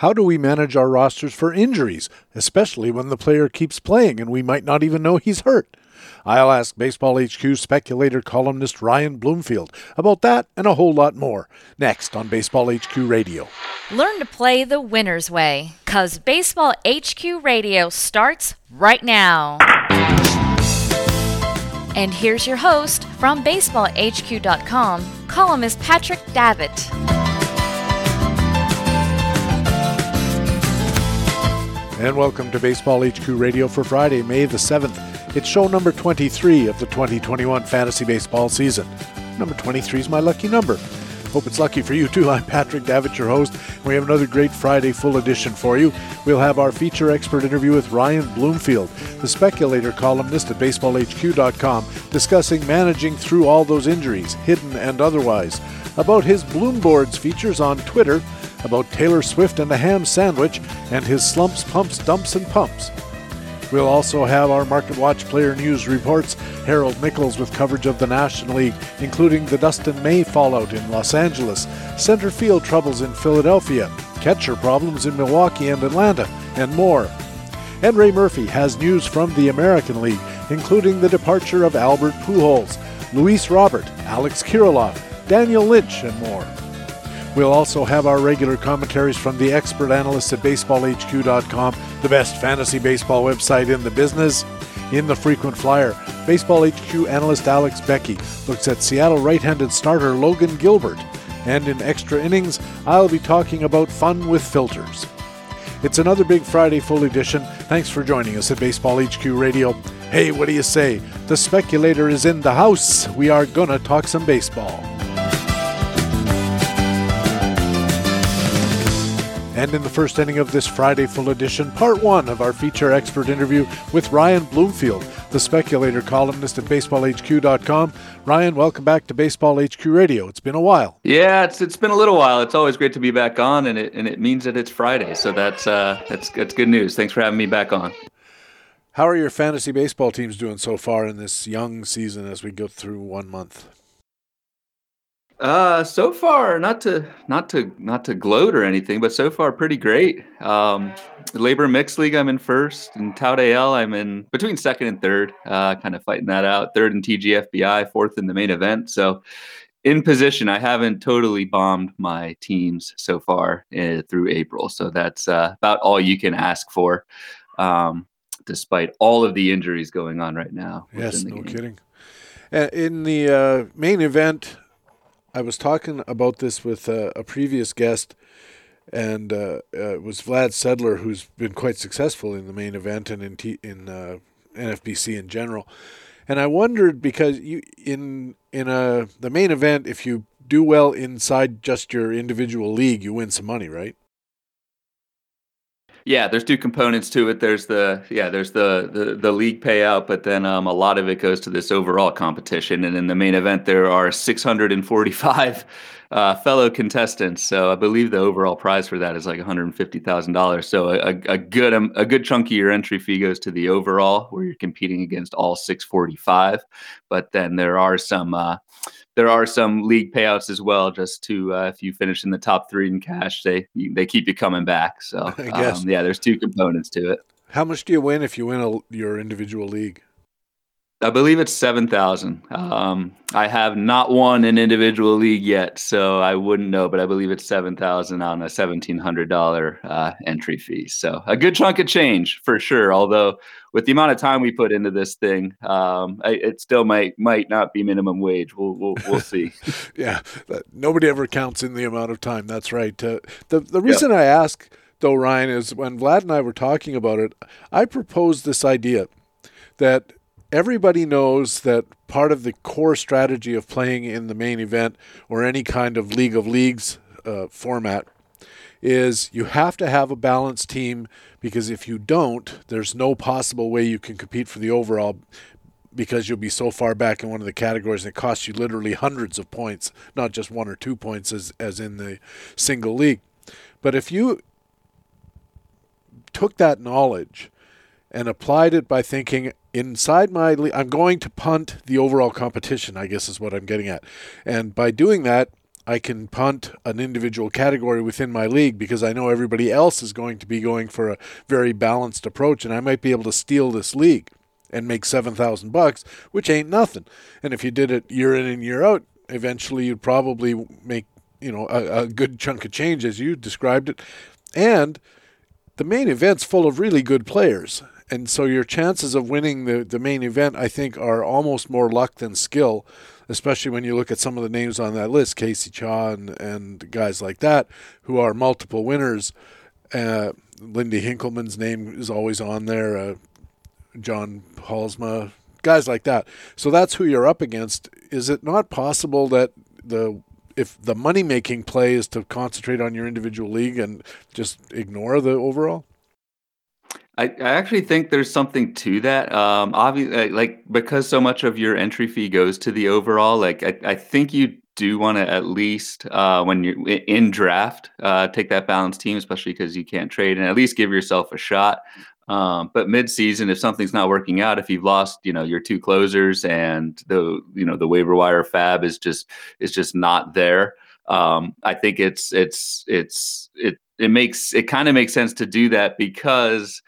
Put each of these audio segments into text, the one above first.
How do we manage our rosters for injuries, especially when the player keeps playing and we might not even know he's hurt? I'll ask Baseball HQ speculator columnist Ryan Bloomfield about that and a whole lot more next on Baseball HQ Radio. Learn to play the winner's way, because Baseball HQ Radio starts right now. And here's your host from BaseballHQ.com, columnist Patrick Davitt. And welcome to Baseball HQ Radio for Friday, May the 7th. It's show number 23 of the 2021 fantasy baseball season. Number 23 is my lucky number. Hope it's lucky for you too. I'm Patrick Davitt, your host. We have another great Friday full edition for you. We'll have our feature expert interview with Ryan Bloomfield, the speculator columnist at baseballhq.com, discussing managing through all those injuries, hidden and otherwise, about his Bloomboards features on Twitter, about Taylor Swift and the ham sandwich, and his slumps, pumps, dumps, and pumps. We'll also have our Market Watch player news reports, Harold Nichols with coverage of the National League, including the Dustin May fallout in Los Angeles, center field troubles in Philadelphia, catcher problems in Milwaukee and Atlanta, and more. And Ray Murphy has news from the American League, including the departure of Albert Pujols, Luis Robert, Alex Kirilloff, Daniel Lynch, and more. We'll also have our regular commentaries from the expert analysts at baseballhq.com, the best fantasy baseball website in the business. In the frequent flyer, Baseball HQ analyst Alex Becky looks at Seattle right handed starter Logan Gilbert. And in extra innings, I'll be talking about fun with filters. It's another big Friday full edition. Thanks for joining us at Baseball HQ Radio. Hey, what do you say? The speculator is in the house. We are gonna talk some baseball. And in the first inning of this Friday full edition, part one of our feature expert interview with Ryan Bloomfield, the speculator columnist at baseballhq.com. Ryan, welcome back to Baseball HQ Radio. It's been a while. Yeah, it's it's been a little while. It's always great to be back on, and it and it means that it's Friday, so that's uh that's that's good news. Thanks for having me back on. How are your fantasy baseball teams doing so far in this young season as we go through one month? Uh, so far, not to not to not to gloat or anything, but so far pretty great. Um, labor mixed league, I'm in first, and Tout AL, I'm in between second and third. Uh, kind of fighting that out. Third in TGFBI, fourth in the main event. So, in position, I haven't totally bombed my teams so far uh, through April. So that's uh, about all you can ask for, um, despite all of the injuries going on right now. Yes, no game. kidding. Uh, in the uh, main event, I was talking about this with a previous guest, and uh, uh, it was Vlad Sedler, who's been quite successful in the main event and in T- in uh, NFBC in general. And I wondered because you in in a the main event, if you do well inside just your individual league, you win some money, right? Yeah, there's two components to it. There's the yeah, there's the the, the league payout, but then um, a lot of it goes to this overall competition. And in the main event, there are 645 uh, fellow contestants. So I believe the overall prize for that is like 150 thousand dollars. So a, a good um, a good chunk of your entry fee goes to the overall, where you're competing against all 645. But then there are some. Uh, there are some league payouts as well. Just to uh, if you finish in the top three in cash, they they keep you coming back. So um, yeah, there's two components to it. How much do you win if you win a, your individual league? I believe it's seven thousand. Um, I have not won an individual league yet, so I wouldn't know. But I believe it's seven thousand on a seventeen hundred dollar uh, entry fee. So a good chunk of change for sure. Although with the amount of time we put into this thing, um, I, it still might might not be minimum wage. We'll we'll, we'll see. yeah, but nobody ever counts in the amount of time. That's right. Uh, the the reason I ask though, Ryan, is when Vlad and I were talking about it, I proposed this idea that everybody knows that part of the core strategy of playing in the main event or any kind of League of Leagues uh, format is you have to have a balanced team because if you don't, there's no possible way you can compete for the overall because you'll be so far back in one of the categories it costs you literally hundreds of points, not just one or two points as, as in the single league. But if you took that knowledge and applied it by thinking inside my league, I'm going to punt the overall competition, I guess is what I'm getting at. And by doing that, I can punt an individual category within my league because I know everybody else is going to be going for a very balanced approach, and I might be able to steal this league and make seven thousand bucks, which ain't nothing. And if you did it year in and year out, eventually you'd probably make you know a, a good chunk of change as you described it, and the main event's full of really good players. And so your chances of winning the, the main event, I think, are almost more luck than skill, especially when you look at some of the names on that list, Casey Cha and, and guys like that, who are multiple winners. Uh, Lindy Hinkelman's name is always on there. Uh, John Halsma, guys like that. So that's who you're up against. Is it not possible that the if the money making play is to concentrate on your individual league and just ignore the overall? I, I actually think there's something to that. Um, obviously, like because so much of your entry fee goes to the overall. Like I, I think you do want to at least uh, when you're in draft uh, take that balanced team, especially because you can't trade, and at least give yourself a shot. Um, but mid-season, if something's not working out, if you've lost, you know, your two closers and the, you know, the waiver wire fab is just is just not there. Um, I think it's it's it's it it makes it kind of makes sense to do that because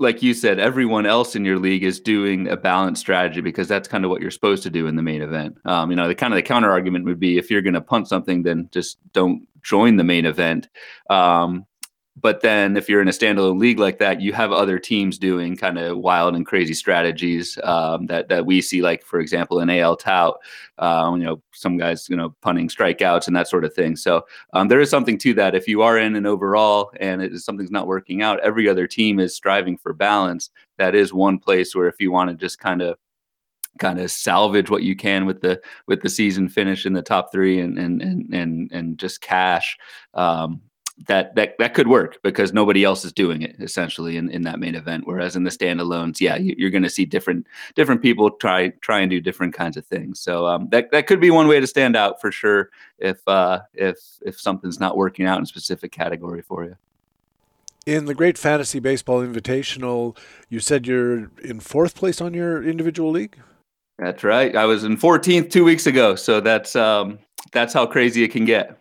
like you said, everyone else in your league is doing a balanced strategy because that's kind of what you're supposed to do in the main event. Um, you know, the kind of the counter argument would be if you're going to punt something, then just don't join the main event. Um, but then if you're in a standalone league like that, you have other teams doing kind of wild and crazy strategies um, that that we see, like for example in AL Tout, um, you know some guys you know punting strikeouts and that sort of thing. So um, there is something to that. If you are in an overall and it something's not working out, every other team is striving for balance. That is one place where if you want to just kind of kind of salvage what you can with the with the season finish in the top three and and and and, and just cash um, that that that could work because nobody else is doing it essentially in, in that main event. Whereas in the standalones, yeah, you, are going to see different different people try try and do different kinds of things. So um, that that could be one way to stand out for sure if uh, if if something's not working out in a specific category for you. In the Great Fantasy Baseball Invitational, you said you're in fourth place on your individual league. That's right. I was in 14th two weeks ago, so that's um, that's how crazy it can get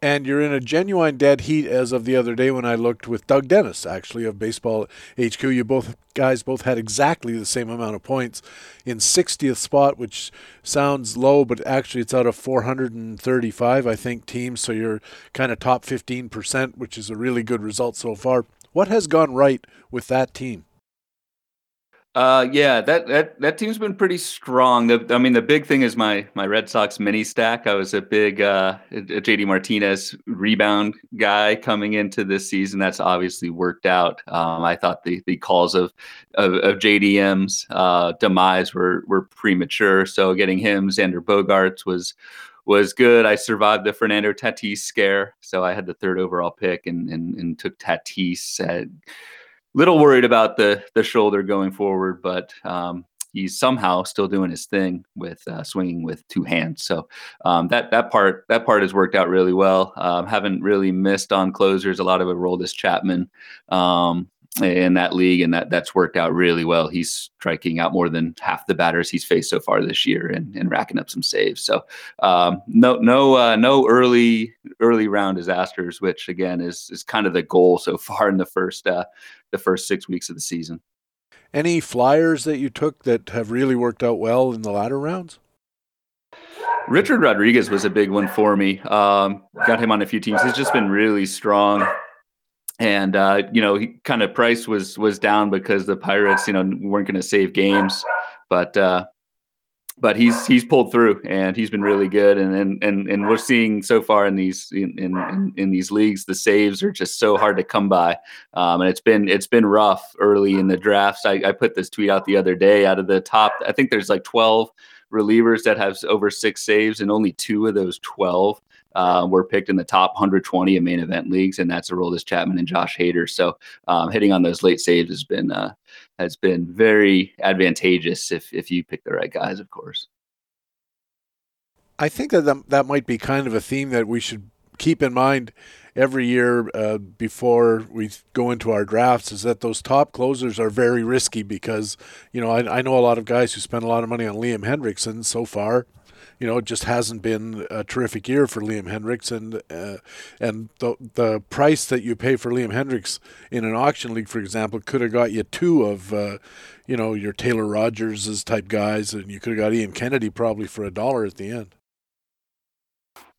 and you're in a genuine dead heat as of the other day when I looked with Doug Dennis, actually of Baseball HQ. You both guys both had exactly the same amount of points in 60th spot, which sounds low, but actually it's out of 435, I think, teams. So you're kind of top 15%, which is a really good result so far. What has gone right with that team? Uh, yeah, that that that team's been pretty strong. The, I mean, the big thing is my my Red Sox mini stack. I was a big uh, JD Martinez rebound guy coming into this season. That's obviously worked out. Um, I thought the the calls of of, of JDM's uh, demise were were premature. So getting him, Xander Bogaerts was was good. I survived the Fernando Tatis scare, so I had the third overall pick and and, and took Tatis. At, little worried about the the shoulder going forward, but um, he's somehow still doing his thing with uh, swinging with two hands. So um, that that part that part has worked out really well. Um, haven't really missed on closers. A lot of it Aroldis Chapman. Um, in that league, and that that's worked out really well. He's striking out more than half the batters he's faced so far this year, and, and racking up some saves. So um, no no uh, no early early round disasters, which again is is kind of the goal so far in the first uh, the first six weeks of the season. Any flyers that you took that have really worked out well in the latter rounds? Richard Rodriguez was a big one for me. Um, got him on a few teams. He's just been really strong and uh, you know, he kind of price was was down because the Pirates, you know, weren't going to save games, but uh, but he's he's pulled through and he's been really good, and and and, and we're seeing so far in these in, in in these leagues, the saves are just so hard to come by, um, and it's been it's been rough early in the drafts. I, I put this tweet out the other day. Out of the top, I think there's like 12 relievers that have over six saves, and only two of those 12 uh, were picked in the top 120 of main event leagues, and that's Aroldis Chapman and Josh Hader. So um, hitting on those late saves has been uh, has been very advantageous if if you pick the right guys, of course. I think that that might be kind of a theme that we should keep in mind every year uh, before we go into our drafts is that those top closers are very risky because you know I, I know a lot of guys who spend a lot of money on Liam Hendrickson so far you know, it just hasn't been a terrific year for Liam Hendriks, and uh, and the the price that you pay for Liam Hendriks in an auction league, for example, could have got you two of, uh, you know, your Taylor Rogerses type guys, and you could have got Ian Kennedy probably for a dollar at the end.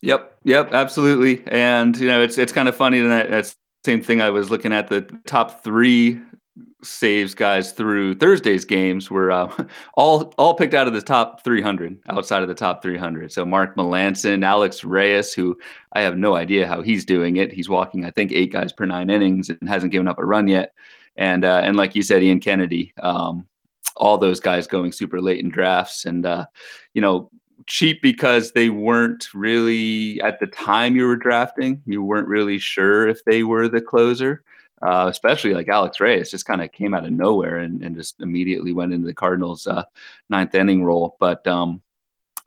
Yep, yep, absolutely. And you know, it's it's kind of funny that that's same thing. I was looking at the top three saves guys through Thursday's games were uh, all all picked out of the top 300 outside of the top 300. So Mark Melancon, Alex Reyes, who I have no idea how he's doing it. He's walking, I think, eight guys per nine innings and hasn't given up a run yet. And uh, and like you said, Ian Kennedy, um, all those guys going super late in drafts, and uh, you know cheap because they weren't really at the time you were drafting. You weren't really sure if they were the closer uh, especially like Alex Reyes just kind of came out of nowhere and, and just immediately went into the Cardinals' uh, ninth inning role. But um,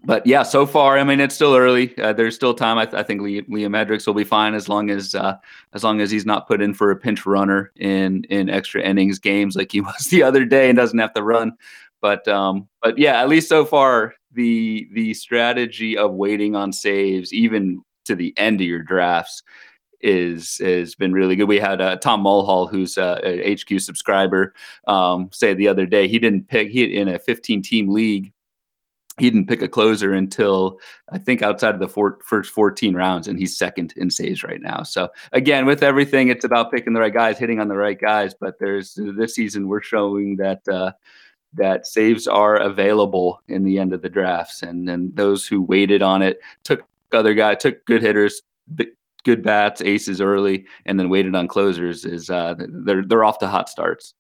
but yeah, so far, I mean, it's still early. Uh, there's still time. I, th- I think Liam, Hendriks will be fine as long as uh, as long as he's not put in for a pinch runner in in extra innings games like he was the other day and doesn't have to run. But um, but yeah, at least so far, the the strategy of waiting on saves, even to the end of your drafts, is has been really good. We had uh, Tom Mulhall, who's uh, a HQ subscriber, um, say the other day he didn't pick he in a 15 team league. He didn't pick a closer until I think outside of the four, first 14 rounds, and he's second in saves right now. So again, with everything, it's about picking the right guys, hitting on the right guys. But there's this season we're showing that uh, that saves are available in the end of the drafts, and then those who waited on it took other guy took good hitters, good bats, aces early, and then waited on closers is uh, they're they're off to hot starts.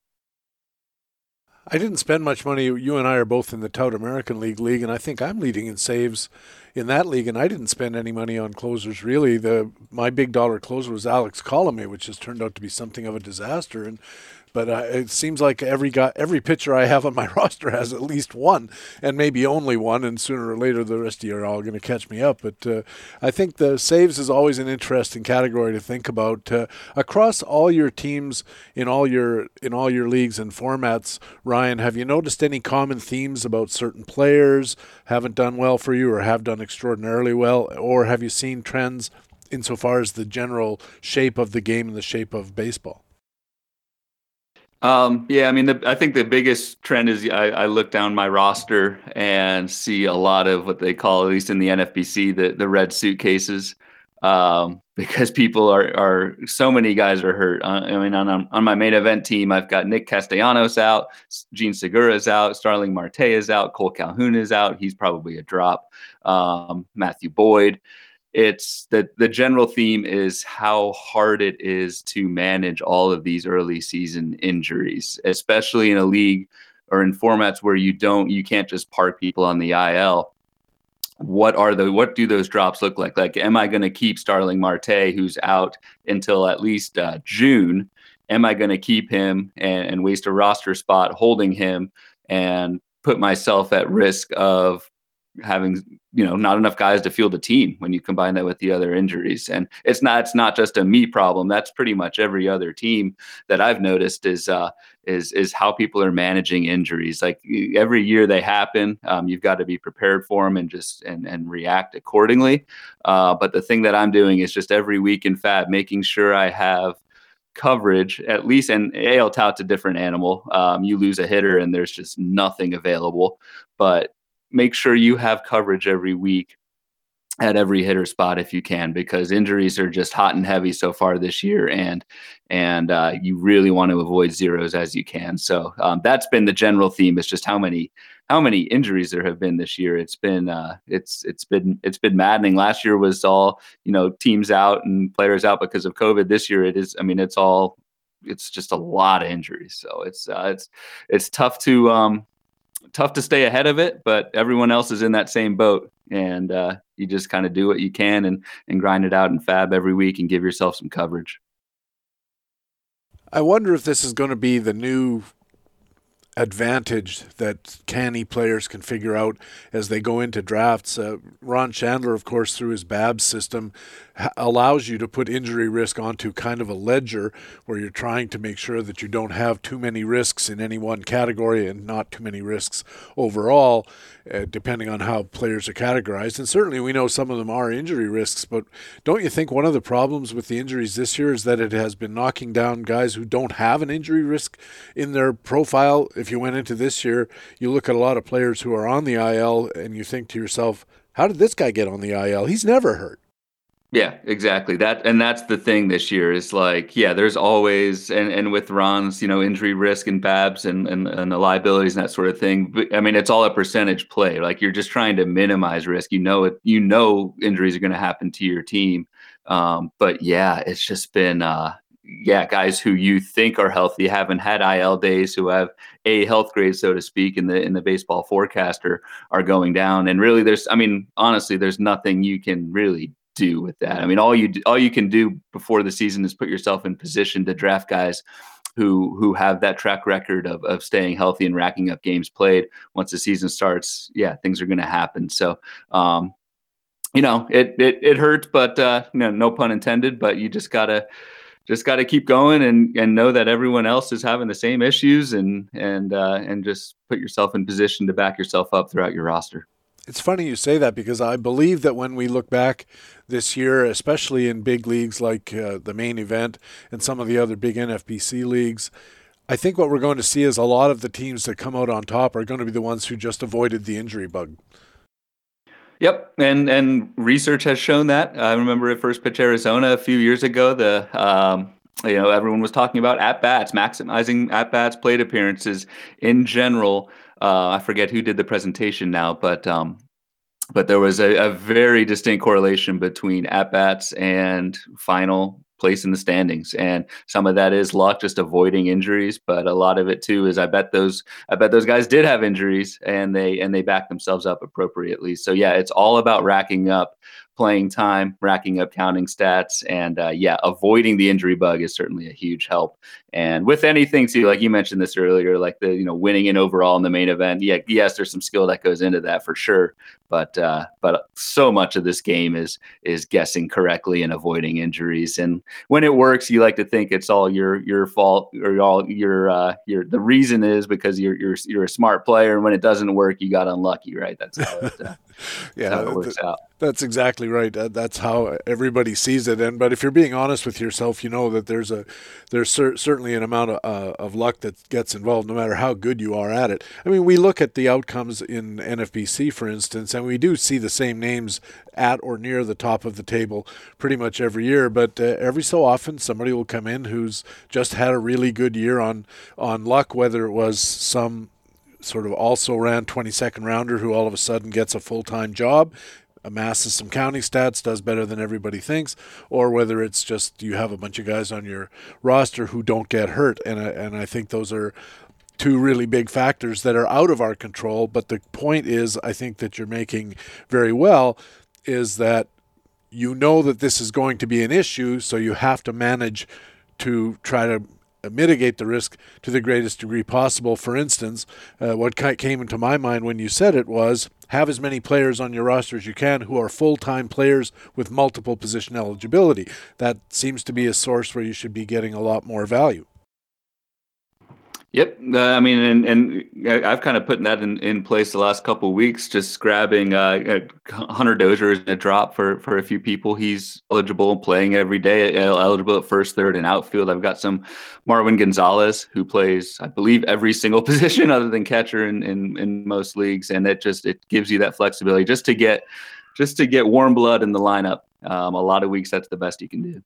I didn't spend much money. You and I are both in the Tout American League league, and I think I'm leading in saves in that league, and I didn't spend any money on closers really. The my big dollar closer was Alex Colome, which has turned out to be something of a disaster. And but uh, it seems like every guy, every pitcher I have on my roster has at least one, and maybe only one. And sooner or later, the rest of you are all going to catch me up. But uh, I think the saves is always an interesting category to think about uh, across all your teams in all your in all your leagues and formats. Ryan, have you noticed any common themes about certain players haven't done well for you, or have done extraordinarily well, or have you seen trends insofar as the general shape of the game and the shape of baseball? Um, yeah, I mean, the, I think the biggest trend is I, I, look down my roster and see a lot of what they call, at least in the NFBC, the the red suitcases, um, because people are are so many guys are hurt. Uh, I mean, on on my main event team, I've got Nick Castellanos out, Jean Segura is out, Starling Marte is out, Kole Calhoun is out. He's probably a drop. Um, Matthew Boyd it's the the general theme is how hard it is to manage all of these early season injuries, especially in a league or in formats where you don't you can't just park people on the IL. What are the what do those drops look like? Like, am I going to keep Starling Marte, who's out until at least uh, June? Am I going to keep him and, and waste a roster spot holding him and put myself at risk of having you know not enough guys to field a team when you combine that with the other injuries and it's not it's not just a me problem that's pretty much every other team that i've noticed is uh is is how people are managing injuries like every year they happen um, you've got to be prepared for them and just and and react accordingly uh, but the thing that i'm doing is just every week in fab making sure i have coverage at least and AL Tout's a different animal. Um, you lose a hitter and there's just nothing available. But make sure you have coverage every week at every hitter spot if you can because injuries are just hot and heavy so far this year and and uh, you really want to avoid zeros as you can. So um, that's been the general theme is just how many how many injuries there have been this year. It's been uh, it's it's been it's been maddening. Last year was all you know teams out and players out because of covid. This year it is i mean it's all it's just a lot of injuries. So it's uh, it's it's tough to um tough to stay ahead of it, but everyone else is in that same boat, and uh, you just kind of do what you can and and grind it out and fab every week and give yourself some coverage. I wonder if this is going to be the new advantage that canny players can figure out as they go into drafts. Uh, Ron Shandler, of course, through his BABS system, allows you to put injury risk onto kind of a ledger where you're trying to make sure that you don't have too many risks in any one category and not too many risks overall, uh, depending on how players are categorized. And certainly we know some of them are injury risks, but don't you think one of the problems with the injuries this year is that it has been knocking down guys who don't have an injury risk in their profile? If you went into this year, you look at a lot of players who are on the IL and you think to yourself, how did this guy get on the IL? He's never hurt. Yeah, exactly. That and that's the thing this year is like, yeah, there's always and and with Ron's, you know, injury risk and Babs and and, and the liabilities and that sort of thing. But, I mean, it's all a percentage play. Like you're just trying to minimize risk. You know it. You know injuries are going to happen to your team. Um, but yeah, it's just been uh, yeah, guys who you think are healthy haven't had IL days, who have a health grade, so to speak, in the in the baseball forecaster are going down. And really, there's, I mean, honestly, there's nothing you can really do with that. I mean, all you all you can do before the season is put yourself in position to draft guys who who have that track record of of staying healthy and racking up games played. Once the season starts, yeah, things are going to happen. So, um, you know, it it it hurts, but uh, no, no pun intended. But you just gotta just got to keep going and and know that everyone else is having the same issues and and uh, and just put yourself in position to back yourself up throughout your roster. It's funny you say that because I believe that when we look back this year, especially in big leagues like uh, the main event and some of the other big NFBC leagues, I think what we're going to see is a lot of the teams that come out on top are going to be the ones who just avoided the injury bug. Yep, and and research has shown that. I remember at First Pitch Arizona a few years ago. The um, you know everyone was talking about at bats, maximizing at bats, plate appearances in general. Uh, I forget who did the presentation now, but um, but there was a, a very distinct correlation between at bats and final place in the standings. And some of that is luck just avoiding injuries but a lot of it too is i bet those i bet those guys did have injuries and they and they back themselves up appropriately. So yeah it's all about racking up playing time, racking up counting stats, and uh, yeah, avoiding the injury bug is certainly a huge help. And with anything too, like you mentioned this earlier, like the you know winning in overall in the main event, yeah, yes, there's some skill that goes into that for sure. But uh, but so much of this game is is guessing correctly and avoiding injuries. And when it works, you like to think it's all your your fault or all your uh, your the reason is because you're you're you're a smart player. And when it doesn't work, you got unlucky, right? That's how it, uh, yeah, that's how it works out. That's exactly right. That's how everybody sees it. And but if you're being honest with yourself, you know that there's a there's cer- certainly an amount of, uh, of luck that gets involved, no matter how good you are at it. I mean, we look at the outcomes in NFBC, for instance, and we do see the same names at or near the top of the table pretty much every year. But uh, every so often, somebody will come in who's just had a really good year on on luck, whether it was some sort of also ran 22nd rounder who all of a sudden gets a full time job amasses some county stats, does better than everybody thinks, or whether it's just you have a bunch of guys on your roster who don't get hurt. And I, and I think those are two really big factors that are out of our control. But the point is, I think that you're making very well is that you know that this is going to be an issue, so you have to manage to try to mitigate the risk to the greatest degree possible. For instance, uh, what came into my mind when you said it was have as many players on your roster as you can who are full time players with multiple position eligibility. That seems to be a source where you should be getting a lot more value. Yep, uh, I mean, and and I've kind of put that in, in place the last couple of weeks, just grabbing uh, Hunter Dozier in a drop for for a few people. He's eligible, playing every day, eligible at first, third, and outfield. I've got some Marwin Gonzalez who plays, I believe, every single position other than catcher in, in in most leagues, and it just it gives you that flexibility just to get just to get warm blood in the lineup. Um, a lot of weeks, that's the best you can do.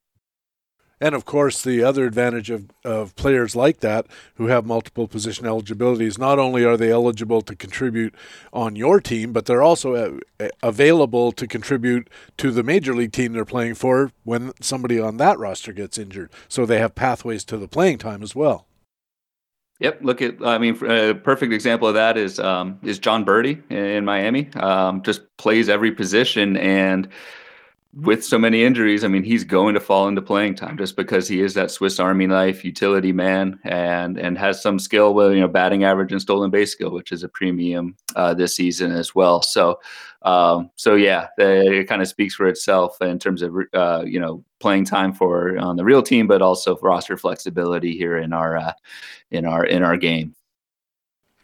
And of course, the other advantage of, of players like that who have multiple position eligibilities, not only are they eligible to contribute on your team, but they're also a, a, available to contribute to the major league team they're playing for when somebody on that roster gets injured. So they have pathways to the playing time as well. Yep. Look at, I mean, a perfect example of that is um, is Jon Berti in, in Miami. Um, just plays every position and with so many injuries, I mean, he's going to fall into playing time just because he is that Swiss Army knife utility man and and has some skill with you know batting average and stolen base skill, which is a premium uh, this season as well. So, um, so yeah, it kind of speaks for itself in terms of uh, you know playing time for on the real team, but also roster flexibility here in our uh, in our in our game.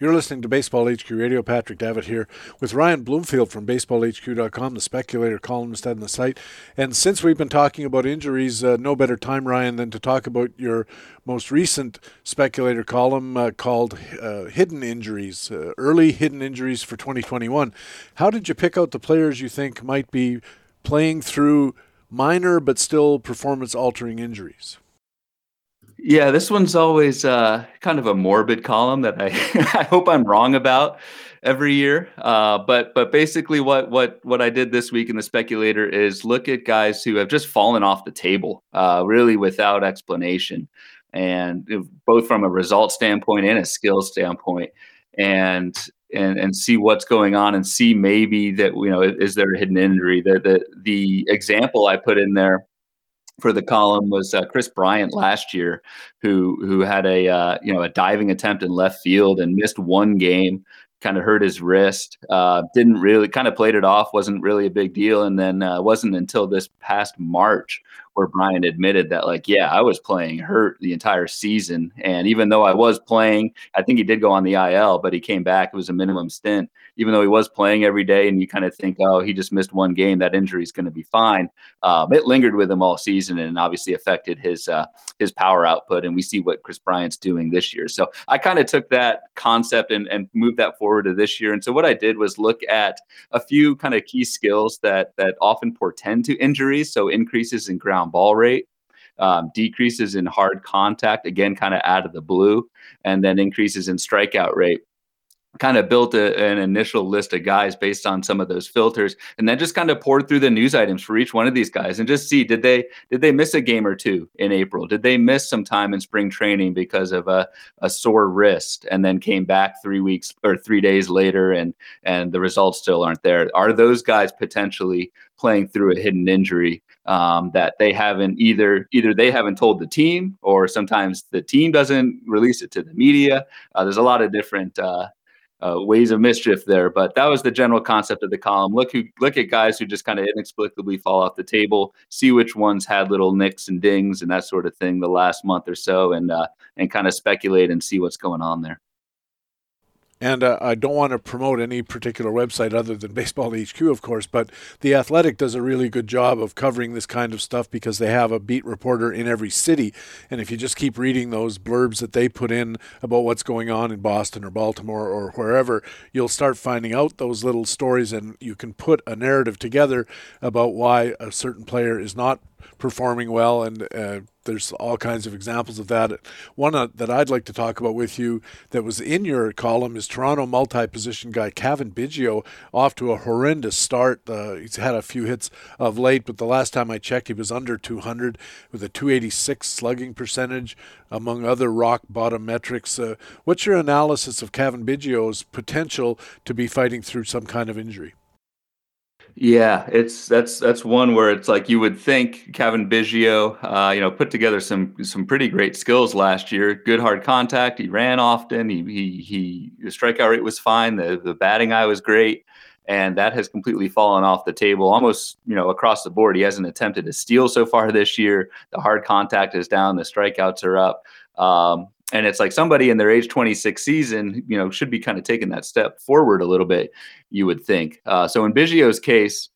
You're listening to Baseball HQ Radio. Patrick Davitt here with Ryan Bloomfield from BaseballHQ.com, the speculator columnist on the site. And since we've been talking about injuries, uh, no better time, Ryan, than to talk about your most recent speculator column uh, called uh, Hidden Injuries, uh, Early Hidden Injuries for 2021. How did you pick out the players you think might be playing through minor but still performance altering injuries? Yeah, this one's always uh, kind of a morbid column that I I hope I'm wrong about every year. Uh, but but basically, what what what I did this week in the speculator is look at guys who have just fallen off the table, uh, really without explanation, and both from a result standpoint and a skill standpoint, and and and see what's going on and see maybe that you know is there a hidden injury. The the the example I put in there for the column was uh, Kris Bryant last year, who who had a uh, you know a diving attempt in left field and missed one game, kind of hurt his wrist. Uh, didn't really kind of played it off, wasn't really a big deal, and then uh, wasn't until this past March where Bryant admitted that, like, yeah, I was playing hurt the entire season. And even though I was playing, I think he did go on the IL, but he came back. It was a minimum stint. Even though he was playing every day, and you kind of think, oh, he just missed one game, that injury is going to be fine. Um, it lingered with him all season and obviously affected his uh, his power output. And we see what Kris Bryant's doing this year. So I kind of took that concept and, and moved that forward to this year. And so what I did was look at a few kind of key skills that that often portend to injuries. So increases in ground ball rate, um, decreases in hard contact, again, kind of out of the blue, and then increases in strikeout rate kind of built a, an initial list of guys based on some of those filters and then just kind of poured through the news items for each one of these guys and just see did they did they miss a game or two in april? Did they miss some time in spring training because of a, a sore wrist and then came back three weeks or three days later and and the results still aren't there? Are those guys potentially playing through a hidden injury um, that they haven't either either they haven't told the team or sometimes the team doesn't release it to the media? Uh, there's a lot of different uh, uh, ways of mischief there. But that was the general concept of the column. Look who look at guys who just kind of inexplicably fall off the table. See which ones had little nicks and dings and that sort of thing the last month or so, and uh, and kind of speculate and see what's going on there. And uh, I don't want to promote any particular website other than Baseball HQ, of course, but The Athletic does a really good job of covering this kind of stuff because they have a beat reporter in every city. And if you just keep reading those blurbs that they put in about what's going on in Boston or Baltimore or wherever, you'll start finding out those little stories and you can put a narrative together about why a certain player is not performing well, and uh, there's all kinds of examples of that. One uh, that I'd like to talk about with you that was in your column is Toronto multi-position guy Cavan Biggio off to a horrendous start. Uh, he's had a few hits of late, but the last time I checked, he was under 200 with a 286 slugging percentage, among other rock bottom metrics. Uh, what's your analysis of Cavan Biggio's potential to be fighting through some kind of injury? Yeah, it's that's that's one where it's like you would think Cavan Biggio, uh, you know, put together some some pretty great skills last year. Good hard contact. He ran often. He he he. The strikeout rate was fine. The the batting eye was great, and that has completely fallen off the table almost you know across the board. He hasn't attempted to steal so far this year. The hard contact is down. The strikeouts are up. Um, and it's like somebody in their age 26 season, you know, should be kind of taking that step forward a little bit, you would think. Uh, so in Biggio's case,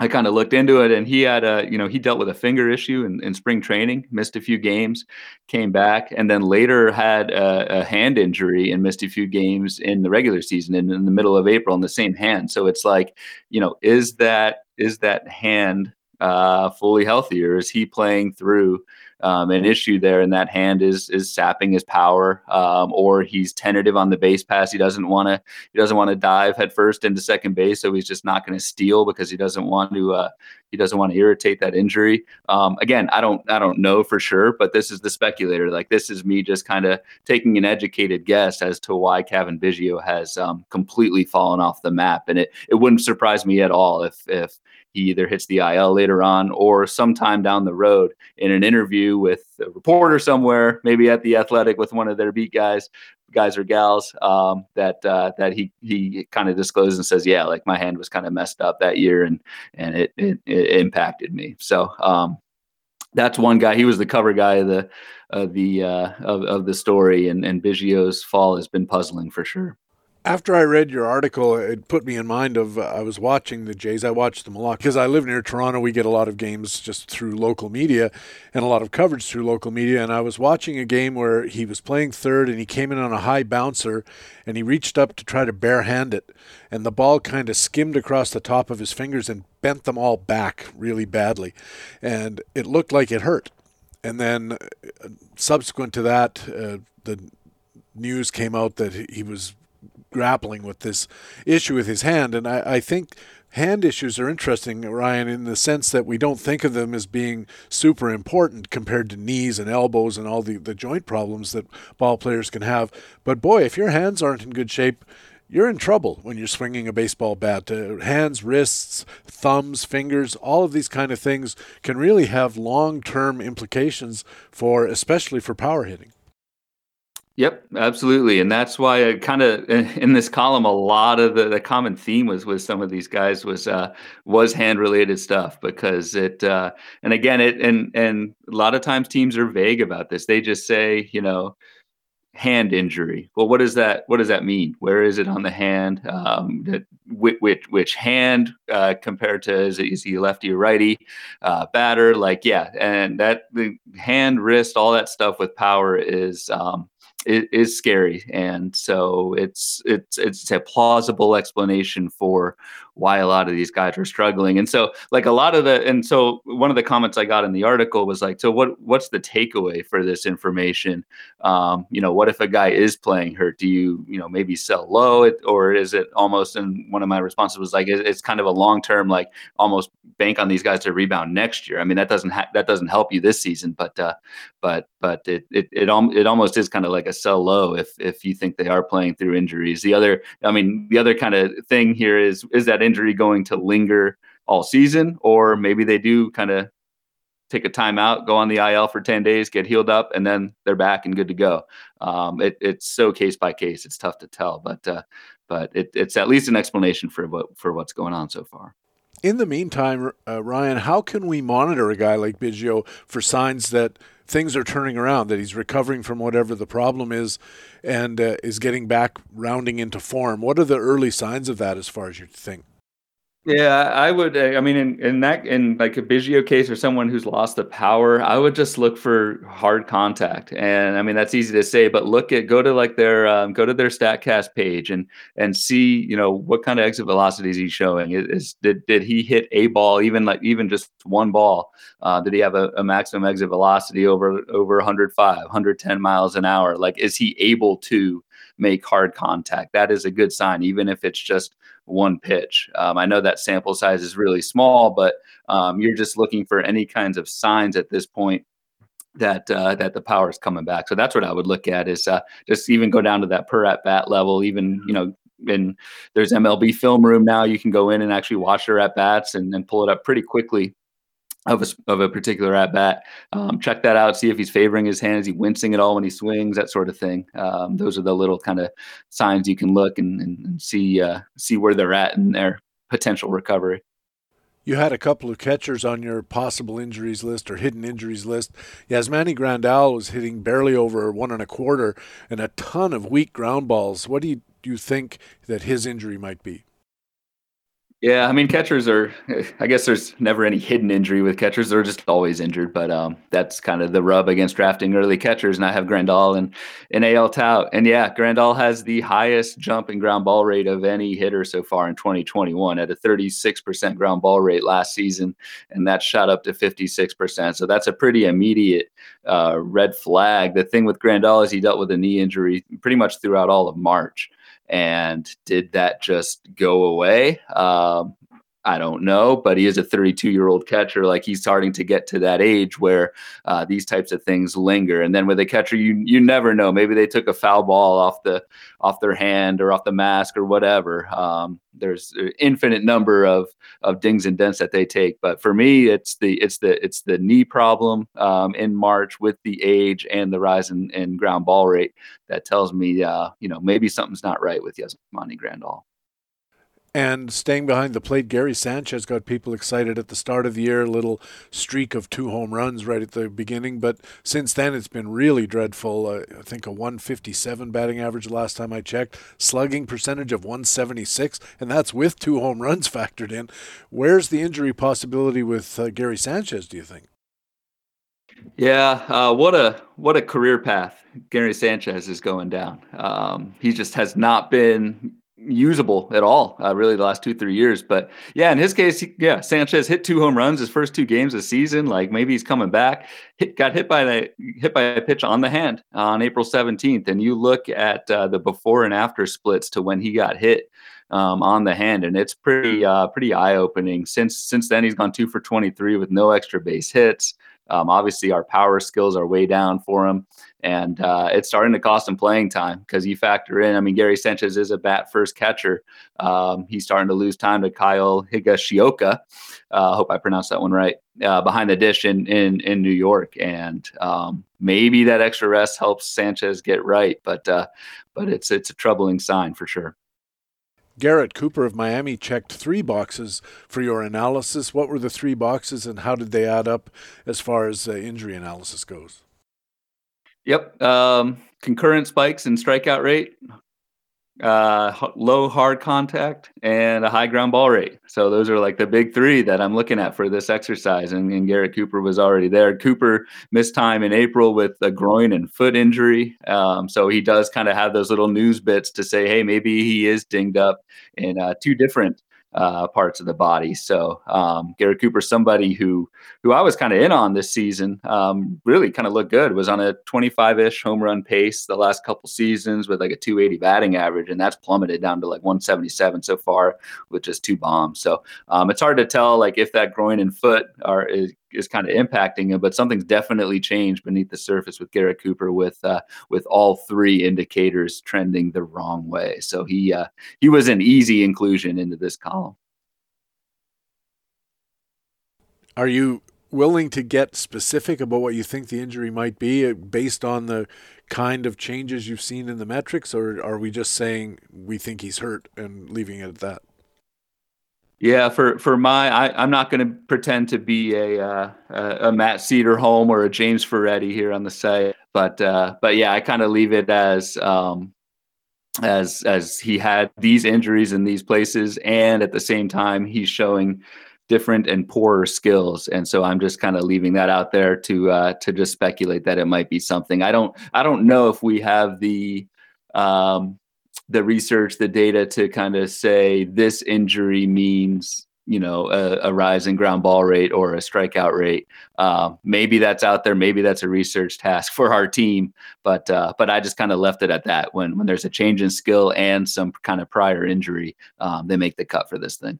I kind of looked into it, and he had a, you know, he dealt with a finger issue in, in spring training, missed a few games, came back, and then later had a, a hand injury and missed a few games in the regular season in, in the middle of April in the same hand. So it's like, you know, is that is that hand uh, fully healthy, or is he playing through? Um, an issue there, and that hand is is sapping his power, um, or he's tentative on the base pass. He doesn't want to he doesn't want to dive headfirst into second base, so he's just not going to steal because he doesn't want to uh, he doesn't want to irritate that injury. Um, again, I don't I don't know for sure, but this is the speculator. Like this is me just kind of taking an educated guess as to why Cavan Biggio has um, completely fallen off the map, and it it wouldn't surprise me at all if if he either hits the IL later on or sometime down the road in an interview with a reporter somewhere, maybe at the Athletic with one of their beat guys, guys or gals um, that uh, that he he kind of discloses and says, yeah, like my hand was kind of messed up that year and and it it, it impacted me. So um, that's one guy. He was the cover guy of the of the uh, of of the story, and and Biggio's fall has been puzzling for sure after I read your article, it put me in mind of uh, I was watching the Jays. I watched them a lot because I live near Toronto. We get a lot of games just through local media and a lot of coverage through local media. And I was watching a game where he was playing third and he came in on a high bouncer and he reached up to try to barehand it. And the ball kind of skimmed across the top of his fingers and bent them all back really badly. And it looked like it hurt. And then uh, subsequent to that, uh, the news came out that he was grappling with this issue with his hand. And I, I think hand issues are interesting, Ryan, in the sense that we don't think of them as being super important compared to knees and elbows and all the, the joint problems that ball players can have. But boy, if your hands aren't in good shape, you're in trouble when you're swinging a baseball bat. Uh, hands, wrists, thumbs, fingers, all of these kind of things can really have long term implications for, especially for power hitting. Yep, absolutely, and that's why I kind of in this column a lot of the, the common theme was with some of these guys was uh, was hand related stuff because it uh, and again it and and a lot of times teams are vague about this. They just say you know hand injury. Well, what does that what does that mean? Where is it on the hand? Um, which, which, which hand uh, compared to is, it, is he lefty or righty uh, batter? Like yeah, and that the hand, wrist, all that stuff with power is. Um, it is scary, and so it's it's it's a plausible explanation for why a lot of these guys are struggling. And so, like a lot of the, and so one of the comments I got in the article was like, so what what's the takeaway for this information? Um, you know, what if a guy is playing hurt? Do you you know maybe sell low, or is it almost? And one of my responses was like, it's kind of a long term, like almost bank on these guys to rebound next year. I mean, that doesn't ha- that doesn't help you this season, but uh, but but it it it, it almost is kind of like a sell low if if you think they are playing through injuries. The other, I mean, the other kind of thing here is is that injury going to linger all season, or maybe they do kind of take a timeout, go on the IL for 10 days, get healed up, and then they're back and good to go. Um, it, it's so case by case. It's tough to tell, but uh, but it, it's at least an explanation for what for what's going on so far. In the meantime, uh, Ryan, how can we monitor a guy like Biggio for signs that things are turning around, that he's recovering from whatever the problem is, and uh, is getting back rounding into form? What are the early signs of that, as far as you think? Yeah, I would. Uh, I mean, in, in that, in like a Biggio case or someone who's lost the power, I would just look for hard contact. And I mean, that's easy to say, but look at go to like their um, go to their Statcast page and and see you know what kind of exit velocity is he showing? Is did did he hit a ball even like even just one ball? Uh, did he have a, a maximum exit velocity over over 105, 110 miles an hour? Like, is he able to make hard contact? That is a good sign, even if it's just one pitch. Um, I know that sample size is really small, but um, you're just looking for any kinds of signs at this point that uh, that the power is coming back. So that's what I would look at is uh, just even go down to that per at bat level. Even you know, and there's MLB film room now. You can go in and actually watch their at bats and, and pull it up pretty quickly of a, of a particular at bat. Um, check that out. See if he's favoring his hand. Is he wincing at all when he swings? That sort of thing. Um, those are the little kind of signs you can look and, and, see uh, see where they're at in their potential recovery. You had a couple of catchers on your possible injuries list or hidden injuries list. Yasmani Grandal was hitting barely over one and a quarter and a ton of weak ground balls. What do you, do you think that his injury might be? Yeah, I mean catchers are. I guess there's never any hidden injury with catchers; they're just always injured. But um, that's kind of the rub against drafting early catchers. And I have Grandal and and AL Tout, and yeah, Grandal has the highest jump in ground ball rate of any hitter so far in 2021 at a 36% ground ball rate last season, and that shot up to 56%. So that's a pretty immediate uh, red flag. The thing with Grandal is he dealt with a knee injury pretty much throughout all of March. And did that just go away? Um, I don't know, but he is a 32 year old catcher. Like he's starting to get to that age where uh, these types of things linger. And then with a catcher, you you never know. Maybe they took a foul ball off the off their hand or off the mask or whatever. Um, there's an infinite number of of dings and dents that they take. But for me, it's the it's the it's the knee problem um, in March with the age and the rise in, in ground ball rate that tells me, uh, you know, maybe something's not right with Yasmani Grandal. And staying behind the plate, Gary Sanchez got people excited at the start of the year, a little streak of two home runs right at the beginning. But since then, it's been really dreadful. Uh, I think a 157 batting average last time I checked, slugging percentage of 176, and that's with two home runs factored in. Where's the injury possibility with uh, Gary Sanchez, do you think? Yeah, uh, what a what a career path Gary Sanchez is going down. Um, he just has not been usable at all, uh, really, the last two, three years. But yeah, in his case, he, yeah, Sanchez hit two home runs his first two games of season. Like maybe he's coming back. Hit, got hit by the hit by a pitch on the hand on April 17th. And you look at uh, the before and after splits to when he got hit. Um, on the hand, and it's pretty uh, pretty eye opening. Since since then, he's gone two for 23 with no extra base hits. Um, obviously, our power skills are way down for him, and uh, it's starting to cost him playing time because you factor in. I mean, Gary Sanchez is a bat first catcher. Um, he's starting to lose time to Kyle Higashioka. I uh, hope I pronounced that one right. Uh, behind the dish in in in New York, and um, maybe that extra rest helps Sanchez get right, but uh, but it's it's a troubling sign for sure. Garrett Cooper of Miami checked three boxes for your analysis. What were the three boxes and how did they add up as far as uh, injury analysis goes? Yep. Um, concurrent spikes in strikeout rate, uh, low hard contact, and a high ground ball rate. So those are like the big three that I'm looking at for this exercise. And, and Garrett Cooper was already there. Cooper missed time in April with a groin and foot injury. Um, so he does kind of have those little news bits to say, hey, maybe he is dinged up in uh, two different uh, parts of the body. So um, Garrett Cooper, somebody who who I was kind of in on this season, um, really kind of looked good. Was on a 25-ish home run pace the last couple seasons with like a 280 batting average, and that's plummeted down to like 177 so far with just two bombs. So um, it's hard to tell like if that groin and foot are is, is kind of impacting him, but something's definitely changed beneath the surface with Garrett Cooper, with uh, with all three indicators trending the wrong way. So he uh, he was an easy inclusion into this column. Are you willing to get specific about what you think the injury might be uh, based on the kind of changes you've seen in the metrics, or are we just saying we think he's hurt and leaving it at that? Yeah, for for my, I, am not going to pretend to be a, uh, a, Matt Cederholm or a James Ferretti here on the site, but uh, but yeah, I kind of leave it as um, as as he had these injuries in these places, and at the same time he's showing different and poorer skills, and so I'm just kind of leaving that out there to uh, to just speculate that it might be something. I don't I don't know if we have the um, the research, the data to kind of say this injury means you know a, a, rise in ground ball rate or a strikeout rate. Uh, maybe that's out there. Maybe that's a research task for our team. But uh, but I just kind of left it at that. When when there's a change in skill and some kind of prior injury, um, they make the cut for this thing.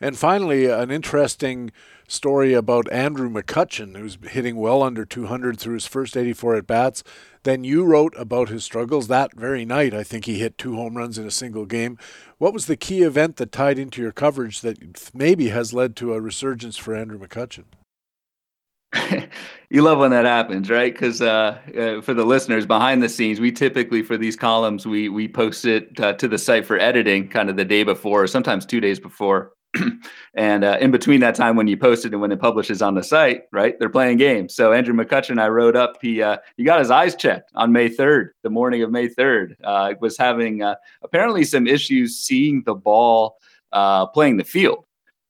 And finally, an interesting story about Andrew McCutchen, who's hitting well under 200 through his first 84 at bats. Then you wrote about his struggles that very night. I think he hit two home runs in a single game. What was the key event that tied into your coverage that maybe has led to a resurgence for Andrew McCutchen? you love when that happens, right? Because uh, uh, for the listeners behind the scenes, we typically for these columns we we post it uh, to the site for editing, kind of the day before, or sometimes two days before. and uh, in between that time when you post it and when it publishes on the site, right, they're playing games. So Andrew McCutchen, I wrote up, he uh, he got his eyes checked on May 3rd, the morning of May 3rd. Uh, was having uh, apparently some issues seeing the ball uh, playing the field.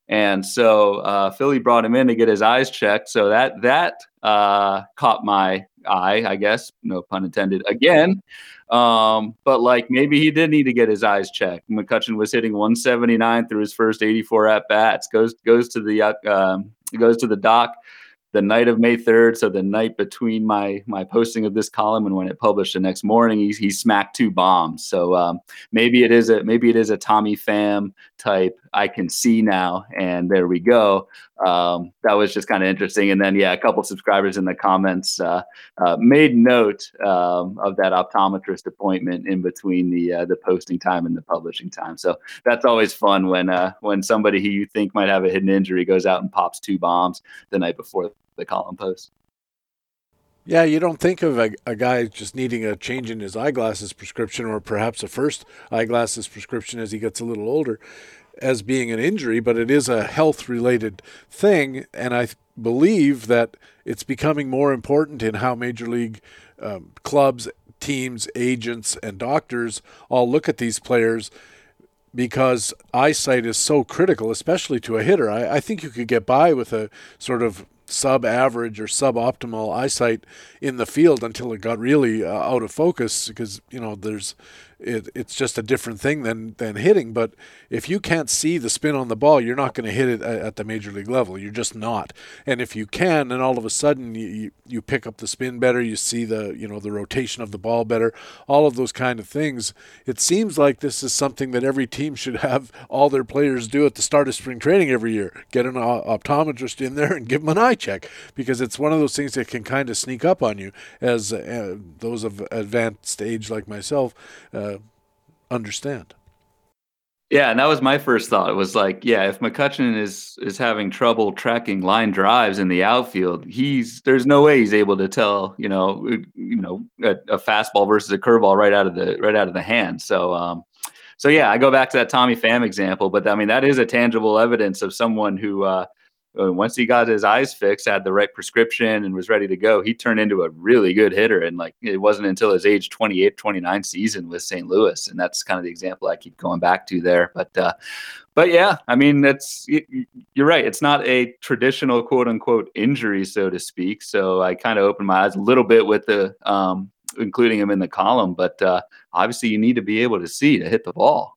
And so uh, Philly brought him in to get his eyes checked. So that that caught my eye, I guess, no pun intended. Again, um, but like maybe he did need to get his eyes checked. McCutchen was hitting 179 through his first 84 at bats. Goes goes to the uh, um, goes to the doc. The night of May 3rd, so the night between my my posting of this column and when it published the next morning, he, he smacked two bombs. So um, maybe it is a maybe it is a Tommy Pham type. I can see now, and there we go. Um, that was just kind of interesting. And then yeah, a couple subscribers in the comments uh, uh, made note um, of that optometrist appointment in between the uh, the posting time and the publishing time. So that's always fun when uh, when somebody who you think might have a hidden injury goes out and pops two bombs the night before the column post. Yeah, you don't think of a, a, guy just needing a change in his eyeglasses prescription or perhaps a first eyeglasses prescription as he gets a little older as being an injury, but it is a health related thing. And I believe that it's becoming more important in how Major League um, clubs, teams, agents, and doctors all look at these players because eyesight is so critical, especially to a hitter. I, I think you could get by with a sort of sub average or suboptimal eyesight in the field until it got really uh, out of focus because you know there's it, it's just a different thing than than hitting. But if you can't see the spin on the ball, you're not going to hit it at, the major league level. You're just not. And if you can, then all of a sudden you, you, you pick up the spin better. You see the you know the rotation of the ball better. All of those kind of things. It seems like this is something that every team should have all their players do at the start of spring training every year. Get an optometrist in there and give them an eye check because it's one of those things that can kind of sneak up on you as uh, those of advanced age like myself. Uh, understand. Yeah, and that was my first thought. It was like, yeah, if McCutchen is is having trouble tracking line drives in the outfield, he's there's no way he's able to tell, you know, you know, a, a fastball versus a curveball right out of the right out of the hand. So, um, so yeah, I go back to that Tommy Pham example, but I mean that is a tangible evidence of someone who uh, once he got his eyes fixed, had the right prescription, and was ready to go, he turned into a really good hitter. And like it wasn't until his age 28, 29 season with St. Louis, and that's kind of the example I keep going back to there. But uh, but yeah, I mean that's you're right. It's not a traditional quote unquote injury, so to speak. So I kind of opened my eyes a little bit with the um, including him in the column, but uh, obviously you need to be able to see to hit the ball.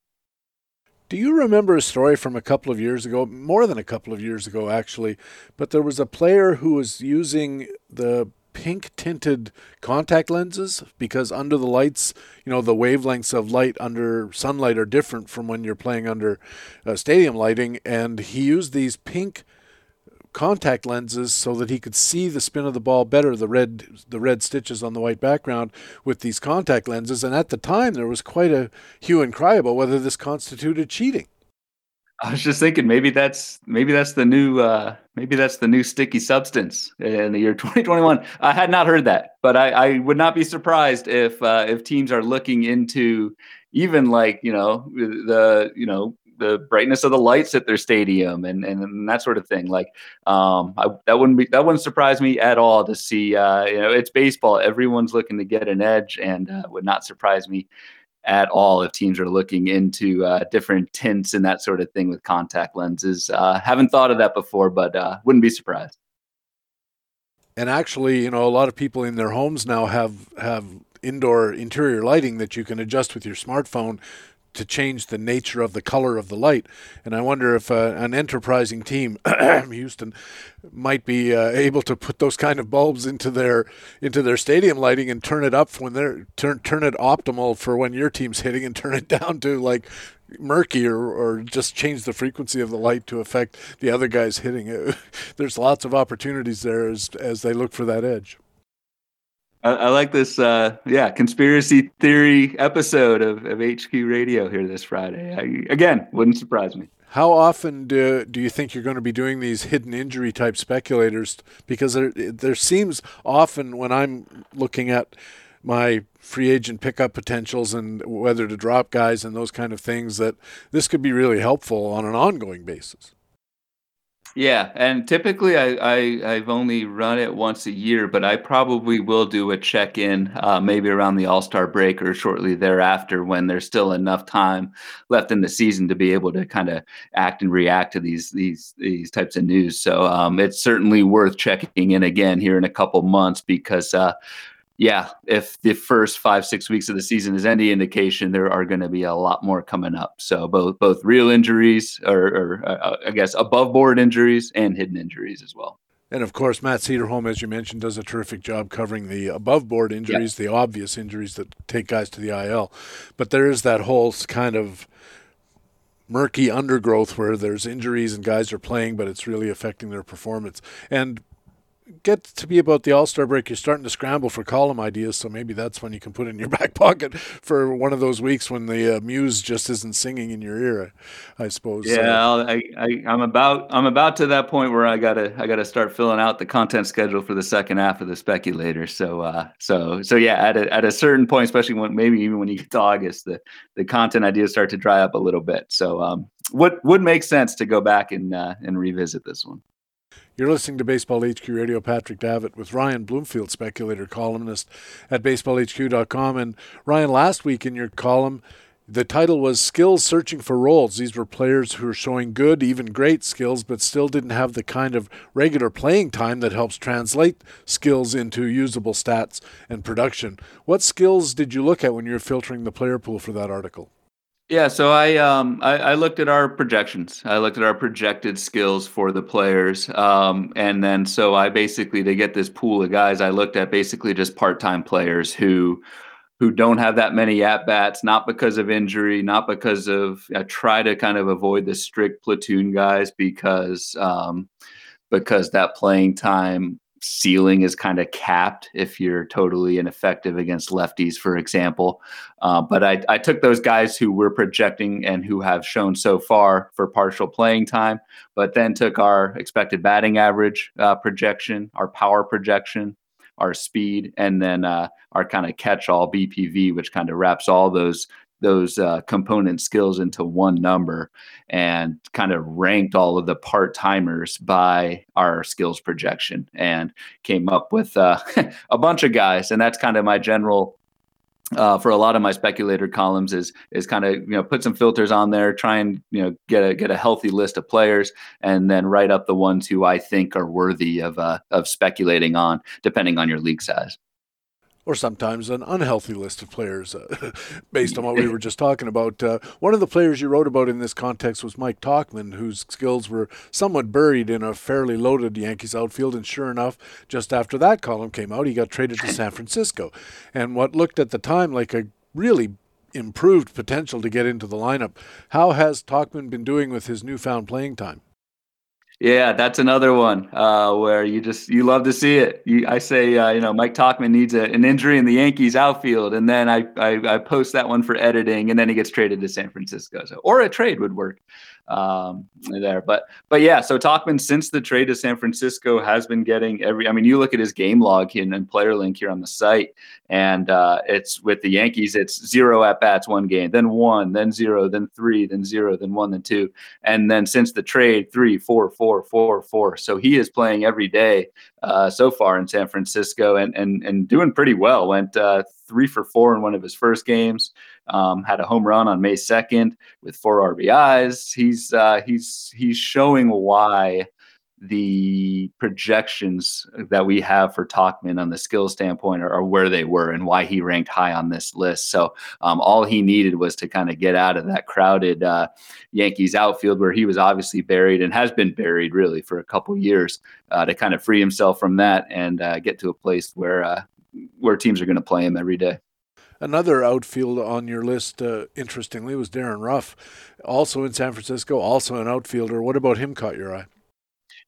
Do you remember a story from a couple of years ago, more than a couple of years ago, actually? But there was a player who was using the pink tinted contact lenses because under the lights, you know, the wavelengths of light under sunlight are different from when you're playing under uh, stadium lighting. And he used these pink contact lenses so that he could see the spin of the ball better, the red the red stitches on the white background with these contact lenses. And at the time, there was quite a hue and cry about whether this constituted cheating. I was just thinking maybe that's maybe that's the new uh, maybe that's the new sticky substance in the year 2021. I had not heard that, but I, I would not be surprised if uh, if teams are looking into even like you know the you know the brightness of the lights at their stadium and, and, that sort of thing. Like um, I, that wouldn't be that wouldn't surprise me at all to see. Uh, you know, it's baseball. Everyone's looking to get an edge, and uh, would not surprise me at all if teams are looking into uh, different tints and that sort of thing with contact lenses. Uh, haven't thought of that before, but uh, wouldn't be surprised. And actually, you know, a lot of people in their homes now have have indoor interior lighting that you can adjust with your smartphone to change the nature of the color of the light. And I wonder if uh, an enterprising team, Houston, might be uh, able to put those kind of bulbs into their into their stadium lighting and turn it up when they're turn turn it optimal for when your team's hitting and turn it down to like murky or, or just change the frequency of the light to affect the other guys hitting it. There's lots of opportunities there as as they look for that edge. I, like this, uh, yeah, conspiracy theory episode of, of HQ Radio here this Friday. I, again, wouldn't surprise me. How often do, do you think you're going to be doing these hidden injury type speculators? Because there, there seems often when I'm looking at my free agent pickup potentials and whether to drop guys and those kind of things that this could be really helpful on an ongoing basis. Yeah, and typically I, I I've only run it once a year, but I probably will do a check in uh, maybe around the All Star break or shortly thereafter when there's still enough time left in the season to be able to kind of act and react to these these these types of news. So um, it's certainly worth checking in again here in a couple months because. Uh, yeah, if the first five six weeks of the season is any indication, there are going to be a lot more coming up. So both both real injuries, or, or uh, I guess above board injuries, and hidden injuries as well. And of course, Matt Cederholm, as you mentioned, does a terrific job covering the above board injuries, the obvious injuries that take guys to the IL. But there is that whole kind of murky undergrowth where there's injuries and guys are playing, but it's really affecting their performance. And get to be about the All Star break, you're starting to scramble for column ideas. So maybe that's when you can put it in your back pocket for one of those weeks when the uh, muse just isn't singing in your ear. I, suppose. Yeah, I, I, I'm about I'm about to that point where I gotta I gotta start filling out the content schedule for the second half of the speculator. So uh, so so yeah, at a at a certain point, especially when maybe even when you get to August, the the content ideas start to dry up a little bit. So um, what would make sense to go back and uh, and revisit this one. You're listening to Baseball HQ Radio. Patrick Davitt with Ryan Bloomfield, speculator columnist at baseballhq.com. And Ryan, last week in your column, the title was Skills Searching for Roles. These were players who were showing good, even great skills, but still didn't have the kind of regular playing time that helps translate skills into usable stats and production. What skills did you look at when you were filtering the player pool for that article? Yeah, so I um I, I, looked at our projections. I looked at our projected skills for the players, um, and then so I basically to get this pool of guys, I looked at basically just part time players who who don't have that many at bats, not because of injury, not because of. I try to kind of avoid the strict platoon guys because um, because that playing time ceiling is kind of capped if you're totally ineffective against lefties, for example. Uh, but I, I, took those guys who were projecting and who have shown so far for partial playing time, but then took our expected batting average uh, projection, our power projection, our speed, and then uh, our kind of catch all BPV, which kind of wraps all those those uh, component skills into one number and kind of ranked all of the part timers by our skills projection and came up with uh, a bunch of guys. And that's kind of my general. Uh, for a lot of my speculator columns is is kind of you know put some filters on there, try and you know get a get a healthy list of players, and then write up the ones who I think are worthy of uh, of speculating on, depending on your league size or sometimes an unhealthy list of players uh, based on what we were just talking about. Uh, one of the players you wrote about in this context was Mike Tauchman, whose skills were somewhat buried in a fairly loaded Yankees outfield. And sure enough, just after that column came out, he got traded to San Francisco. And what looked at the time like a really improved potential to get into the lineup. How has Tauchman been doing with his newfound playing time? Yeah, that's another one uh, where you just you love to see it. You, I say, uh, you know, Mike Tauchman needs a, an injury in the Yankees outfield, and then I, I, I post that one for editing, and then he gets traded to San Francisco. So, or a trade would work um, there. But but yeah, so Tauchman since the trade to San Francisco has been getting every. I mean, you look at his game log and, and player link here on the site, and uh, it's with the Yankees, it's zero at bats one game, then one, then zero, then three, then zero, then one, then two, and then since the trade, three, four, four, four, four. So he is playing every day uh, so far in San Francisco and and and doing pretty well. Went uh, three for four in one of his first games. Um, had a home run on May second with four RBIs. He's uh, he's he's showing why the projections that we have for Tauchman on the skill standpoint are, are, where they were and why he ranked high on this list. So um, all he needed was to kind of get out of that crowded uh, Yankees outfield where he was obviously buried and has been buried really for a couple years uh, to kind of free himself from that and uh, get to a place where uh, where teams are going to play him every day. Another outfield on your list, uh, interestingly, was Darin Ruf, also in San Francisco, also an outfielder. What about him caught your eye?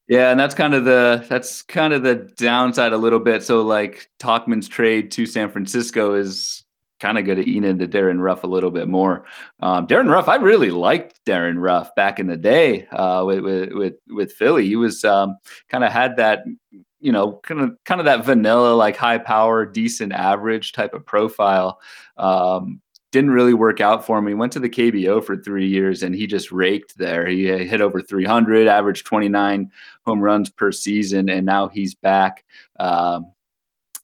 Yeah, and that's kind of the that's kind of the downside a little bit. So like Tauchman's trade to San Francisco is kind of going to eat into Darin Ruf a little bit more. Um, Darin Ruf, I really liked Darin Ruf back in the day uh, with, with, with with Philly. He was um, kind of had that you know, kind of kind of that vanilla, like high power, decent average type of profile. Um, didn't really work out for. He went to the KBO for three years and he just raked there. He hit over 300, averaged 29 home runs per season, and now he's back. Um,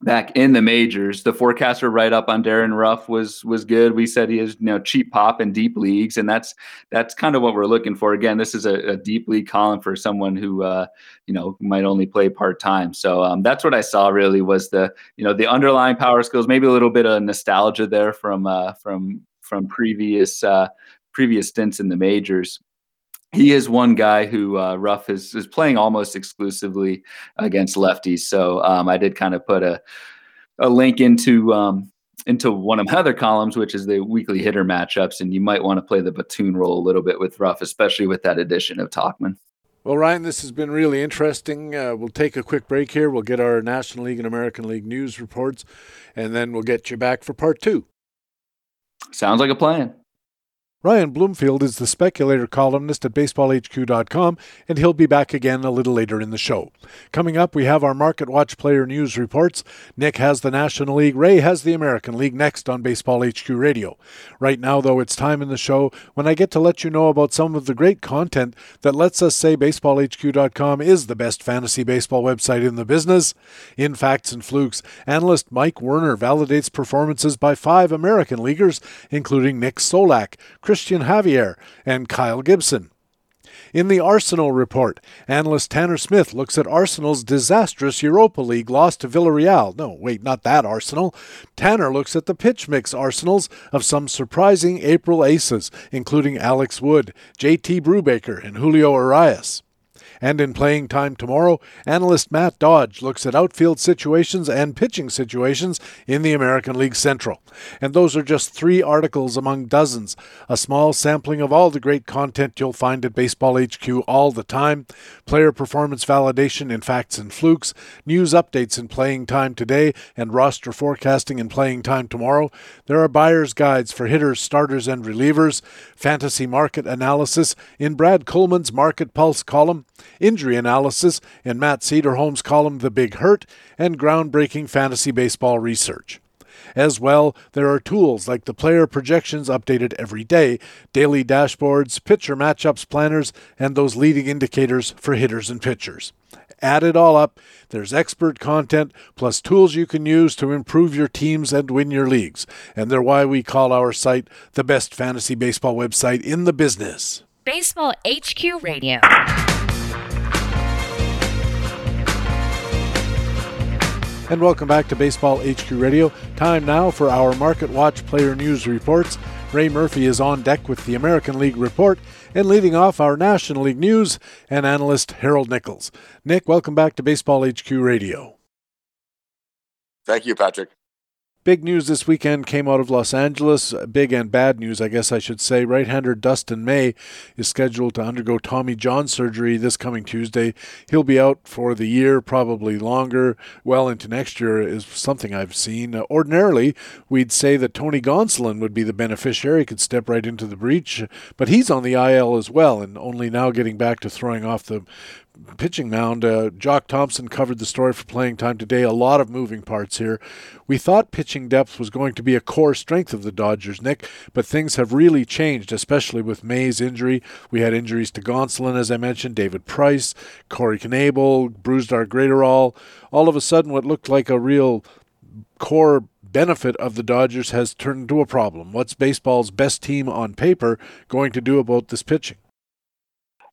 back in the majors. The forecaster write up on Darin Ruf was was good. We said he is you know cheap pop in deep leagues, and that's that's kind of what we're looking for. Again, this is a, a deep league column for someone who uh, you know might only play part time. So um, that's what I saw. Really was the you know the underlying power skills, maybe a little bit of nostalgia there from uh, from from previous uh, previous stints in the majors he is one guy who uh, Ruf is is playing almost exclusively against lefties. So um, I did kind of put a a link into um, into one of my other columns, which is the weekly hitter matchups, and you might want to play the Batoon role a little bit with Ruf, especially with that addition of Tauchman. Well, Ryan, this has been really interesting. Uh, we'll take a quick break here. We'll get our National League and American League news reports, and then we'll get you back for part two. Sounds like a plan. Ryan Bloomfield is the speculator columnist at baseballhq.com, and he'll be back again a little later in the show. Coming up, we have our Market Watch player news reports. Nick has the National League, Ray has the American League next on Baseball HQ Radio. Right now, though, it's time in the show when I get to let you know about some of the great content that lets us say baseballhq.com is the best fantasy baseball website in the business. In Facts and Flukes, analyst Mike Werner validates performances by five American leaguers, including Nick Solak, Chris Christian Javier, and Kyle Gibson. In the Arsenal report, analyst Tanner Smith looks at Arsenal's disastrous Europa League loss to Villarreal. No, wait, not that Arsenal. Tanner looks at the pitch mix arsenals of some surprising April aces, including Alex Wood, JT Brubaker, and Julio Urias. And in playing time tomorrow, analyst Matt Dodge looks at outfield situations and pitching situations in the American League Central. And those are just three articles among dozens, a small sampling of all the great content you'll find at Baseball HQ all the time player performance validation in facts and flukes, news updates in playing time today, and roster forecasting in playing time tomorrow. There are buyer's guides for hitters, starters, and relievers, fantasy market analysis in Brad Coleman's Market Pulse column injury analysis in Matt Cederholm's column The Big Hurt, and groundbreaking fantasy baseball research. As well, there are tools like the player projections updated every day, daily dashboards, pitcher matchups planners, and those leading indicators for hitters and pitchers. Add it all up, there's expert content plus tools you can use to improve your teams and win your leagues. And they're why we call our site the best fantasy baseball website in the business. Baseball HQ Radio. And welcome back to Baseball HQ Radio. Time now for our Market Watch player news reports. Ray Murphy is on deck with the American League report and leading off our National League news and analyst Harold Nichols. Nick, welcome back to Baseball HQ Radio. Thank you, Patrick. Big news this weekend came out of Los Angeles. Big and bad news, I guess I should say. Right hander Dustin May is scheduled to undergo Tommy John surgery this coming Tuesday. He'll be out for the year, probably longer, well into next year, is something I've seen. Uh, ordinarily, we'd say that Tony Gonsolin would be the beneficiary, could step right into the breach, but he's on the IL as well, and only now getting back to throwing off the pitching mound. Uh, Jock Thompson covered the story for playing time today. A lot of moving parts here. We thought pitching depth was going to be a core strength of the Dodgers, Nick, but things have really changed, especially with May's injury. We had injuries to Gonsolin, as I mentioned, David Price, Corey Knebel, Brusdar Graterol. All of a sudden, what looked like a real core benefit of the Dodgers has turned into a problem. What's baseball's best team on paper going to do about this pitching?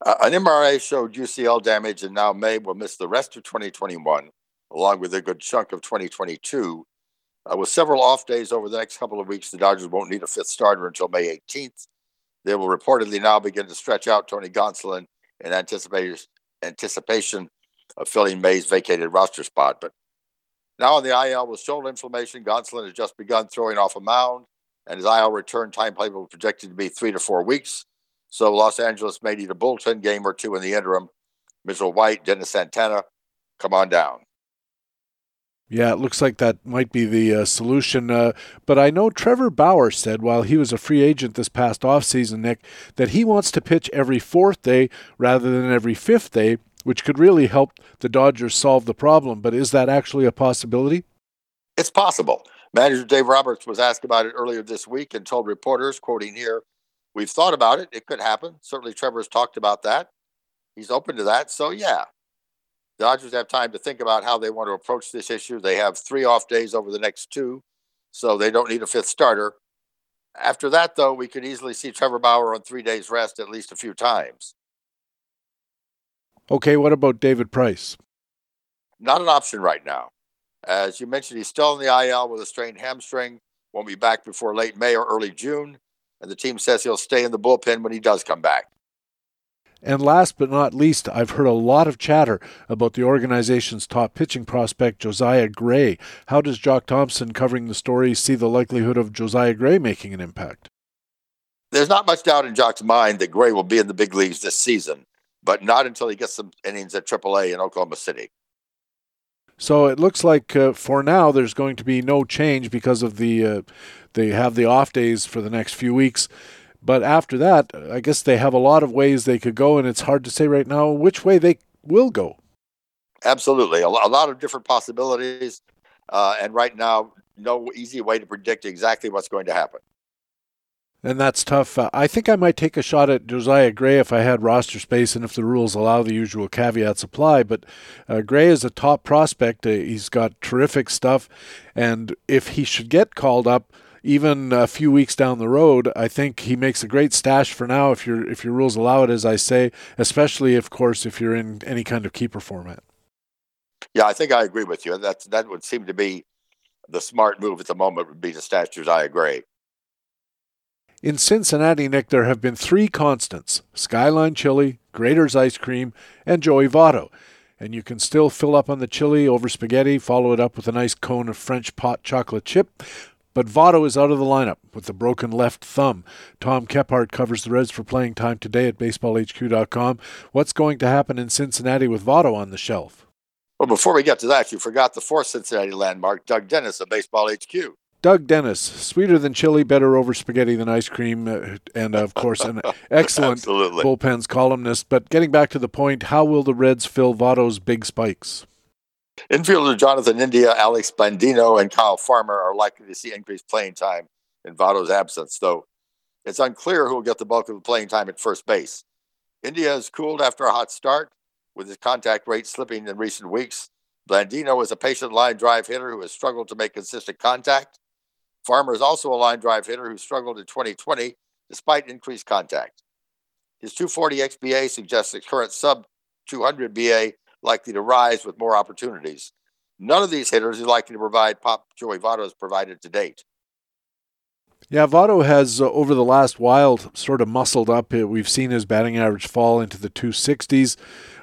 Uh, an MRI showed UCL damage, and now May will miss the rest of 2021, along with a good chunk of 2022. Uh, with several off days over the next couple of weeks, the Dodgers won't need a fifth starter until May 18th. They will reportedly now begin to stretch out Tony Gonsolin in anticipation of filling May's vacated roster spot. But now on the IL with shoulder inflammation, Gonsolin has just begun throwing off a mound, and his IL return time is projected to be three to four weeks. So Los Angeles may need a bullpen game or two in the interim. Mitchell White, Dennis Santana, come on down. Yeah, it looks like that might be the uh, solution. Uh, but I know Trevor Bauer said while he was a free agent this past offseason, Nick, that he wants to pitch every fourth day rather than every fifth day, which could really help the Dodgers solve the problem. But is that actually a possibility? It's possible. Manager Dave Roberts was asked about it earlier this week and told reporters, quoting here, We've thought about it. It could happen. Certainly, Trevor's talked about that. He's open to that. So, yeah, Dodgers have time to think about how they want to approach this issue. They have three off days over the next two, so they don't need a fifth starter. After that, though, we could easily see Trevor Bauer on three days' rest at least a few times. Okay, what about David Price? Not an option right now. As you mentioned, he's still in the IL with a strained hamstring. Won't be back before late May or early June and the team says he'll stay in the bullpen when he does come back. And last but not least, I've heard a lot of chatter about the organization's top pitching prospect, Josiah Gray. How does Jock Thompson covering the story see the likelihood of Josiah Gray making an impact? There's not much doubt in Jock's mind that Gray will be in the big leagues this season, but not until he gets some innings at AAA in Oklahoma City. So it looks like uh, for now there's going to be no change because of the uh, they have the off days for the next few weeks. But after that, I guess they have a lot of ways they could go, and it's hard to say right now which way they will go. Absolutely, a, lot of different possibilities, uh, and right now, no easy way to predict exactly what's going to happen. And that's tough. Uh, I think I might take a shot at Josiah Gray if I had roster space and if the rules allow the usual caveats apply. But uh, Gray is a top prospect. Uh, he's got terrific stuff. And if he should get called up, even a few weeks down the road, I think he makes a great stash for now if your if your rules allow it, as I say, especially of course if you're in any kind of keeper format. Yeah, I think I agree with you. That that would seem to be the smart move at the moment would be to stash Josiah Gray. In Cincinnati, Nick, there have been three constants Skyline Chili, Graeter's Ice Cream, and Joey Votto. And you can still fill up on the chili over spaghetti, follow it up with a nice cone of French pot chocolate chip. But Votto is out of the lineup with a broken left thumb. Tom Kephart covers the Reds for playing time today at baseballhq.com. What's going to happen in Cincinnati with Votto on the shelf? Well, before we get to that, you forgot the fourth Cincinnati landmark, Doug Dennis of Baseball HQ. Doug Dennis, sweeter than chili, better over spaghetti than ice cream, uh, and of course, an excellent bullpens columnist. But getting back to the point, how will the Reds fill Votto's big spikes? Infielder Jonathan India, Alex Blandino, and Kyle Farmer are likely to see increased playing time in Votto's absence, though it's unclear who will get the bulk of the playing time at first base. India has cooled after a hot start, with his contact rate slipping in recent weeks. Blandino is a patient line drive hitter who has struggled to make consistent contact. Farmer is also a line drive hitter who struggled in 2020 despite increased contact. His 240 XBA suggests a current sub 200 BA likely to rise with more opportunities. None of these hitters is likely to provide pop Joey Votto has provided to date. Yeah, Votto has uh, over the last while sort of muscled up. Uh, we've seen his batting average fall into the 260s,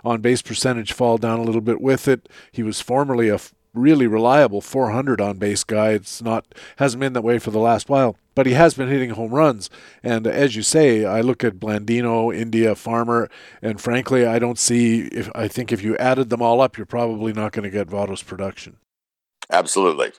on base percentage fall down a little bit with it. He was formerly a really reliable 400 on base guy. It's not hasn't been that way for the last while, but he has been hitting home runs. And as you say, I look at Blandino, India, Farmer, and frankly, I don't see if I think if you added them all up, you're probably not going to get Votto's production. Absolutely.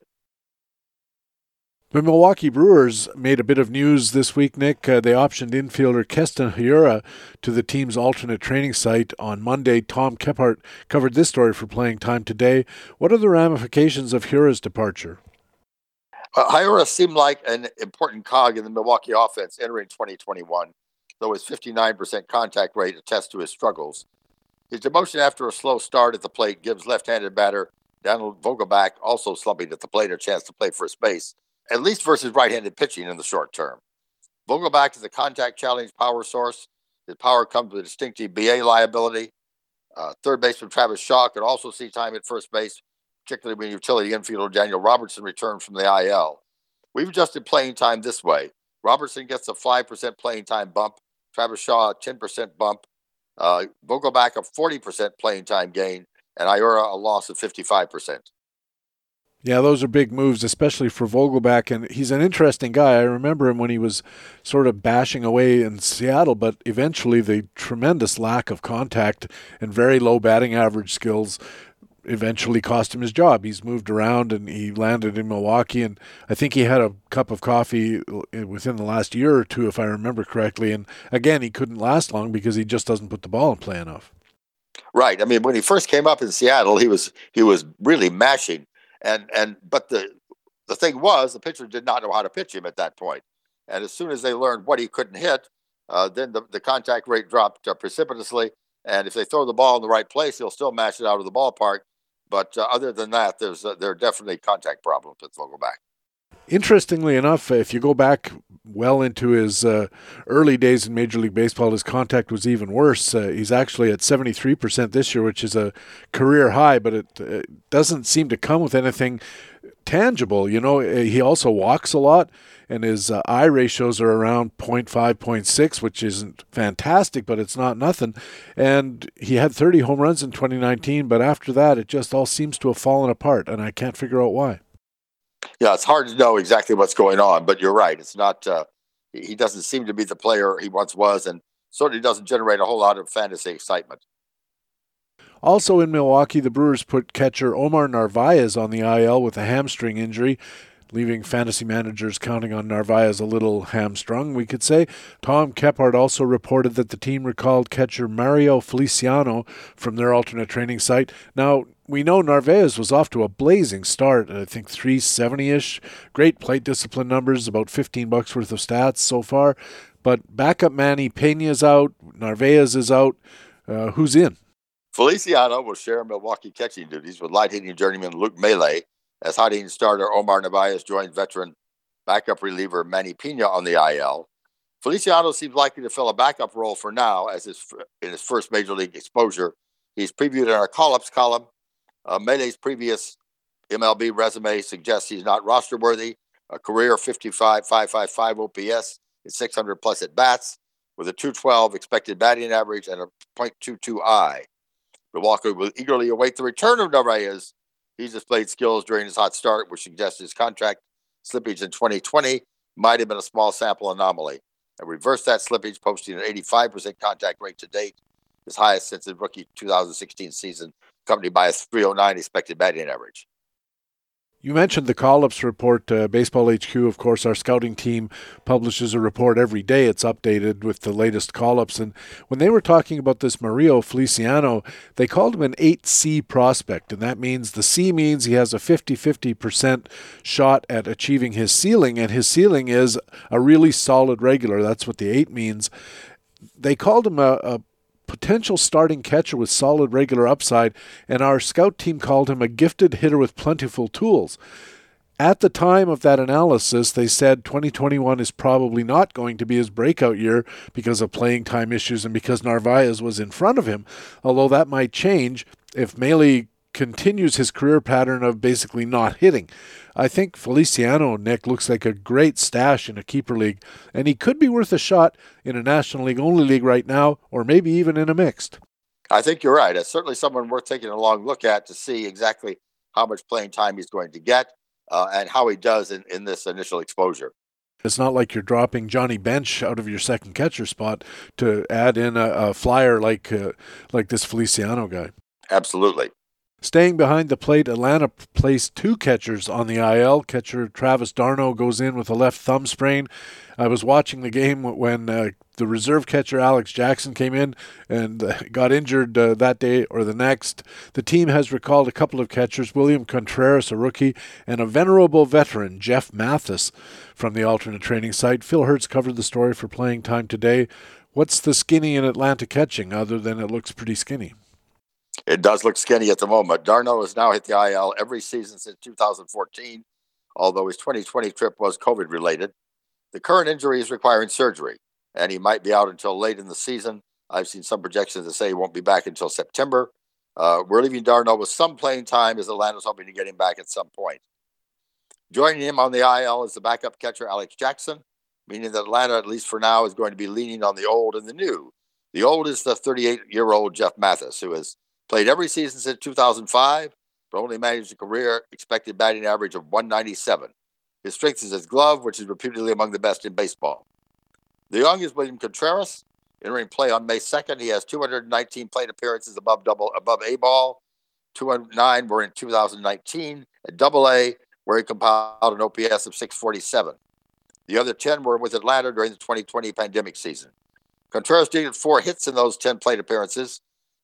The Milwaukee Brewers made a bit of news this week, Nick. Uh, they optioned infielder Keston Hiura to the team's alternate training site on Monday. Tom Kephart covered this story for playing time today. What are the ramifications of Hiura's departure? Uh, Hiura seemed like an important cog in the Milwaukee offense entering 2021, though his 59% contact rate attests to his struggles. His demotion after a slow start at the plate gives left handed batter Donald Vogelbach, also slumping at the plate, a chance to play first base at least versus right-handed pitching in the short term. Vogelbach is a contact challenge power source. His power comes with a distinctive BA liability. Uh, third baseman Travis Shaw could also see time at first base, particularly when utility infielder Daniel Robertson returns from the IL. We've adjusted playing time this way. Robertson gets a 5% playing time bump, Travis Shaw a 10% bump, uh, Vogelbach a 40% playing time gain, and Hiura a loss of 55%. Yeah, those are big moves, especially for Vogelbach, And he's an interesting guy. I remember him when he was sort of bashing away in Seattle, but eventually the tremendous lack of contact and very low batting average skills eventually cost him his job. He's moved around and he landed in Milwaukee. And I think he had a cup of coffee uh, within the last year or two, if I remember correctly. And again, he couldn't last long because he just doesn't put the ball in play enough. Right. I mean, when he first came up in Seattle, he was he was really mashing and and but the the thing was the pitcher did not know how to pitch him at that point. And as soon as they learned what he couldn't hit, uh, then the, the contact rate dropped uh, precipitously. And if they throw the ball in the right place, he'll still mash it out of the ballpark. But uh, other than that, there's uh, there are definitely contact problems with Vogelbach. Interestingly enough, if you go back well into his uh, early days in Major League Baseball, his contact was even worse. Uh, he's actually at 73% this year, which is a career high, but it, it, doesn't seem to come with anything tangible. You know, he also walks a lot and his uh, Eye ratios are around 0.5, 0.6, which isn't fantastic, but it's not nothing. And he had 30 home runs in 2019, but after that, it just all seems to have fallen apart, and I can't figure out why. Yeah, it's hard to know exactly what's going on, but you're right. It's not. Uh, he doesn't seem to be the player he once was, and certainly doesn't generate a whole lot of fantasy excitement. Also in Milwaukee, the Brewers put catcher Omar Narvaez on the IL with a hamstring injury leaving fantasy managers counting on Narvaez a little hamstrung, we could say. Tom Kephart also reported that the team recalled catcher Mario Feliciano from their alternate training site. Now, we know Narvaez was off to a blazing start, I think 370 ish. Great plate discipline numbers, about 15 bucks worth of stats so far. But backup Manny Pena's out, Narvaez is out. Uh, who's in? Feliciano will share Milwaukee catching duties with light hitting journeyman Luke Maile as hot hitting starter Omar Narvaez joined veteran backup reliever Manny Pena on the IL. Feliciano seems likely to fill a backup role for now as his, in his first major league exposure. He's previewed in our call-ups column. Uh, Maile's previous MLB resume suggests he's not roster worthy. A career 55, 555 OPS and 600 plus at bats with a 212 expected batting average and a .22 Eye. Milwaukee will eagerly await the return of Narvaez He's displayed skills during his hot start, which suggests his contract slippage in 2020 might have been a small sample anomaly. And reversed that slippage, posting an 85% contact rate to date, his highest since the rookie 2016 season, accompanied by a 309 expected batting average. You mentioned the call-ups report. Uh, Baseball HQ, of course, our scouting team publishes a report every day. It's updated with the latest call-ups. And when they were talking about this Mario Feliciano, they called him an 8C prospect. And that means the C means he has a 50-50% shot at achieving his ceiling. And his ceiling is a really solid regular. That's what the 8 means. They called him a, a potential starting catcher with solid regular upside, and our scout team called him a gifted hitter with plentiful tools. At the time of that analysis, they said 2021 is probably not going to be his breakout year because of playing time issues and because Narvaez was in front of him, although that might change if Maile continues his career pattern of basically not hitting. I think Feliciano, Nick, looks like a great stash in a keeper league, and he could be worth a shot in a National League only league right now, or maybe even in a mixed. I think you're right. It's certainly someone worth taking a long look at to see exactly how much playing time he's going to get uh, and how he does in, in this initial exposure. It's not like you're dropping Johnny Bench out of your second catcher spot to add in a, a flyer like uh, like this Feliciano guy. Absolutely. Staying behind the plate, Atlanta placed two catchers on the IL. Catcher Travis d'Arnaud goes in with a left thumb sprain. I was watching the game when uh, the reserve catcher Alex Jackson came in and uh, got injured uh, that day or the next. The team has recalled a couple of catchers William Contreras, a rookie, and a venerable veteran, Jeff Mathis, from the alternate training site. Phil Hertz covered the story for playing time today. What's the skinny in Atlanta catching other than it looks pretty skinny? It does look skinny at the moment. d'Arnaud has now hit the IL every season since 2014, although his 2020 trip was COVID related. The current injury is requiring surgery, and he might be out until late in the season. I've seen some projections that say he won't be back until September. Uh, we're leaving d'Arnaud with some playing time as Atlanta's hoping to get him back at some point. Joining him on the IL is the backup catcher Alex Jackson, meaning that Atlanta, at least for now, is going to be leaning on the old and the new. The old is the 38 year old Jeff Mathis, who has Played every season since 2005, but only managed a career expected batting average of 197. His strength is his glove, which is reputedly among the best in baseball. The young is William Contreras, entering play on May 2nd. He has 219 plate appearances above double above A ball. 209 were in 2019 at Double A, where he compiled an OPS of 647. The other 10 were with Atlanta during the 2020 pandemic season. Contreras did four hits in those 10 plate appearances,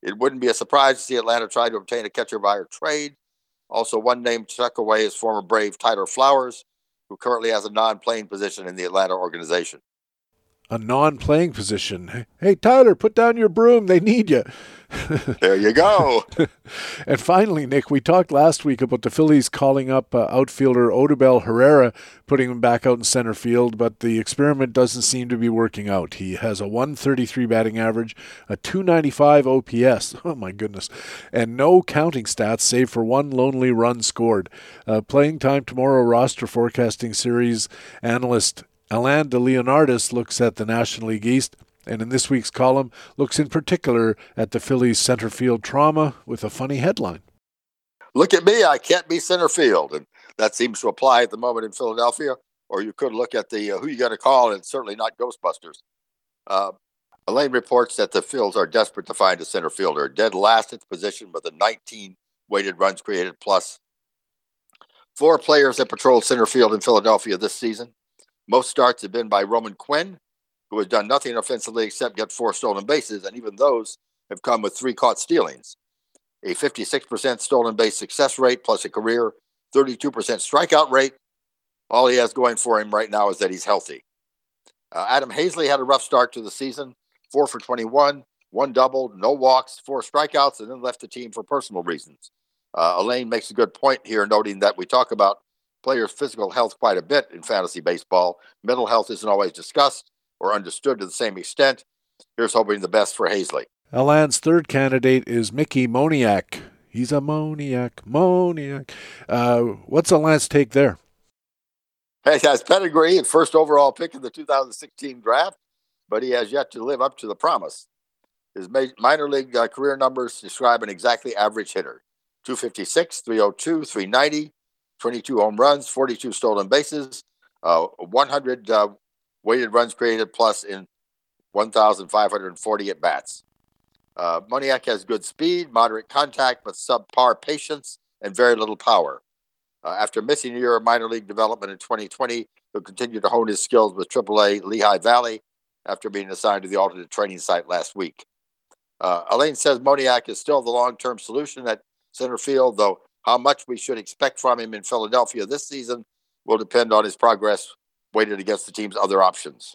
it wouldn't be a surprise to see Atlanta try to obtain a catcher via trade. Also, one name tuck away is former Brave Tyler Flowers, who currently has a non playing position in the Atlanta organization. A non playing position. Hey, Tyler, put down your broom. They need you. there you go. and finally, Nick, we talked last week about the Phillies calling up uh, outfielder Odubel Herrera, putting him back out in center field, but the experiment doesn't seem to be working out. He has a 133 batting average, a 295 OPS, oh my goodness, and no counting stats save for one lonely run scored. Uh, playing time tomorrow roster forecasting series analyst Alain de Leonardis looks at the National League East and in this week's column looks in particular at the Phillies center field trauma with a funny headline. Look at me, I can't be center field. And that seems to apply at the moment in Philadelphia. Or you could look at the uh, who you got to call, and certainly not Ghostbusters. Uh, Alain reports that the Phils are desperate to find a center fielder, dead last at the position with a 19 weighted runs created plus. Four players have patrolled center field in Philadelphia this season. Most starts have been by Roman Quinn, who has done nothing offensively except get four stolen bases, and even those have come with three caught stealings. A 56% stolen base success rate plus a career 32% strikeout rate. All he has going for him right now is that he's healthy. Uh, Adam Haseley had a rough start to the season, four for 21, one double, no walks, four strikeouts, and then left the team for personal reasons. Uh, Alain makes a good point here, noting that we talk about players' physical health quite a bit in fantasy baseball. Mental health isn't always discussed or understood to the same extent. Here's hoping the best for Haseley. Alain's third candidate is Mickey Moniak. He's a Moniak, Moniak. Uh, what's Alain's take there? He has pedigree and first overall pick in the 2016 draft, but he has yet to live up to the promise. His minor league uh, career numbers describe an exactly average hitter 256, 302, 390, 22 home runs, 42 stolen bases, uh, 100 uh, weighted runs created plus in 1,540 at bats. Uh, Moniak has good speed, moderate contact, but subpar patience and very little power. Uh, after missing a year of minor league development in 2020, he'll continue to hone his skills with AAA Lehigh Valley after being assigned to the alternate training site last week. Uh, Alain says Moniak is still the long term solution at center field, though how much we should expect from him in Philadelphia this season will depend on his progress weighted against the team's other options.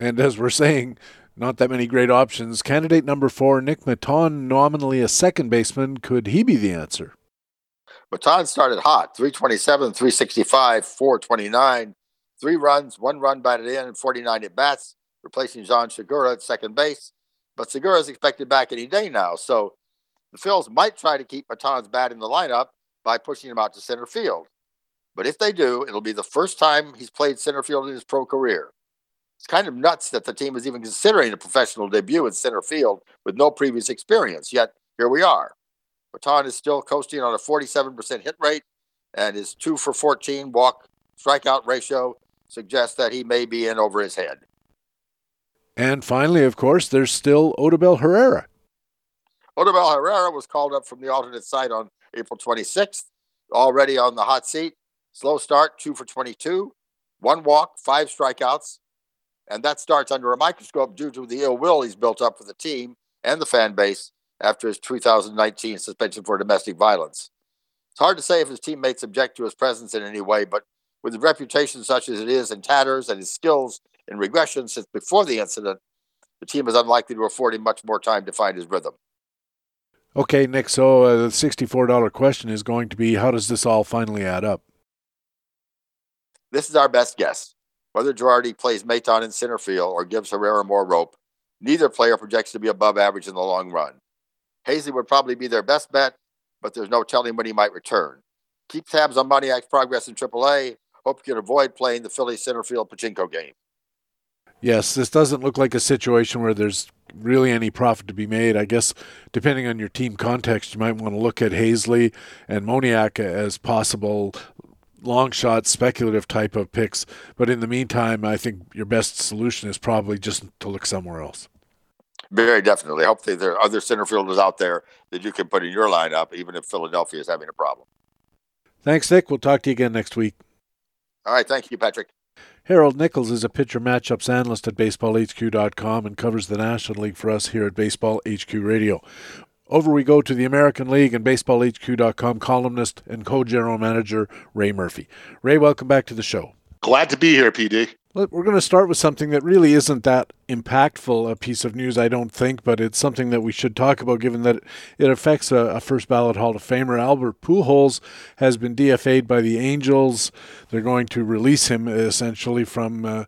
And as we're saying, not that many great options. Candidate number four, Nick Maton, nominally a second baseman. Could he be the answer? Maton started hot 327, 365, 429, three runs, one run batted in, and 49 at bats, replacing Jean Segura at second base. But Segura is expected back any day now. So the Phils might try to keep Maton's bat in the lineup by pushing him out to center field. But if they do, it'll be the first time he's played center field in his pro career. It's kind of nuts that the team is even considering a professional debut in center field with no previous experience. Yet here we are. Maton is still coasting on a 47% hit rate, and his two for 14 walk strikeout ratio suggests that he may be in over his head. And finally, of course, there's still Odubel Herrera. Odubel Herrera was called up from the alternate site on April 26th, already on the hot seat. Slow start, two for 22, one walk, five strikeouts. And that starts under a microscope due to the ill will he's built up for the team and the fan base after his 2019 suspension for domestic violence. It's hard to say if his teammates object to his presence in any way, but with a reputation such as it is in tatters and his skills in regression since before the incident, the team is unlikely to afford him much more time to find his rhythm. Okay, Nick, so uh, the $64 question is going to be how does this all finally add up? This is our best guess. Whether Girardi plays Maton in center field or gives Herrera more rope, neither player projects to be above average in the long run. Haseley would probably be their best bet, but there's no telling when he might return. Keep tabs on Moniak's progress in AAA. Hope you can avoid playing the Philly center field pachinko game. Yes, this doesn't look like a situation where there's really any profit to be made. I guess depending on your team context, you might want to look at Haseley and Moniak as possible long shot speculative type of picks. But in the meantime, I think your best solution is probably just to look somewhere else. Very definitely. Hopefully, there are other center fielders out there that you can put in your lineup, even if Philadelphia is having a problem. Thanks, Nick. We'll talk to you again next week. All right. Thank you, Patrick. Harold Nichols is a pitcher matchups analyst at baseballhq.com and covers the National League for us here at Baseball HQ Radio. Over we go to the American League and BaseballHQ.com columnist and co general manager Ray Murphy. Ray, welcome back to the show. Glad to be here, PD. We're going to start with something that really isn't that impactful a piece of news, I don't think, but it's something that we should talk about given that it affects a, a first ballot Hall of Famer. Albert Pujols has been DFA'd by the Angels. They're going to release him essentially from. Uh,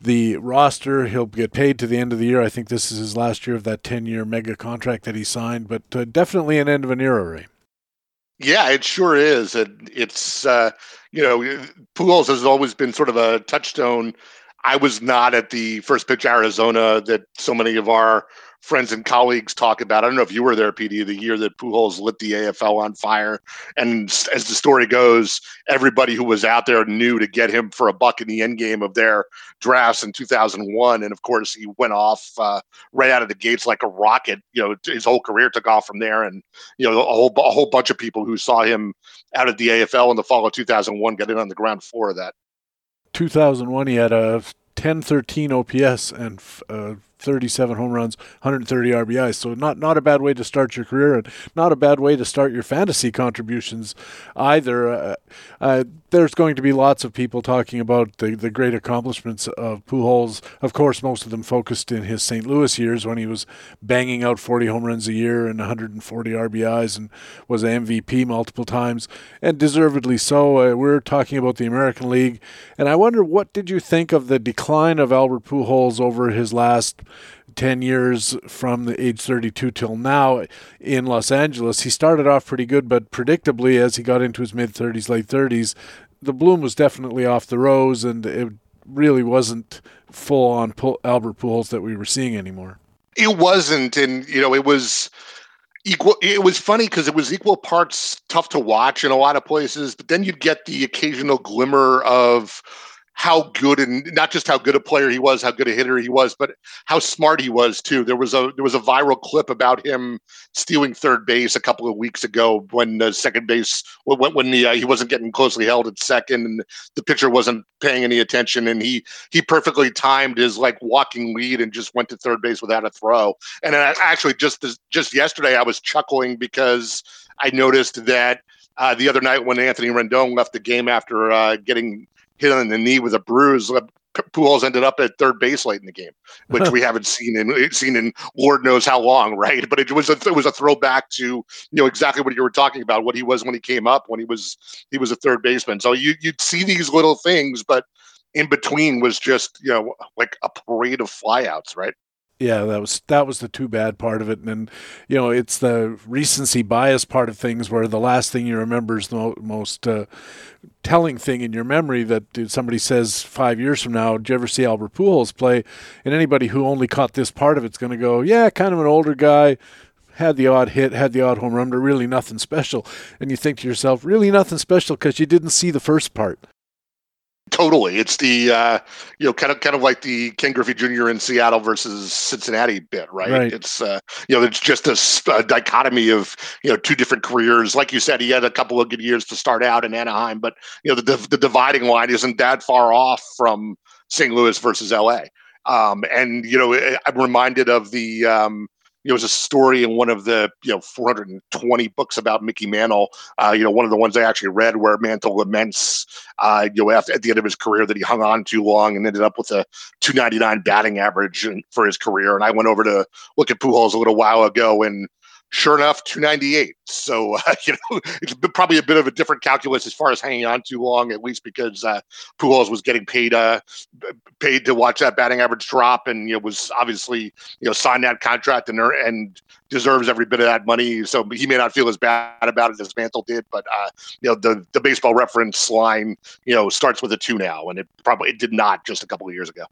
the roster. He'll get paid to the end of the year. I think this is his last year of that 10 year mega contract that he signed, but uh, definitely an end of an era. Yeah, it sure is. And it's, uh, you know, Pujols has always been sort of a touchstone. I was not at the first pitch Arizona that so many of our friends and colleagues talk about. I don't know if you were there, PD, the year that Pujols lit the AFL on fire. And as the story goes, everybody who was out there knew to get him for a buck in the end game of their drafts in 2001. And of course, he went off uh, right out of the gates like a rocket. You know, his whole career took off from there. And, you know, a whole, a whole bunch of people who saw him out of the AFL in the fall of 2001 got in on the ground floor of that. 2001, he had a 1013 OPS and uh, 37 home runs, 130 RBIs. So not not a bad way to start your career, and not a bad way to start your fantasy contributions either. Uh, uh, there's going to be lots of people talking about the, the great accomplishments of Pujols. Of course, most of them focused in his St. Louis years when he was banging out 40 home runs a year and 140 RBIs and was MVP multiple times, and deservedly so. Uh, we're talking about the American League, and I wonder what did you think of the decline of Albert Pujols over his last 10 years from the age 32 till now in Los Angeles. He started off pretty good, but predictably, as he got into his mid 30s, late 30s, the bloom was definitely off the rose, and it really wasn't full on Albert Pujols that we were seeing anymore. It wasn't, and you know, it was equal. It was funny because it was equal parts tough to watch in a lot of places, but then you'd get the occasional glimmer of how good and not just how good a player he was, how good a hitter he was, but how smart he was too. There was a there was a viral clip about him stealing third base a couple of weeks ago when the second base when when the uh, he wasn't getting closely held at second and the pitcher wasn't paying any attention and he he perfectly timed his like walking lead and just went to third base without a throw. And actually just just yesterday I was chuckling because I noticed that uh, the other night when Anthony Rendon left the game after uh, getting hit on the knee with a bruise. Uh, Pujols ended up at third base late in the game, which we haven't seen in seen in Lord knows how long, right? But it was a it was a throwback to you know exactly what you were talking about, what he was when he came up, when he was he was a third baseman. So you you'd see these little things, but in between was just you know like a parade of flyouts, right? Yeah, that was that was the too bad part of it, and you know it's the recency bias part of things where the last thing you remember is the most uh, telling thing in your memory that somebody says five years from now, "Did you ever see Albert Pujols play?" And anybody who only caught this part of it's going to go, "Yeah, kind of an older guy." Had the odd hit, had the odd home run, but really nothing special. And you think to yourself, really nothing special because you didn't see the first part. Totally, it's the uh, you know kind of kind of like the Ken Griffey Jr. in Seattle versus Cincinnati bit, right? right. It's uh, you know it's just a, a, dichotomy of you know two different careers. Like you said, he had a couple of good years to start out in Anaheim, but you know the the dividing line isn't that far off from St. Louis versus L.A. Um, and you know I'm reminded of the um, there was a story in one of the you know 420 books about Mickey Mantle. Uh, you know, one of the ones I actually read where Mantle laments, uh, you know, after, at the end of his career that he hung on too long and ended up with a 299 batting average for his career. And I went over to look at Pujols a little while ago and sure enough, 298. So, uh, you know, it's probably a bit of a different calculus as far as hanging on too long, at least because uh, Pujols was getting paid uh, paid to watch that batting average drop and, you know, was obviously, you know, signed that contract and, and deserves every bit of that money. So he may not feel as bad about it as Mantle did, but, uh, you know, the, the baseball reference line, you know, starts with a two now, and it probably it did not just a couple of years ago.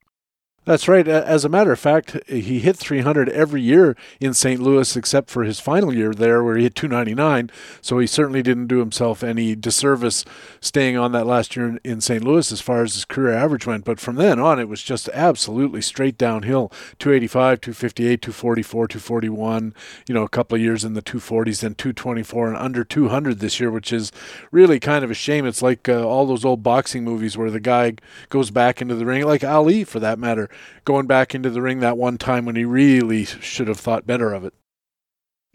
That's right. As a matter of fact, he hit 300 every year in St. Louis, except for his final year there, where he hit 299. So he certainly didn't do himself any disservice staying on that last year in St. Louis as far as his career average went. But from then on, it was just absolutely straight downhill 285, 258, 244, 241. You know, a couple of years in the 240s, then 224 and under 200 this year, which is really kind of a shame. It's like uh, all those old boxing movies where the guy goes back into the ring, like Ali for that matter going back into the ring that one time when he really should have thought better of it.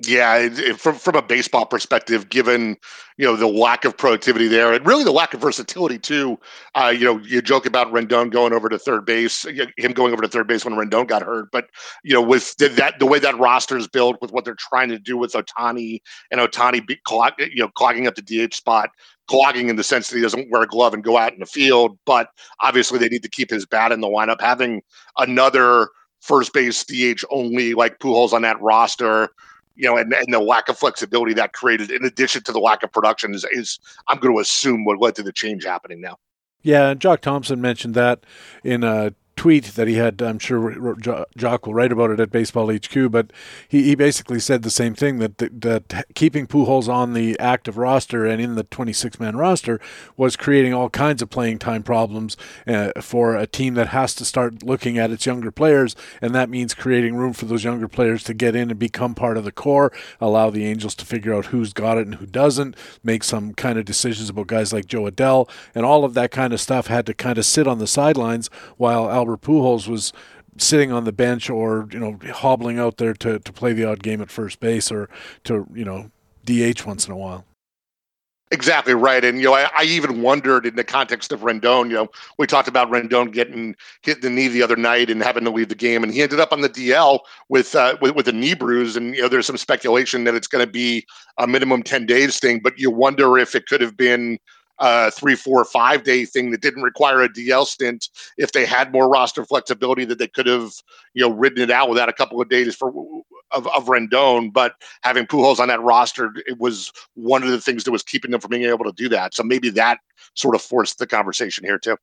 Yeah, it, from from a baseball perspective, given you know the lack of productivity there, and really the lack of versatility too. Uh, you know, you joke about Rendon going over to third base, him going over to third base when Rendon got hurt, but you know, with that the way that roster is built, with what they're trying to do with Ohtani and Ohtani be, clog, you know, clogging up the DH spot, clogging in the sense that he doesn't wear a glove and go out in the field, but obviously they need to keep his bat in the lineup. Having another first base DH only like Pujols on that roster you know, and, and the lack of flexibility that created, in addition to the lack of production, is, is I'm going to assume what led to the change happening now. Yeah, and Jock Thompson mentioned that in a tweet that he had. I'm sure Jock will write about it at Baseball HQ, but he, he basically said the same thing that, that, keeping Pujols on the active roster and in the 26 man roster was creating all kinds of playing time problems uh, for a team that has to start looking at its younger players, and that means creating room for those younger players to get in and become part of the core, allow the Angels to figure out who's got it and who doesn't, make some kind of decisions about guys like Jo Adell, and all of that kind of stuff had to kind of sit on the sidelines while Albert Albert Pujols was sitting on the bench or you know hobbling out there to, to play the odd game at first base or to you know DH once in a while. Exactly right, and you know I, I, even wondered in the context of Rendon. You know, we talked about Rendon getting hit the knee the other night and having to leave the game, and he ended up on the DL with uh, with, with a knee bruise. And you know, there's some speculation that it's going to be a minimum ten days thing, but you wonder if it could have been uh, three, four, five day thing that didn't require a DL stint. If they had more roster flexibility, that they could have, you know, ridden it out without a couple of days for of, of Rendon. But having Pujols on that roster, it was one of the things that was keeping them from being able to do that. So maybe that sort of forced the conversation here too.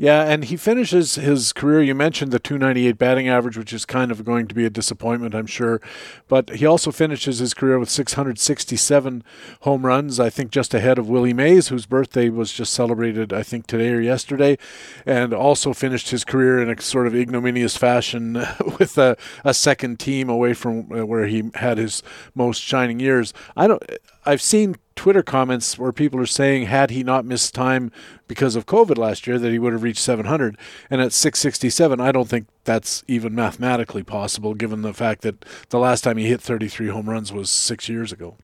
Yeah, and he finishes his career. You mentioned the 298 batting average, which is kind of going to be a disappointment, I'm sure. But he also finishes his career with 667 home runs, I think just ahead of Willie Mays, whose birthday was just celebrated, I think, today or yesterday, and also finished his career in a sort of ignominious fashion with a, a second team away from uh, where he had his most shining years. I don't. I've seen Twitter comments where people are saying had he not missed time because of COVID last year that he would have reached 700 and at 667 I don't think that's even mathematically possible given the fact that the last time he hit 33 home runs was 6 years ago.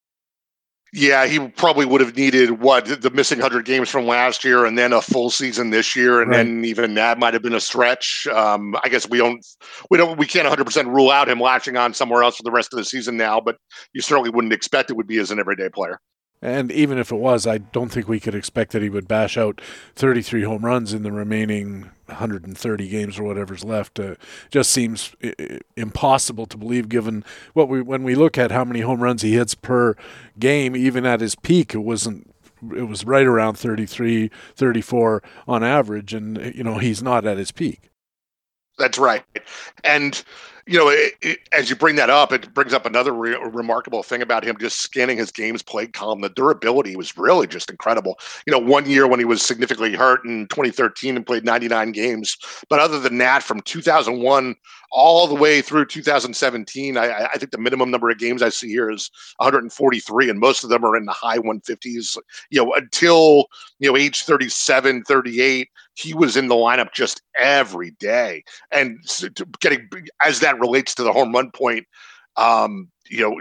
Yeah, he probably would have needed what the missing hundred games from last year, and then a full season this year, and right. then even that might have been a stretch. Um, I guess we don't, we don't, we can't 100 percent rule out him latching on somewhere else for the rest of the season now, but you certainly wouldn't expect it would be as an everyday player. And even if it was, I don't think we could expect that he would bash out 33 home runs in the remaining 130 games or whatever's left. Uh, just seems impossible to believe, given what we when we look at how many home runs he hits per game. Even at his peak, it wasn't. It was right around 33, 34 on average, and you know he's not at his peak. That's right, and you know, it, it, as you bring that up, it brings up another re- remarkable thing about him just scanning his games played column. The durability was really just incredible. You know, one year when he was significantly hurt in 2013 and played 99 games, but other than that, from 2001 all the way through 2017, I, I think the minimum number of games I see here is 143, and most of them are in the high 150s. You know, until you know age 37, 38 he was in the lineup just every day. And getting as that relates to the home run point, um, you know,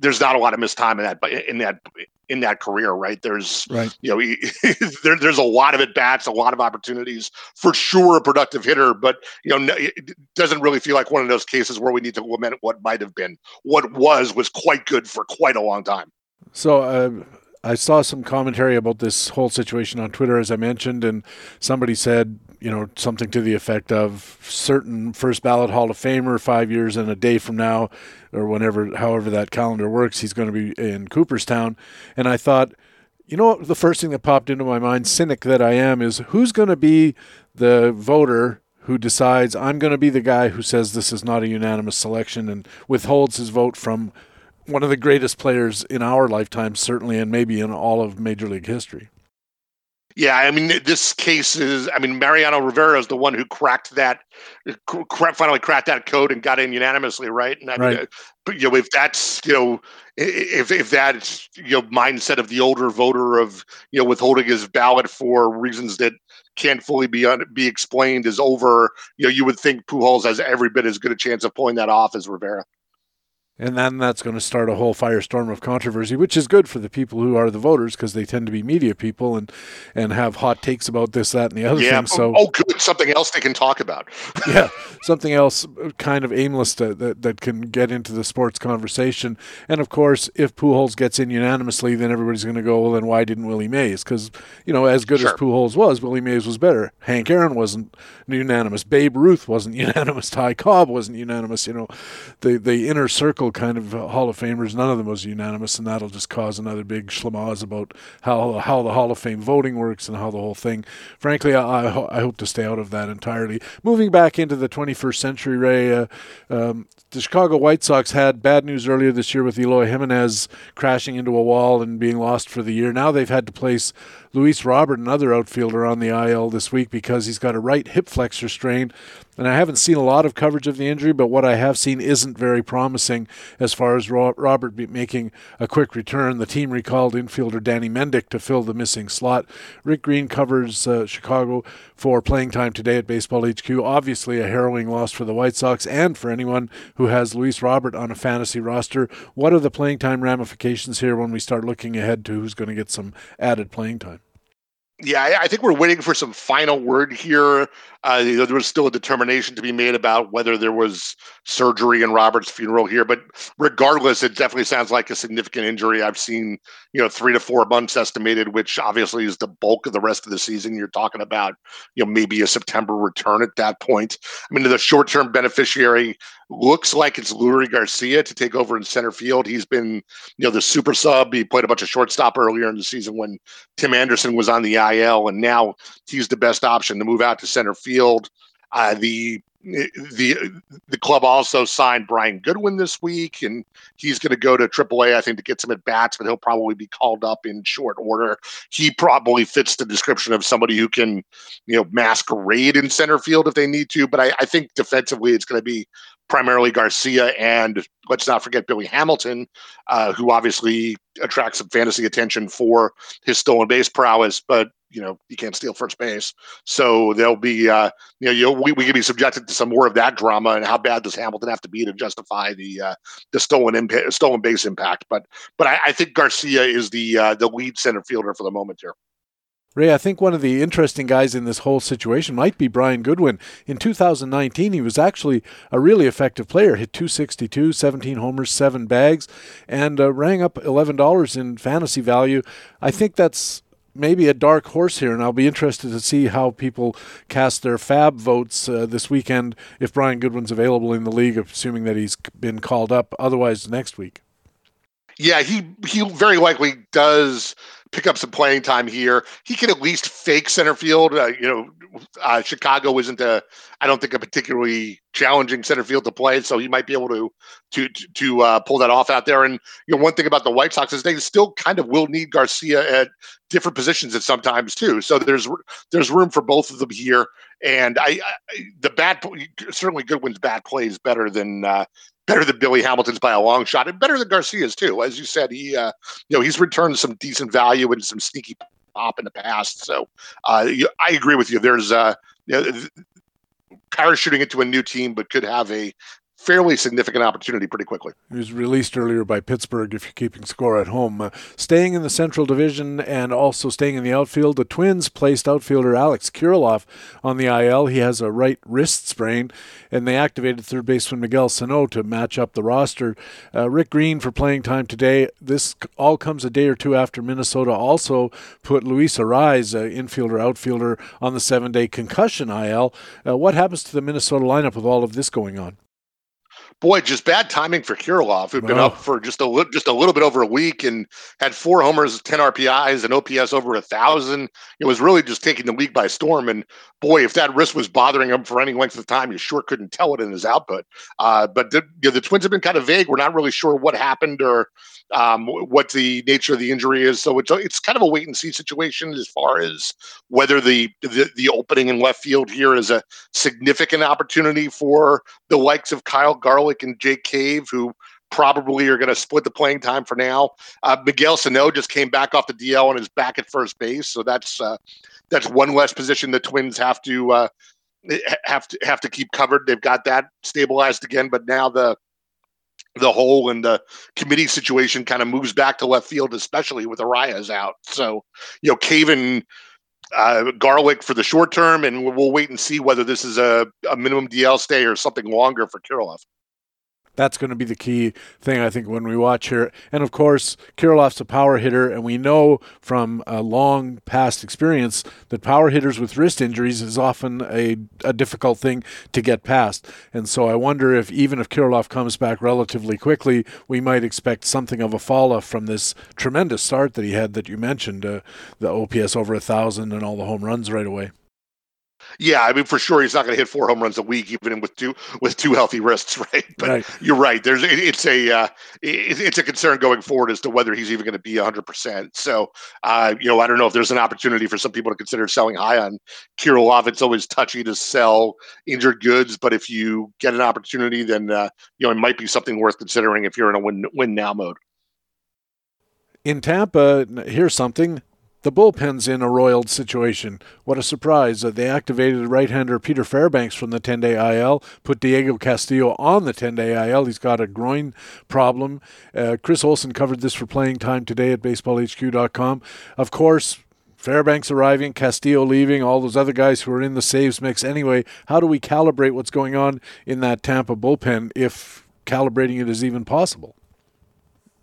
there's not a lot of missed time in that, but in that in that career, right? There's, right. you know, he, there, there's a lot of at bats, a lot of opportunities. For sure, a productive hitter, but you know, it doesn't really feel like one of those cases where we need to lament what might have been. What was was quite good for quite a long time. So, uh, I saw some commentary about this whole situation on Twitter, as I mentioned, and somebody said, you know, something to the effect of certain first ballot Hall of Famer five years and a day from now, or whenever, however that calendar works, he's going to be in Cooperstown. And I thought, you know, the first thing that popped into my mind, cynic that I am, is who's going to be the voter who decides I'm going to be the guy who says this is not a unanimous selection and withholds his vote from one of the greatest players in our lifetime, certainly, and maybe in all of Major League history. Yeah, I mean, this case is. I mean, Mariano Rivera is the one who cracked that, finally cracked that code and got in unanimously, right? And I right. mean, but you know, if that's you know, if if that you know mindset of the older voter of you know withholding his ballot for reasons that can't fully be un- be explained is over, you know, you would think Pujols has every bit as good a chance of pulling that off as Rivera. And then that's going to start a whole firestorm of controversy, which is good for the people who are the voters because they tend to be media people and and have hot takes about this, that, and the other yeah. thing. So, oh, good, something else they can talk about. yeah, something else uh, kind of aimless to, that that can get into the sports conversation. And of course, if Pujols gets in unanimously, then everybody's going to go, well, then why didn't Willie Mays? Because you know, as good sure. as Pujols was, Willie Mays was better. Hank Aaron wasn't unanimous. Babe Ruth wasn't unanimous. Ty Cobb wasn't unanimous. You know, the the inner circle kind of Hall of Famers, none of them was unanimous, and that'll just cause another big schlamaz about how how the Hall of Fame voting works and how the whole thing. Frankly, I, I, I hope to stay out of that entirely. Moving back into the 21st century, Ray, uh, um, the Chicago White Sox had bad news earlier this year with Eloy Jimenez crashing into a wall and being lost for the year. Now they've had to place Luis Robert, another outfielder, on the IL this week because he's got a right hip flexor strain. And I haven't seen a lot of coverage of the injury, but what I have seen isn't very promising as far as Robert making a quick return. The team recalled infielder Danny Mendick to fill the missing slot. Rick Green covers uh, Chicago for playing time today at Baseball HQ. Obviously, a harrowing loss for the White Sox and for anyone who has Luis Robert on a fantasy roster. What are the playing time ramifications here when we start looking ahead to who's going to get some added playing time? Yeah, I think we're waiting for some final word here. Uh, there was still a determination to be made about whether there was surgery in Robert's funeral here, but regardless, it definitely sounds like a significant injury. I've seen, you know, three to four months estimated, which obviously is the bulk of the rest of the season. You're talking about, you know, maybe a September return at that point. I mean, the short-term beneficiary looks like it's Leury Garcia to take over in center field. He's been, you know, the super sub. He played a bunch of shortstop earlier in the season when Tim Anderson was on the IL, and now he's the best option to move out to center field. Uh, the the the club also signed Brian Goodwin this week, and he's going to go to AAA, I think, to get some at bats, but he'll probably be called up in short order. He probably fits the description of somebody who can, you know, masquerade in center field if they need to. But I, I think defensively, it's going to be primarily Garcia and let's not forget Billy Hamilton, uh, who obviously attracts some fantasy attention for his stolen base prowess, but you know you can't steal first base. So there'll be uh, you know, you know we, we can be subjected to some more of that drama and how bad does Hamilton have to be to justify the uh, the stolen imp- stolen base impact. But but I, I think Garcia is the uh, the lead center fielder for the moment here. Ray, I think one of the interesting guys in this whole situation might be Brian Goodwin. In 2019, he was actually a really effective player. Hit 262, 17 homers, seven bags, and uh, rang up $11 in fantasy value. I think that's maybe a dark horse here, and I'll be interested to see how people cast their FAAB votes uh, this weekend if Brian Goodwin's available in the league, assuming that he's been called up. Otherwise, next week. Yeah, he he very likely does pick up some playing time here. He can at least fake center field. Uh, you know, uh, Chicago isn't a, I don't think a particularly challenging center field to play, so he might be able to to to uh, pull that off out there. And you know, one thing about the White Sox is they still kind of will need Garcia at different positions at sometimes too. So there's there's room for both of them here. And I, I the bad certainly Goodwin's bad play is better than uh, better than Billy Hamilton's by a long shot, and better than Garcia's too. As you said, he uh, you know he's returned some decent value and some sneaky pop in the past. So uh, I agree with you. There's uh, you know, parachuting into a new team, but could have a fairly significant opportunity pretty quickly. He was released earlier by Pittsburgh, if you're keeping score at home. Uh, staying in the Central Division and also staying in the outfield, the Twins placed outfielder Alex Kirilloff on the IL. He has a right wrist sprain, and they activated third baseman Miguel Sano to match up the roster. Uh, Rick Green for playing time today. This all comes a day or two after Minnesota also put Luis Arraez, uh, infielder outfielder, on the seven-day concussion IL. Uh, what happens to the Minnesota lineup with all of this going on? Boy, just bad timing for Kirilloff, who'd been up for just a li- just a little bit over a week and had four homers, ten RBIs, and OPS over a thousand. It was really just taking the league by storm. And boy, if that wrist was bothering him for any length of time, you sure couldn't tell it in his output. Uh, but the, you know, the Twins have been kind of vague. We're not really sure what happened or um, what the nature of the injury is. So it's it's kind of a wait and see situation as far as whether the, the the opening in left field here is a significant opportunity for the likes of Kyle Garlick and Jake Cave, who probably are going to split the playing time for now. Uh, Miguel Sano just came back off the DL and is back at first base, so that's uh, that's one less position the Twins have to uh, have to have to keep covered. They've got that stabilized again, but now the the whole and the committee situation kind of moves back to left field, especially with Arraez out. So, you know, Caven uh, Garlick for the short term, and we'll wait and see whether this is a, a minimum DL stay or something longer for Kirilloff that's going to be the key thing, I think, when we watch here. And of course, Kirilloff's a power hitter, and we know from a long past experience that power hitters with wrist injuries is often a, a difficult thing to get past. And so I wonder if even if Kirilloff comes back relatively quickly, we might expect something of a fall off from this tremendous start that he had that you mentioned, uh, the OPS over a thousand and all the home runs right away. Yeah, I mean for sure he's not going to hit four home runs a week, even with two with two healthy wrists, right? But right. you're right. There's it, it's a uh, it, it's a concern going forward as to whether he's even going to be 100. percent So uh, you know, I don't know if there's an opportunity for some people to consider selling high on Kirilloff. It's always touchy to sell injured goods, but if you get an opportunity, then uh, you know it might be something worth considering if you're in a win win now mode. In Tampa, here's something the bullpen's in a roiled situation. What a surprise. that they activated right-hander Peter Fairbanks from the 10-day IL, put Diego Castillo on the 10-day IL. He's got a groin problem. Uh, Chris Olson covered this for playing time today at baseballhq.com. Of course, Fairbanks arriving, Castillo leaving, all those other guys who are in the saves mix anyway. How do we calibrate what's going on in that Tampa bullpen if calibrating it is even possible?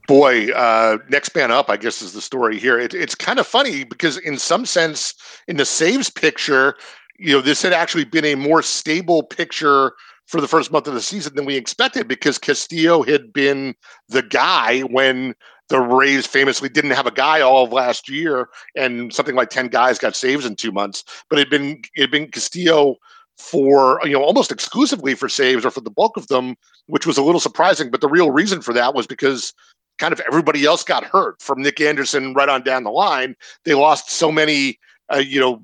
Boy, uh, next man up, I guess, is the story here. It, it's kind of funny because, in some sense, in the saves picture, you know, this had actually been a more stable picture for the first month of the season than we expected because Castillo had been the guy when the Rays famously didn't have a guy all of last year, and something like ten guys got saves in two months. But it had been it had been Castillo for you know almost exclusively for saves or for the bulk of them, which was a little surprising. But the real reason for that was because kind of everybody else got hurt from Nick Anderson right on down the line. They lost so many, uh, you know,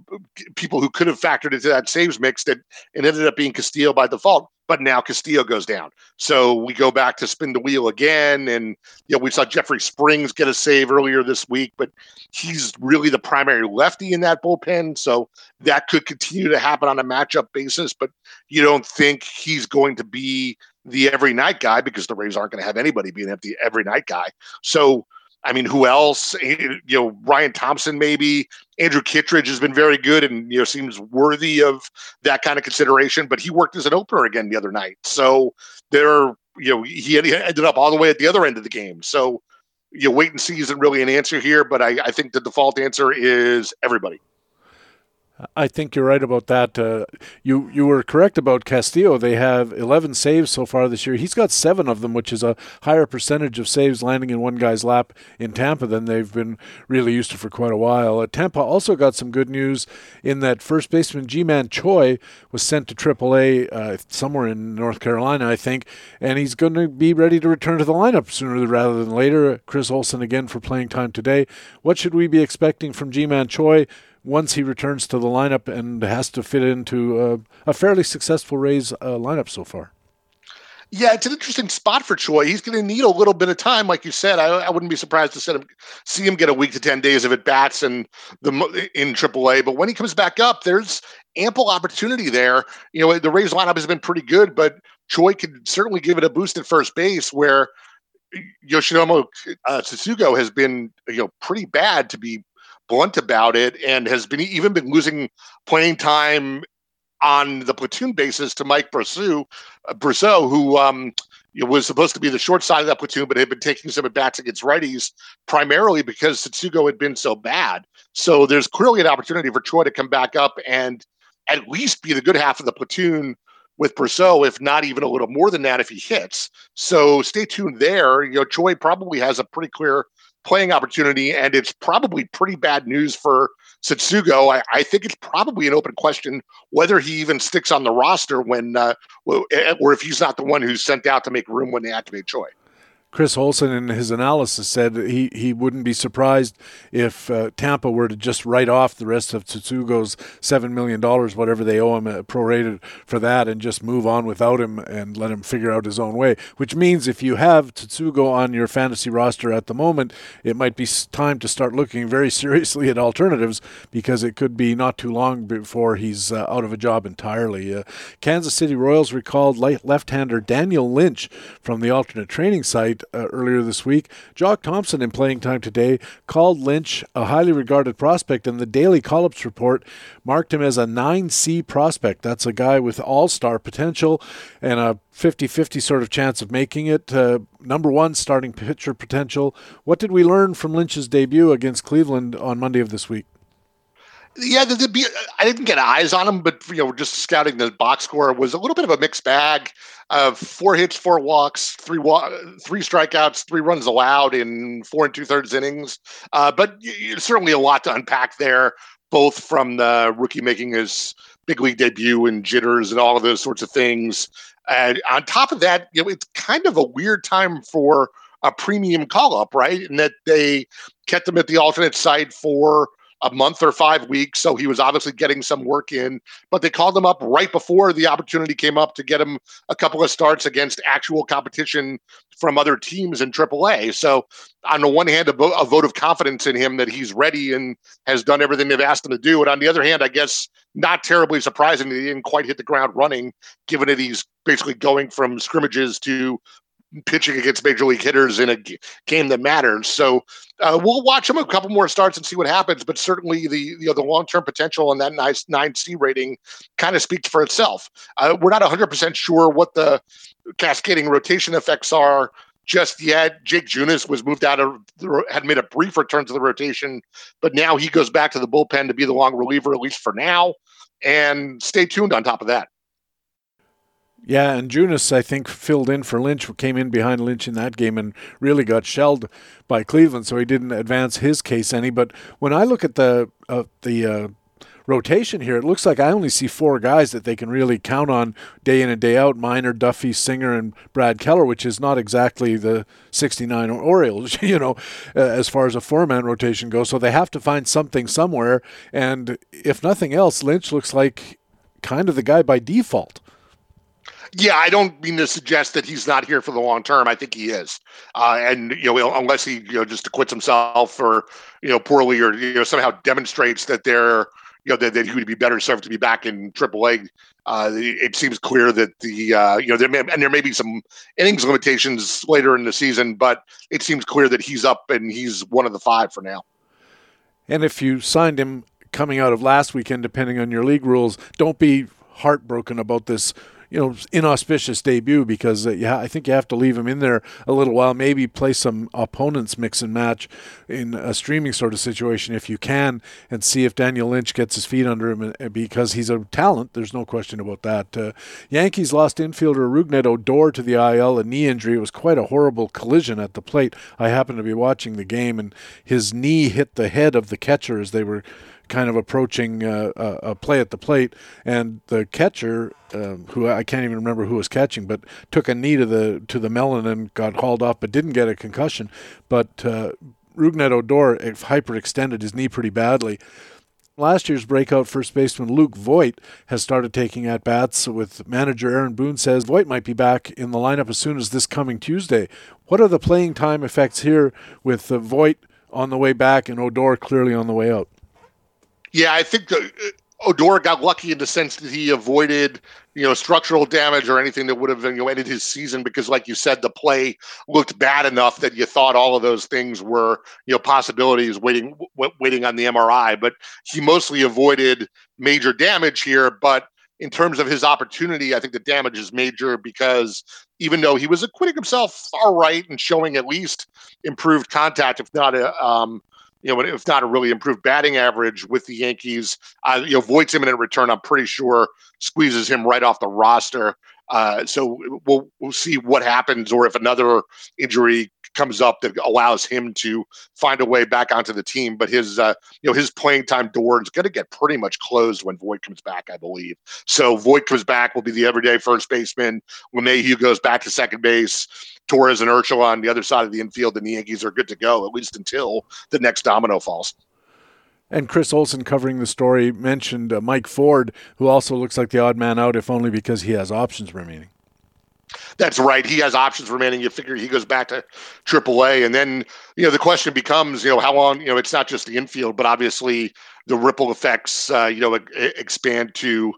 people who could have factored into that saves mix that it ended up being Castillo by default. But now Castillo goes down. So we go back to spin the wheel again. And, you know, we saw Jeffrey Springs get a save earlier this week, but he's really the primary lefty in that bullpen. So that could continue to happen on a matchup basis. But you don't think he's going to be the every night guy because the Rays aren't going to have anybody be an empty every night guy. So, I mean, who else? Eh, you know, Ryan Thompson, maybe Andrew Kittredge has been very good and you know seems worthy of that kind of consideration. But he worked as an opener again the other night, so there, you know, he ended up all the way at the other end of the game. So, you know, wait and see isn't really an answer here, but I, I think the default answer is everybody. I think you're right about that. Uh, you you were correct about Castillo. They have 11 saves so far this year. He's got seven of them, which is a higher percentage of saves landing in one guy's lap in Tampa than they've been really used to for quite a while. Uh, Tampa also got some good news in that first baseman Ji-Man Choi was sent to AAA uh, somewhere in North Carolina, I think, and he's going to be ready to return to the lineup sooner rather than later. Chris Olson again for playing time today. What should we be expecting from Ji-Man Choi? Once he returns to the lineup and has to fit into a fairly successful Rays uh, lineup so far. Yeah, it's an interesting spot for Choi. He's going to need a little bit of time, like you said. I, I wouldn't be surprised to him, see him get a week to ten days of at bats and the in AAA. But when he comes back up, there's ample opportunity there. You know, the Rays lineup has been pretty good, but Choi could certainly give it a boost at first base, where Yoshinobu uh, Tsutsugo has been you know pretty bad to be blunt about it and has been even been losing playing time on the platoon basis to Mike Brosseau, uh, who um, was supposed to be the short side of that platoon, but had been taking some at bats against righties primarily because Tsutsugo had been so bad. So there's clearly an opportunity for Choi to come back up and at least be the good half of the platoon with Brosseau, if not even a little more than that if he hits. So stay tuned there. You know, Choi probably has a pretty clear playing opportunity, and it's probably pretty bad news for Tsutsugo. I, I, think it's probably an open question whether he even sticks on the roster when, uh, or if he's not the one who's sent out to make room when they activate Choi. Chris Olson in his analysis said he, he wouldn't be surprised if uh, Tampa were to just write off the rest of Tsutsugo's $7 million, whatever they owe him, uh, prorated for that, and just move on without him and let him figure out his own way. Which means if you have Tsutsugo on your fantasy roster at the moment, it might be time to start looking very seriously at alternatives because it could be not too long before he's uh, out of a job entirely. Uh, Kansas City Royals recalled left hander Daniel Lynch from the alternate training site uh, earlier this week. Jock Thompson, in playing time today, called Lynch a highly regarded prospect, and the Daily Call Ups report marked him as a 9C prospect. That's a guy with all star potential and a 50 50 sort of chance of making it. Uh, number one starting pitcher potential. What did we learn from Lynch's debut against Cleveland on Monday of this week? Yeah, the, the, I didn't get eyes on him, but you know, just scouting the box score was a little bit of a mixed bag of four hits, four walks, three wa- three strikeouts, three runs allowed in four and two thirds innings. Uh, but certainly a lot to unpack there, both from the rookie making his big league debut and jitters and all of those sorts of things. And on top of that, you know, it's kind of a weird time for a premium call up, right? And that they kept him at the alternate site for a month or five weeks. So he was obviously getting some work in, but they called him up right before the opportunity came up to get him a couple of starts against actual competition from other teams in AAA. So, on the one hand, a, a vote of confidence in him that he's ready and has done everything they've asked him to do. And on the other hand, I guess not terribly surprising that he didn't quite hit the ground running, given that he's basically going from scrimmages to pitching against major league hitters in a game that matters. So uh, we'll watch him a couple more starts and see what happens. But certainly the you know the long term potential in that nice nine C rating kind of speaks for itself. Uh, we're not 100 percent sure what the cascading rotation effects are just yet. Jake Junis was moved out of had made a brief return to the rotation, but now he goes back to the bullpen to be the long reliever at least for now. And stay tuned on top of that. Yeah, and Junis, I think, filled in for Lynch, came in behind Lynch in that game and really got shelled by Cleveland, so he didn't advance his case any. But when I look at the uh, the uh, rotation here, it looks like I only see four guys that they can really count on day in and day out: Minor, Duffy, Singer, and Brad Keller, which is not exactly the 69 Orioles, you know, uh, as far as a four-man rotation goes. So they have to find something somewhere, and if nothing else, Lynch looks like kind of the guy by default. Yeah, I don't mean to suggest that he's not here for the long term. I think he is, uh, and you know, unless he you know just acquits himself or you know poorly or you know somehow demonstrates that they're you know that, that he would be better served to be back in AAA. Uh, it seems clear that the uh, you know there may, and there may be some innings limitations later in the season, but it seems clear that he's up and he's one of the five for now. And if you signed him coming out of last weekend, depending on your league rules, don't be heartbroken about this you know inauspicious debut because uh, yeah, I think you have to leave him in there a little while. Maybe play some opponents mix and match in a streaming sort of situation if you can, and see if Daniel Lynch gets his feet under him uh, because he's a talent. There's no question about that. Uh, Yankees lost infielder Rougned Odor to the IL, a knee injury. It was quite a horrible collision at the plate. I happened to be watching the game, and his knee hit the head of the catcher as they were kind of approaching uh, a, play at the plate, and the catcher, uh, who I can't even remember who was catching, but took a knee to the to the melon and got hauled off, but didn't get a concussion. But uh, Rougned Odor hyperextended his knee pretty badly. Last year's breakout first baseman Luke Voit has started taking at bats with manager Aaron Boone says Voit might be back in the lineup as soon as this coming Tuesday. What are the playing time effects here with uh, Voit on the way back and Odor clearly on the way out? Yeah, I think uh, Odor got lucky in the sense that he avoided, you know, structural damage or anything that would have you know, ended his season because, like you said, the play looked bad enough that you thought all of those things were, you know, possibilities waiting w- waiting on the MRI. But he mostly avoided major damage here. But in terms of his opportunity, I think the damage is major because even though he was acquitting himself all right and showing at least improved contact, if not a um, you know, if not a really improved batting average with the Yankees, uh, you know, Voit's imminent return, I'm pretty sure squeezes him right off the roster. Uh, so we'll we'll see what happens, or if another injury comes up that allows him to find a way back onto the team. But his, uh, you know, his playing time door is going to get pretty much closed when Voit comes back, I believe. So Voit comes back, will be the everyday first baseman. LeMahieu goes back to second base. Torres and Urshela on the other side of the infield, and the Yankees are good to go at least until the next domino falls. And Chris Olson covering the story mentioned uh, Mike Ford, who also looks like the odd man out, if only because he has options remaining. That's right. He has options remaining. You figure he goes back to AAA, and then you know the question becomes, you know, how long? You know, it's not just the infield, but obviously the ripple effects, uh, you know, expand to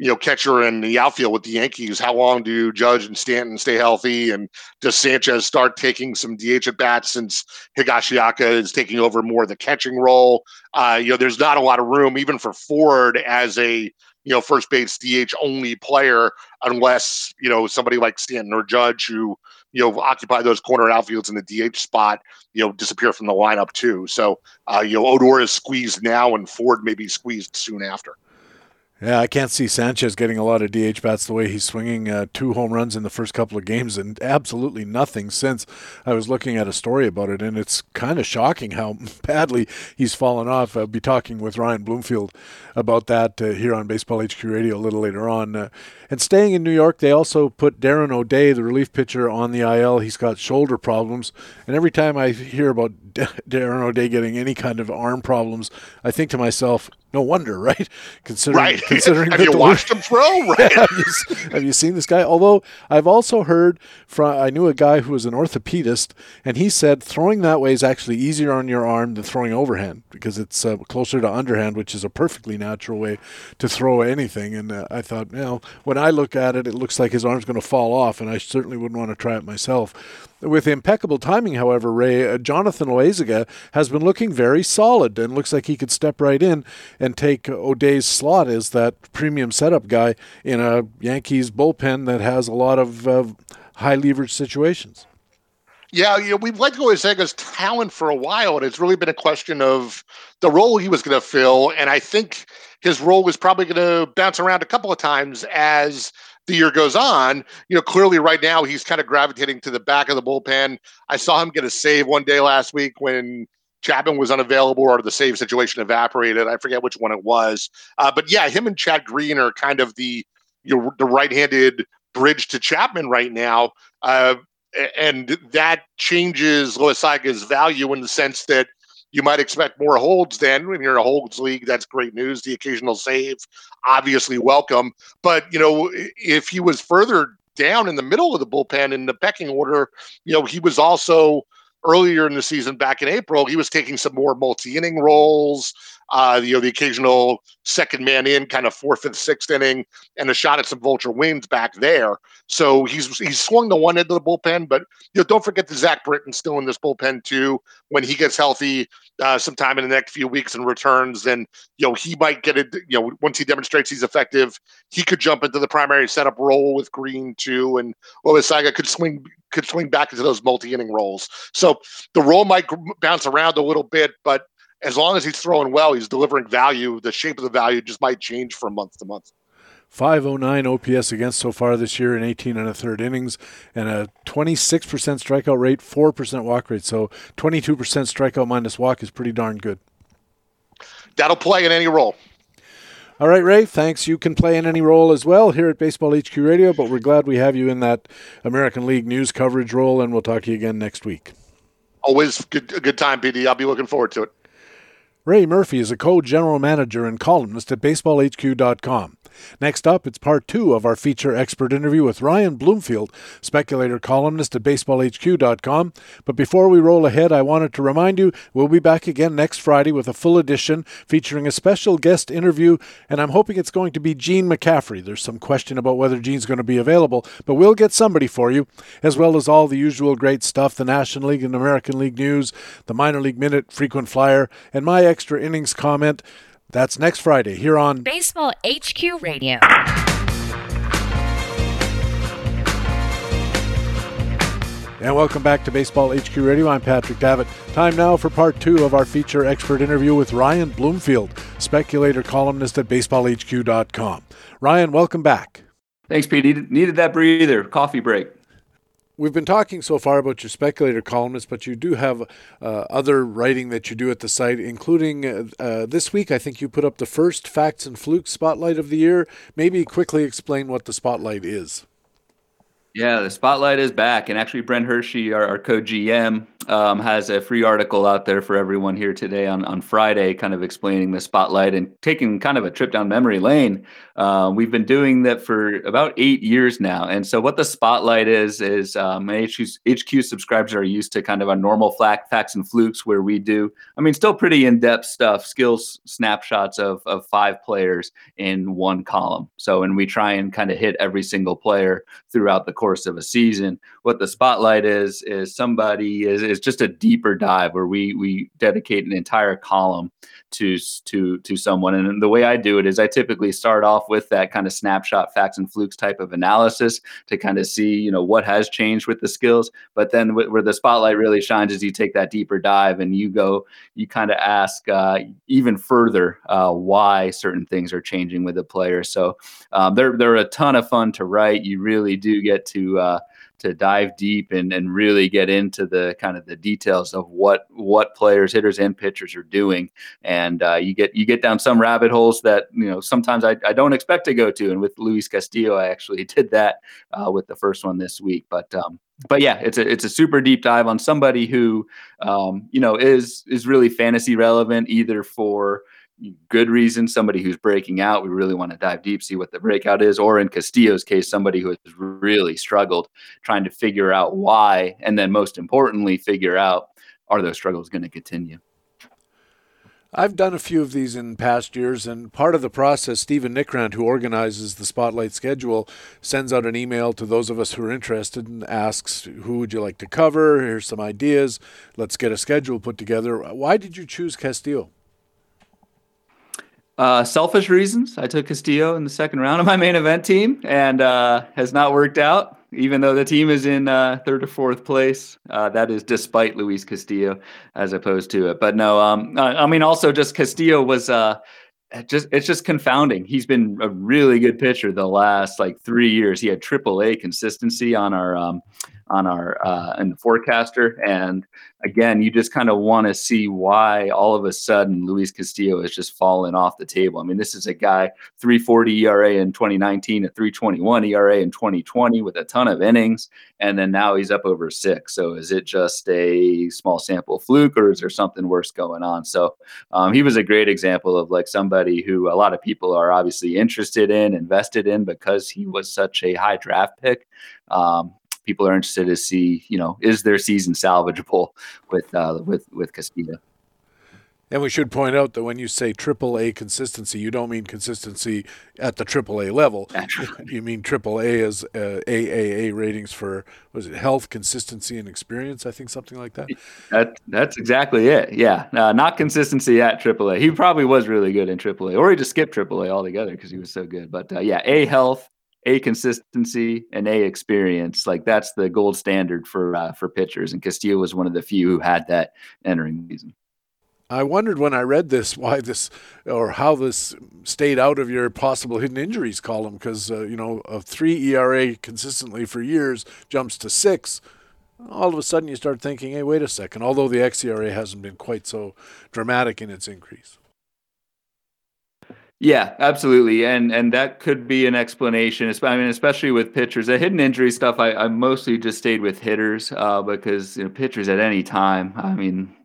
you know, catcher and the outfield with the Yankees. How long do Judge and Stanton stay healthy? And does Sanchez start taking some DH at bats since Higashioka is taking over more of the catching role? Uh, you know, there's not a lot of room even for Ford as a you know first base DH only player unless you know somebody like Stanton or Judge who you know occupy those corner outfields in the DH spot you know disappear from the lineup too. So uh, you know Odor is squeezed now and Ford may be squeezed soon after. Yeah, I can't see Sanchez getting a lot of DH bats the way he's swinging. Uh, two home runs in the first couple of games, and absolutely nothing since. I was looking at a story about it, and it's kind of shocking how badly he's fallen off. I'll be talking with Ryan Bloomfield about that uh, here on Baseball HQ Radio a little later on. Uh, and staying in New York, they also put Darren O'Day, the relief pitcher, on the IL. He's got shoulder problems, and every time I hear about Darren O'Day getting any kind of arm problems, I think to myself, no wonder, right? Considering, right. Considering have you watched him throw? Right. have, you, have, you, seen this guy? Although I've also heard from, I knew a guy who was an orthopedist, and he said throwing that way is actually easier on your arm than throwing overhand because it's uh, closer to underhand, which is a perfectly natural way to throw anything. And uh, I thought, you know, when I look at it, it looks like his arm's going to fall off, and I certainly wouldn't want to try it myself. With impeccable timing, however, Ray, uh, Jonathan Loaisiga has been looking very solid and looks like he could step right in and take O'Day's slot as that premium setup guy in a Yankees bullpen that has a lot of uh, high leverage situations. Yeah, you know, we've let go of talent for a while, and it's really been a question of the role he was going to fill. And I think his role was probably going to bounce around a couple of times as the year goes on, you know, clearly right now he's kind of gravitating to the back of the bullpen. I saw him get a save one day last week when Chapman was unavailable or the save situation evaporated. I forget which one it was. Uh, but yeah, him and Chad Green are kind of the you know the right-handed bridge to Chapman right now. Uh, and that changes Loaisiga's value in the sense that you might expect more holds then when you're in a holds league. That's great news. The occasional save, obviously welcome. But, you know, if he was further down in the middle of the bullpen in the pecking order, you know, he was also earlier in the season back in April, he was taking some more multi inning roles uh, you know, the occasional second man in, kind of fourth and sixth inning, and a shot at some vulture wins back there. So he's he's swung the one end of the bullpen, but you know, don't forget that Zach Britton still in this bullpen too. When he gets healthy, uh, sometime in the next few weeks and returns, then you know he might get it. You know, once he demonstrates he's effective, he could jump into the primary setup role with Green too, and Loaisiga could swing could swing back into those multi inning roles. So the role might bounce around a little bit, but as long as he's throwing well, he's delivering value. The shape of the value just might change from month to month. 509 OPS against so far this year in 18 and a third innings, and a 26% strikeout rate, 4% walk rate. So 22% strikeout minus walk is pretty darn good. That'll play in any role. All right, Ray, thanks. You can play in any role as well here at Baseball HQ Radio, but we're glad we have you in that American League news coverage role, and we'll talk to you again next week. Always good, a good time, PD. I'll be looking forward to it. Ray Murphy is a co general manager and columnist at baseballhq.com. Next up, it's part two of our feature expert interview with Ryan Bloomfield, speculator columnist at baseballhq.com. But before we roll ahead, I wanted to remind you we'll be back again next Friday with a full edition featuring a special guest interview, and I'm hoping it's going to be Gene McCaffrey. There's some question about whether Gene's going to be available, but we'll get somebody for you, as well as all the usual great stuff the National League and American League news, the Minor League Minute, Frequent Flyer, and my extra innings comment. That's next Friday here on Baseball HQ Radio. And welcome back to Baseball HQ Radio. I'm Patrick Davitt. Time now for part two of our feature expert interview with Ryan Bloomfield, speculator columnist at baseballhq.com. Ryan, welcome back. Thanks, Pete. Needed, needed that breather. Coffee break. We've been talking so far about your speculator columnist, but you do have uh, other writing that you do at the site, including uh, uh, this week. I think you put up the first Facts and Flukes Spotlight of the year. Maybe quickly explain what the Spotlight is. Yeah, the spotlight is back, and actually, Brent Hershey, our, our co-GM, um, has a free article out there for everyone here today on on Friday, kind of explaining the spotlight and taking kind of a trip down memory lane. Uh, we've been doing that for about eight years now, and so what the spotlight is is um, HQ, HQ subscribers are used to kind of a normal fact, facts and flukes where we do, I mean, still pretty in depth stuff, skills snapshots of of five players in one column. So, and we try and kind of hit every single player throughout the course of a season. What the spotlight is is somebody is, is just a deeper dive where we we dedicate an entire column to to to someone. And the way I do it is I typically start off with that kind of snapshot facts and flukes type of analysis to kind of see you know what has changed with the skills. But then where the spotlight really shines is you take that deeper dive and you go you kind of ask uh, even further uh, why certain things are changing with the player. So um, they're they're a ton of fun to write. You really do get to uh, to dive deep and, and really get into the kind of the details of what what players, hitters, and pitchers are doing. And uh, you get you get down some rabbit holes that you know sometimes I, I don't expect to go to. And with Luis Castillo, I actually did that uh, with the first one this week. But um, but yeah, it's a it's a super deep dive on somebody who um, you know is is really fantasy relevant either for good reason, somebody who's breaking out. We really want to dive deep, see what the breakout is, or in Castillo's case, somebody who has really struggled trying to figure out why, and then most importantly, figure out are those struggles going to continue. I've done a few of these in past years, and part of the process, Stephen Nickrand, who organizes the Spotlight schedule, sends out an email to those of us who are interested and asks, Who would you like to cover? Here's some ideas. Let's get a schedule put together. Why did you choose Castillo? Uh, selfish reasons. I took Castillo in the second round of my main event team and uh, has not worked out, even though the team is in uh, third or fourth place. Uh, that is despite Luis Castillo as opposed to it. But no, um, I mean, also just Castillo was uh, just it's just confounding. He's been a really good pitcher the last like three years. He had triple A consistency on our um, on our uh, in the forecaster. And again, you just kind of want to see why all of a sudden Luis Castillo has just fallen off the table. I mean, this is a guy 340 ERA in 2019, a 321 ERA in 2020 with a ton of innings, and then now he's up over six. So is it just a small sample fluke, or is there something worse going on? So um, he was a great example of like somebody who a lot of people are obviously interested in, invested in because he was such a high draft pick. Um, people are interested to see, you know, is their season salvageable with uh, with with Castillo. And we should point out that when you say triple A consistency, you don't mean consistency at the triple A level. You mean triple A as uh, AAA ratings for was it health, consistency, and experience? I think something like that. That that's exactly it. Yeah, uh, not consistency at triple A. He probably was really good in triple A, or he just skipped triple A altogether because he was so good. But uh, yeah, A health, a consistency and a experience like that's the gold standard for uh, for pitchers and castillo was one of the few who had that entering the season. I wondered when i read this why this or how this stayed out of your possible hidden injuries column because uh, you know a three era consistently for years jumps to six. All of a sudden you start thinking hey wait a second although the xera hasn't been quite so dramatic in its increase yeah, absolutely, and and that could be an explanation. I mean, especially with pitchers, the hidden injury stuff. I, I mostly just stayed with hitters uh, because you know pitchers at any time. I mean,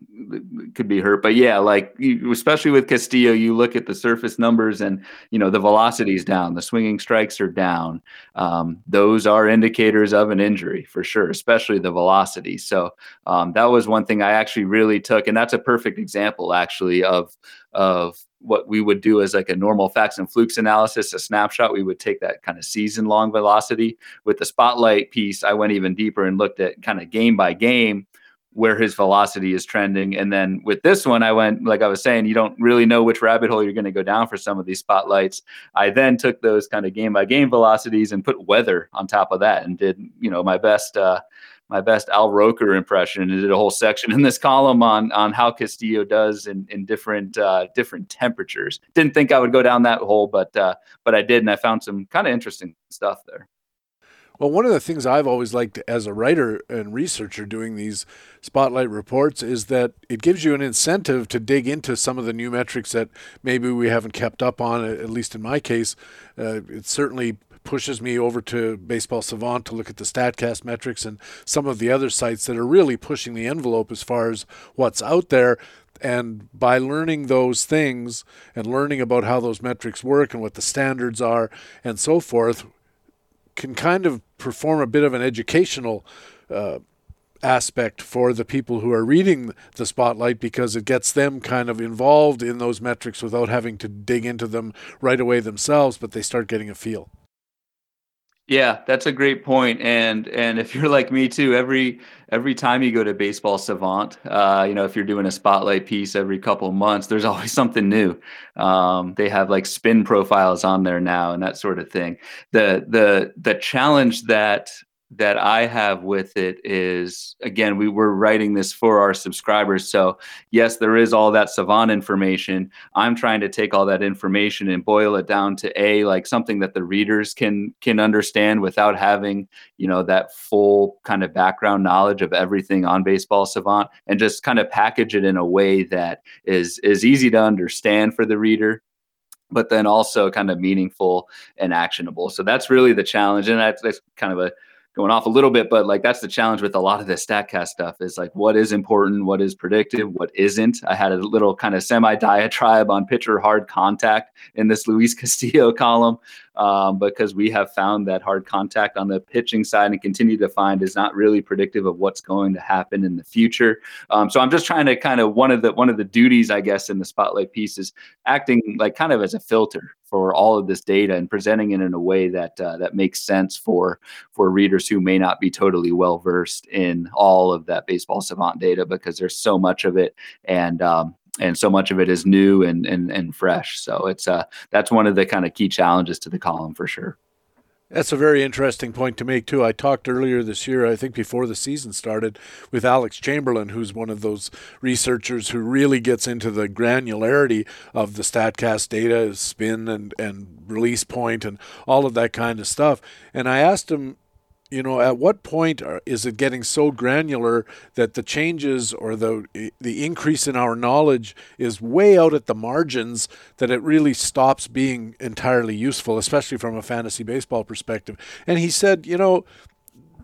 could be hurt. But yeah, like especially with Castillo, you look at the surface numbers and you know the velocity is down, the swinging strikes are down. Um, those are indicators of an injury for sure, especially the velocity. So um, that was one thing I actually really took, and that's a perfect example actually of of what we would do as like a normal facts and flukes analysis, a snapshot. We would take that kind of season long velocity. With the spotlight piece, I went even deeper and looked at kind of game by game where his velocity is trending. And then with this one, I went, like I was saying, you don't really know which rabbit hole you're going to go down for some of these spotlights. I then took those kind of game by game velocities and put weather on top of that and did, you know, my best, uh, my best Al Roker impression and did a whole section in this column on on how Castillo does in, in different uh, different temperatures. Didn't think I would go down that hole, but uh, but I did, and I found some kind of interesting stuff there. Well, one of the things I've always liked as a writer and researcher doing these spotlight reports is that it gives you an incentive to dig into some of the new metrics that maybe we haven't kept up on, at least in my case. Uh, it certainly pushes me over to Baseball Savant to look at the StatCast metrics and some of the other sites that are really pushing the envelope as far as what's out there. And by learning those things and learning about how those metrics work and what the standards are and so forth, can kind of perform a bit of an educational uh, aspect for the people who are reading the spotlight because it gets them kind of involved in those metrics without having to dig into them right away themselves, but they start getting a feel. Yeah, that's a great point. And and if you're like me too, every every time you go to Baseball Savant, uh, you know, if you're doing a spotlight piece every couple months, there's always something new. Um, they have like spin profiles on there now and that sort of thing. The the the challenge that that I have with it is again, we were writing this for our subscribers. So, yes, there is all that Savant information. I'm trying to take all that information and boil it down to a like something that the readers can can understand without having, you know, that full kind of background knowledge of everything on Baseball Savant and just kind of package it in a way that is is easy to understand for the reader but then also kind of meaningful and actionable. So that's really the challenge. And that's, that's kind of a going off a little bit, but like that's the challenge with a lot of the Statcast stuff is like what is important, what is predictive, what isn't. I had a little kind of semi diatribe on pitcher hard contact in this Luis Castillo column um, because we have found that hard contact on the pitching side and continue to find is not really predictive of what's going to happen in the future. Um, so I'm just trying to kind of one of the one of the duties I guess in the spotlight piece is acting like kind of as a filter for all of this data and presenting it in a way that uh, that makes sense for for readers who may not be totally well versed in all of that baseball savant data because there's so much of it and um, and so much of it is new and and, and fresh so it's uh that's one of the kind of key challenges to the column for sure that's a very interesting point to make, too. I talked earlier this year, I think before the season started, with Alex Chamberlain, who's one of those researchers who really gets into the granularity of the StatCast data, spin and, and release point, and all of that kind of stuff. And I asked him, you know, at what point are, is it getting so granular that the changes or the the increase in our knowledge is way out at the margins that it really stops being entirely useful, especially from a fantasy baseball perspective? And he said, you know,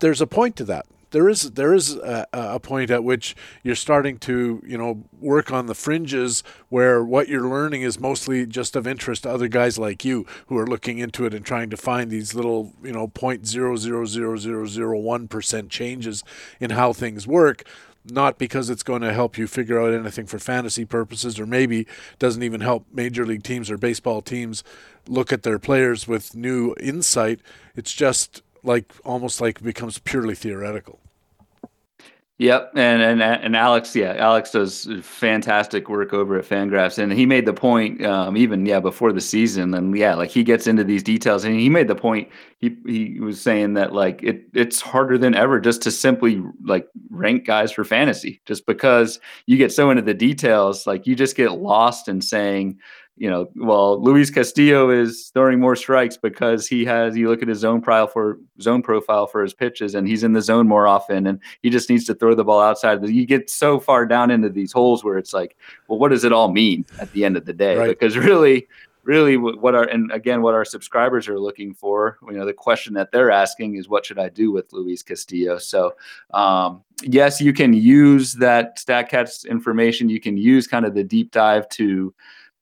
there's a point to that there is there is a, a, point at which you're starting to you know work on the fringes where what you're learning is mostly just of interest to other guys like you who are looking into it and trying to find these little you know point zero zero zero zero zero one percent changes in how things work not because it's going to help you figure out anything for fantasy purposes or maybe doesn't even help major league teams or baseball teams look at their players with new insight. It's just like almost like becomes purely theoretical Yep, and and and Alex, yeah, Alex does fantastic work over at Fangraphs, and he made the point, um, even yeah, before the season, and yeah, like he gets into these details, and he made the point. He he was saying that like it it's harder than ever just to simply like rank guys for fantasy, just because you get so into the details, like you just get lost in saying you know, well, Luis Castillo is throwing more strikes because he has. You look at his zone profile for zone profile for his pitches, and he's in the zone more often, and he just needs to throw the ball outside. You get so far down into these holes where it's like, well, what does it all mean at the end of the day? Right. Because really, really, what our and again, what our subscribers are looking for, you know, the question that they're asking is, what should I do with Luis Castillo? So, um, yes, you can use that Statcast information. You can use kind of the deep dive to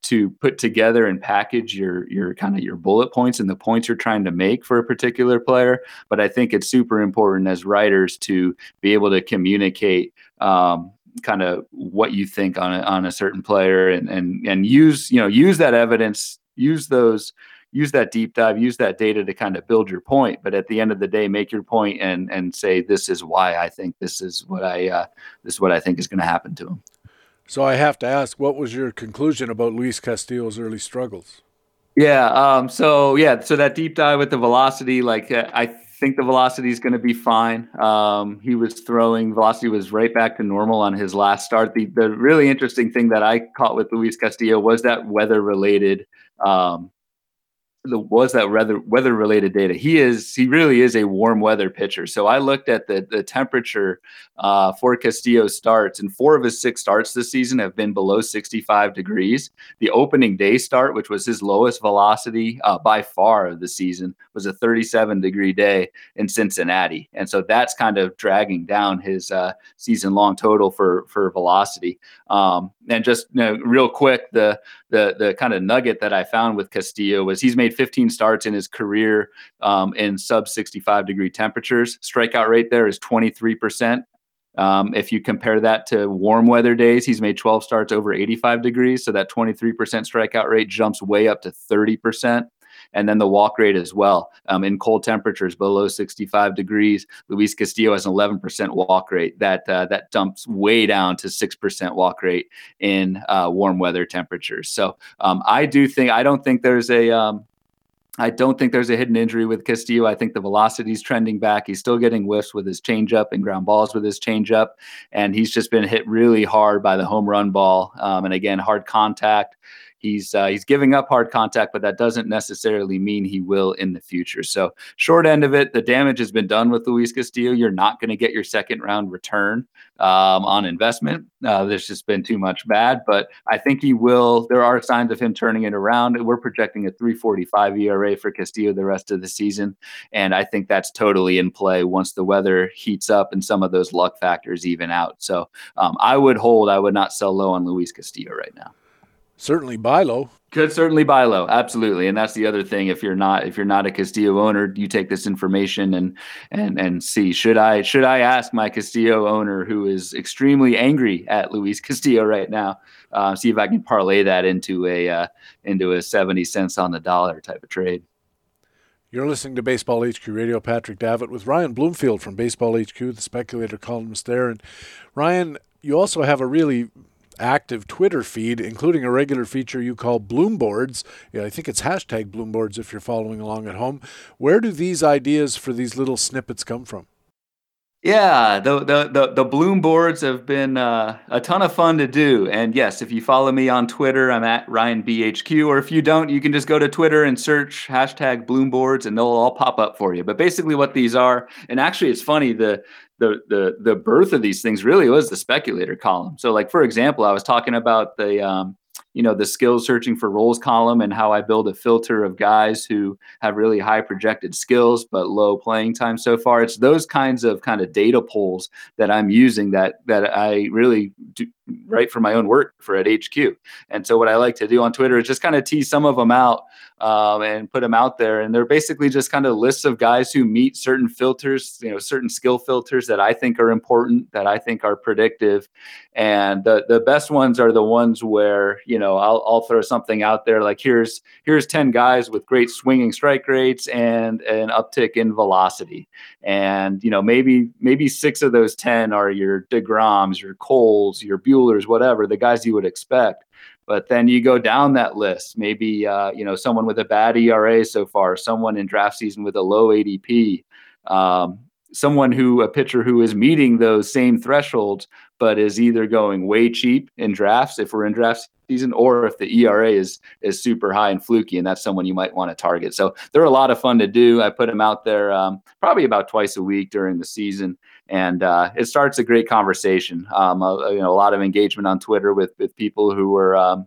to put together and package your your kind of your bullet points and the points you're trying to make for a particular player. But i think it's super important as writers to be able to communicate um, kind of what you think on a, on a certain player and and and use you know use that evidence use those use that deep dive use that data to kind of build your point. But at the end of the day make your point and and say this is why i think this is what i uh, this is what i think is going to happen to him so I have to ask, what was your conclusion about Luis Castillo's early struggles? Yeah. Um, so yeah. So that deep dive with the velocity, like uh, I think the velocity is going to be fine. Um, he was throwing velocity was right back to normal on his last start. The the really interesting thing that I caught with Luis Castillo was that weather related um, the, was that weather weather related data. He is he really is a warm weather pitcher. So I looked at the the temperature uh, for Castillo starts, and four of his six starts this season have been below 65 degrees. The opening day start, which was his lowest velocity uh, by far of the season, was a 37 degree day in Cincinnati, and so that's kind of dragging down his uh, season long total for for velocity. Um, and just you know, real quick, the the the kind of nugget that I found with Castillo was he's made 15 starts in his career um, in sub 65 degree temperatures. Strikeout rate there is 23 percent. Um, if you compare that to warm weather days, he's made 12 starts over 85 degrees, so that 23% strikeout rate jumps way up to 30% and then the walk rate as well. Um, in cold temperatures below 65 degrees, Luis Castillo has an 11% walk rate. That uh, that dumps way down to 6% walk rate in uh, warm weather temperatures. So um, I do think I don't think there's a um, I don't think there's a hidden injury with Castillo. I think the velocity is trending back. He's still getting whiffs with his changeup and ground balls with his changeup, and he's just been hit really hard by the home run ball. Um, and again, hard contact he's uh, he's giving up hard contact, but that doesn't necessarily mean he will in the future. So short end of it, the damage has been done with Luis Castillo. You're not going to get your second round return um, on investment. Uh, there's just been too much bad, but I think he will. There are signs of him turning it around. We're projecting a 3.45 ERA for Castillo the rest of the season, and I think that's totally in play once the weather heats up and some of those luck factors even out. So um, I would hold. I would not sell low on Luis Castillo right now certainly buy low. Could certainly buy low, absolutely, and that's the other thing. If you're not if you're not a Castillo owner, you take this information and and and see should I should I ask my Castillo owner who is extremely angry at Luis Castillo right now, uh, see if I can parlay that into a uh, into a seventy cents on the dollar type of trade. You're listening to Baseball HQ Radio. Patrick Davitt with Ryan Bloomfield from Baseball HQ, the speculator columnist there, and Ryan, you also have a really active Twitter feed, including a regular feature you call Bloomboards. Yeah, I think it's hashtag Bloomboards if you're following along at home. Where do these ideas for these little snippets come from? Yeah, the the the, the Bloom boards have been uh, a ton of fun to do. And yes, if you follow me on Twitter, I'm at Ryan BHQ. Or if you don't, you can just go to Twitter and search hashtag Bloom boards, and they'll all pop up for you. But basically, what these are, and actually, it's funny the the the the birth of these things really was the speculator column. So, like for example, I was talking about the um, you know the skills searching for roles column and how I build a filter of guys who have really high projected skills but low playing time so far. It's those kinds of kind of data polls that I'm using that that I really do, write for my own work for at HQ. And so what I like to do on Twitter is just kind of tease some of them out um, and put them out there. And they're basically just kind of lists of guys who meet certain filters, you know, certain skill filters that I think are important, that I think are predictive. And the the best ones are the ones where you know I'll I'll throw something out there like here's here's ten guys with great swinging strike rates and an uptick in velocity. And you know maybe maybe six of those ten are your Degroms, your Coles, your Buehlers, whatever the guys you would expect. But then you go down that list, maybe uh, you know someone with a bad ERA so far, someone in draft season with a low ADP, um, someone who a pitcher who is meeting those same thresholds, but is either going way cheap in drafts if we're in draft season, or if the ERA is is super high and fluky, and that's someone you might want to target. So they're a lot of fun to do. I put them out there um, probably about twice a week during the season, and uh, it starts a great conversation. Um, a, you know, a lot of engagement on Twitter with with people who are um,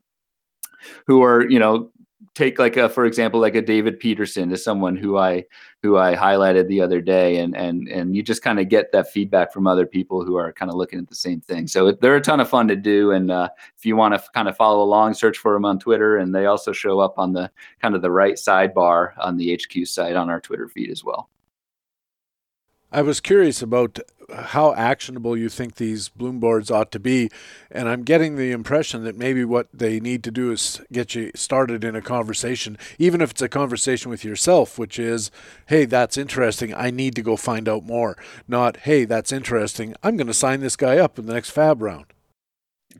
who are you know take like a for example like a David Peterson is someone who I who I highlighted the other day. And and and you just kind of get that feedback from other people who are kind of looking at the same thing. So they're a ton of fun to do. And uh, if you want to kind of follow along search for them on Twitter. And they also show up on the kind of the right sidebar on the HQ site on our Twitter feed as well I was curious about how actionable you think these bloom boards ought to be, and I'm getting the impression that maybe what they need to do is get you started in a conversation, even if it's a conversation with yourself, which is, "Hey, that's interesting. I need to go find out more." Not, "Hey, that's interesting. I'm going to sign this guy up in the next FAAB round."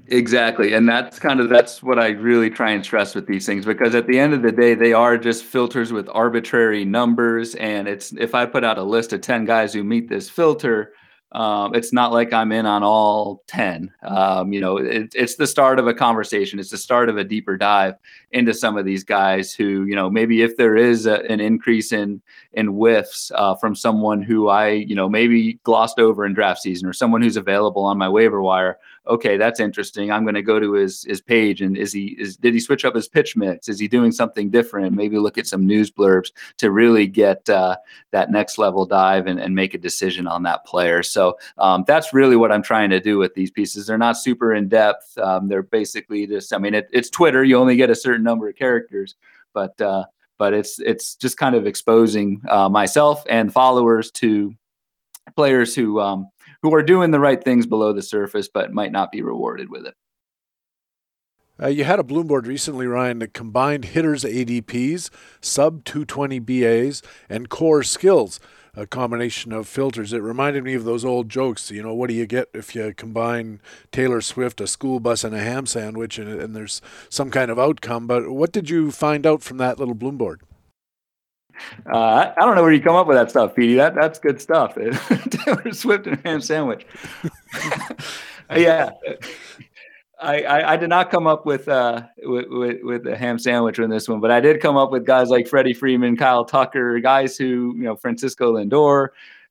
Exactly. And that's kind of that's what I really try and stress with these things because at the end of the day they are just filters with arbitrary numbers and it's if I put out a list of 10 guys who meet this filter Um, it's not like I'm in on all 10. Um, you know, it, it's the start of a conversation. It's the start of a deeper dive into some of these guys who, you know, maybe if there is a, an increase in in whiffs uh, from someone who I, you know, maybe glossed over in draft season or someone who's available on my waiver wire, okay, that's interesting. I'm going to go to his his page and is he is did he switch up his pitch mix? Is he doing something different? Maybe look at some news blurbs to really get uh, that next level dive and, and make a decision on that player. So um, that's really what I'm trying to do with these pieces. They're not super in depth. Um, they're basically just I mean it, it's Twitter. You only get a certain number of characters, but uh, but it's it's just kind of exposing uh, myself and followers to players who um, who are doing the right things below the surface, but might not be rewarded with it. Uh, you had a Bloom board recently, Ryan, that combined hitters ADPs, sub 220 BAs, and core skills, a combination of filters. It reminded me of those old jokes. You know, what do you get if you combine Taylor Swift, a school bus, and a ham sandwich, and, and there's some kind of outcome? But what did you find out from that little Bloom board? Uh, I don't know where you come up with that stuff, Petey. That that's good stuff. Taylor Swift and ham sandwich. yeah, I, I, I, did not come up with, uh, with, with with a ham sandwich in this one, but I did come up with guys like Freddie Freeman, Kyle Tucker, guys who you know Francisco Lindor,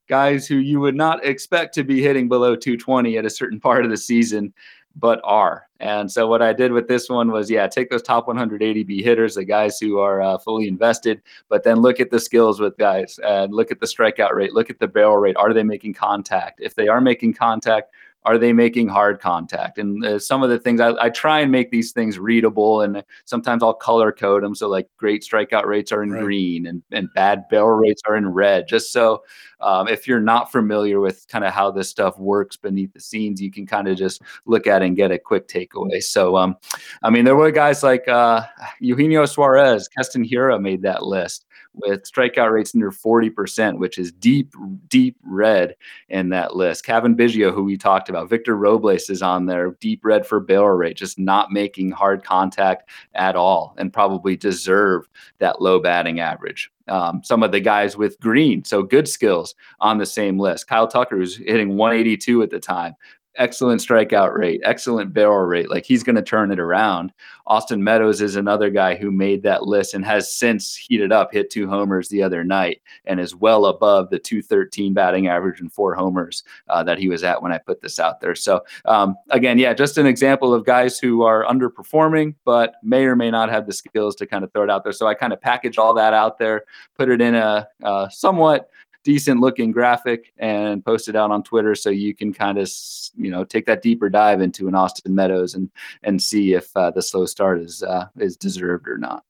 guys who you would not expect to be hitting below 220 at a certain part of the season but are. And so what I did with this one was, yeah, take those top 100 ADP hitters, the guys who are uh, fully invested, but then look at the skills with guys and look at the strikeout rate, look at the barrel rate. Are they making contact? If they are making contact, are they making hard contact? And uh, some of the things I, I, try and make these things readable, and sometimes I'll color code them. So like great strikeout rates are in right. green, and and bad barrel rates are in red. Just so um, if you're not familiar with kind of how this stuff works beneath the scenes, you can kind of just look at it and get a quick takeaway. So um, I mean, there were guys like uh, Eugenio Suarez, Keston Hiura made that list with strikeout rates near 40%, which is deep, deep red in that list. Cavan Biggio, who we talked about, Victor Robles is on there, deep red for barrel rate, just not making hard contact at all, and probably deserve that low batting average. Um, some of the guys with green, so good skills on the same list. Kyle Tucker, who's hitting 182 at the time, excellent strikeout rate, excellent barrel rate. Like he's going to turn it around. Austin Meadows is another guy who made that list and has since heated up, hit two homers the other night, and is well above the 213 batting average and four homers uh, that he was at when I put this out there. So, um, again, yeah, just an example of guys who are underperforming, but may or may not have the skills to kind of throw it out there. So I kind of package all that out there, put it in a uh, somewhat decent looking graphic and post it out on Twitter so you can kind of you know take that deeper dive into an Austin Meadows and and see if uh, the slow start is uh, is deserved or not.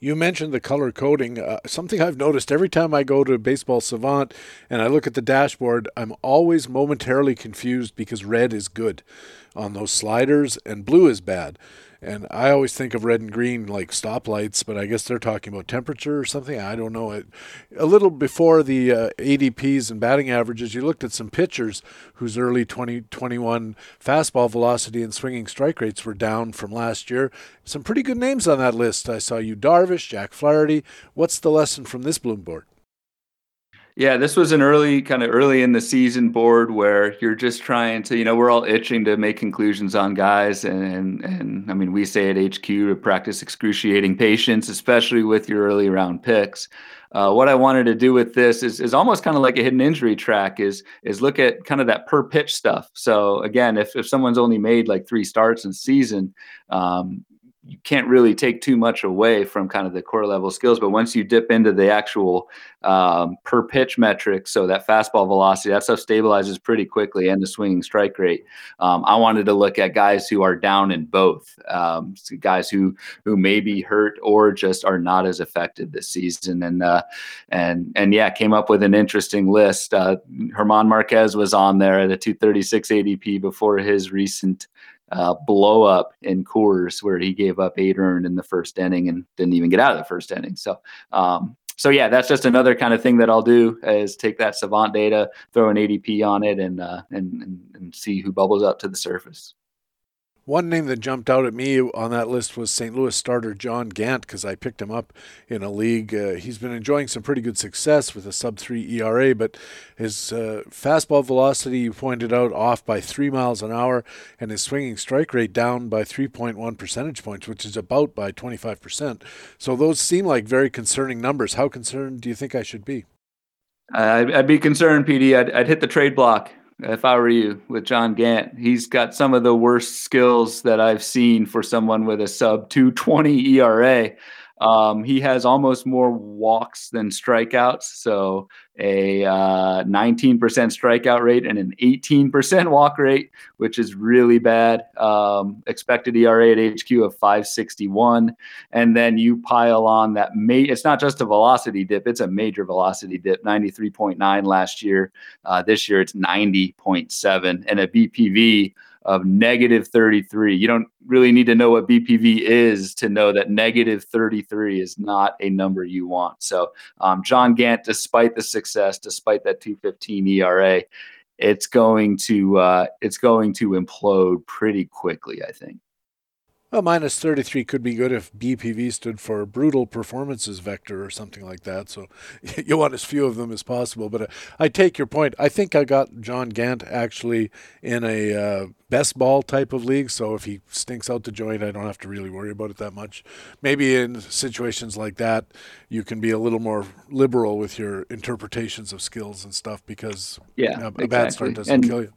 You mentioned the color coding. Uh, something I've noticed every time I go to Baseball Savant and I look at the dashboard, I'm always momentarily confused because red is good on those sliders and blue is bad. And I always think of red and green like stoplights, but I guess they're talking about temperature or something. I don't know. It, a little before the uh, ADPs and batting averages, you looked at some pitchers whose early 2021 fastball velocity and swinging strike rates were down from last year. Some pretty good names on that list. I saw you, Darvish, Jack Flaherty. What's the lesson from this Bloom board? Yeah, this was an early kind of early in the season board where you're just trying to, you know, we're all itching to make conclusions on guys, and and I mean, we say at HQ to practice excruciating patience, especially with your early round picks. Uh, what I wanted to do with this is is almost kind of like a hidden injury track is is look at kind of that per pitch stuff. So again, if if someone's only made like three starts in season, um, you can't really take too much away from kind of the core level skills. But once you dip into the actual um, per pitch metrics, so that fastball velocity, that stuff stabilizes pretty quickly, and the swinging strike rate. Um, I wanted to look at guys who are down in both, um, guys who who may be hurt or just are not as effective this season, and uh, and and yeah, came up with an interesting list. Uh, German Marquez was on there at a 236 ADP before his recent uh, blow up in Coors where he gave up eight earned in the first inning and didn't even get out of the first inning. So, um, so yeah, that's just another kind of thing that I'll do is take that Savant data, throw an ADP on it, and uh, and, and and see who bubbles up to the surface. One name that jumped out at me on that list was St. Louis starter John Gant because I picked him up in a league. Uh, he's been enjoying some pretty good success with a sub 3 ERA, but his uh, fastball velocity, you pointed out, off by three miles an hour, and his swinging strike rate down by 3.1 percentage points, which is about by 25%. So those seem like very concerning numbers. How concerned do you think I should be? I'd, I'd be concerned, PD. I'd, I'd hit the trade block if I were you with John Gant. He's got some of the worst skills that I've seen for someone with a sub 220 ERA. Um, he has almost more walks than strikeouts. So a uh, 19% strikeout rate and an 18% walk rate, which is really bad. Um, expected ERA at HQ of 561. And then you pile on that. Ma- it's not just a velocity dip, it's a major velocity dip 93.9 last year. Uh, this year it's 90.7 and a BPV of negative 33. You don't really need to know what BPV is to know that negative 33 is not a number you want. So, um, John Gant, despite the success, despite that 215 ERA, it's going to uh, it's going to implode pretty quickly. I think. Well, minus 33 could be good if BPV stood for brutal performances vector or something like that. So you want as few of them as possible. But uh, I take your point. I think I got John Gant actually in a uh, best ball type of league. So if he stinks out the joint, I don't have to really worry about it that much. Maybe in situations like that, you can be a little more liberal with your interpretations of skills and stuff because yeah, a, a exactly. bad start doesn't and, kill you.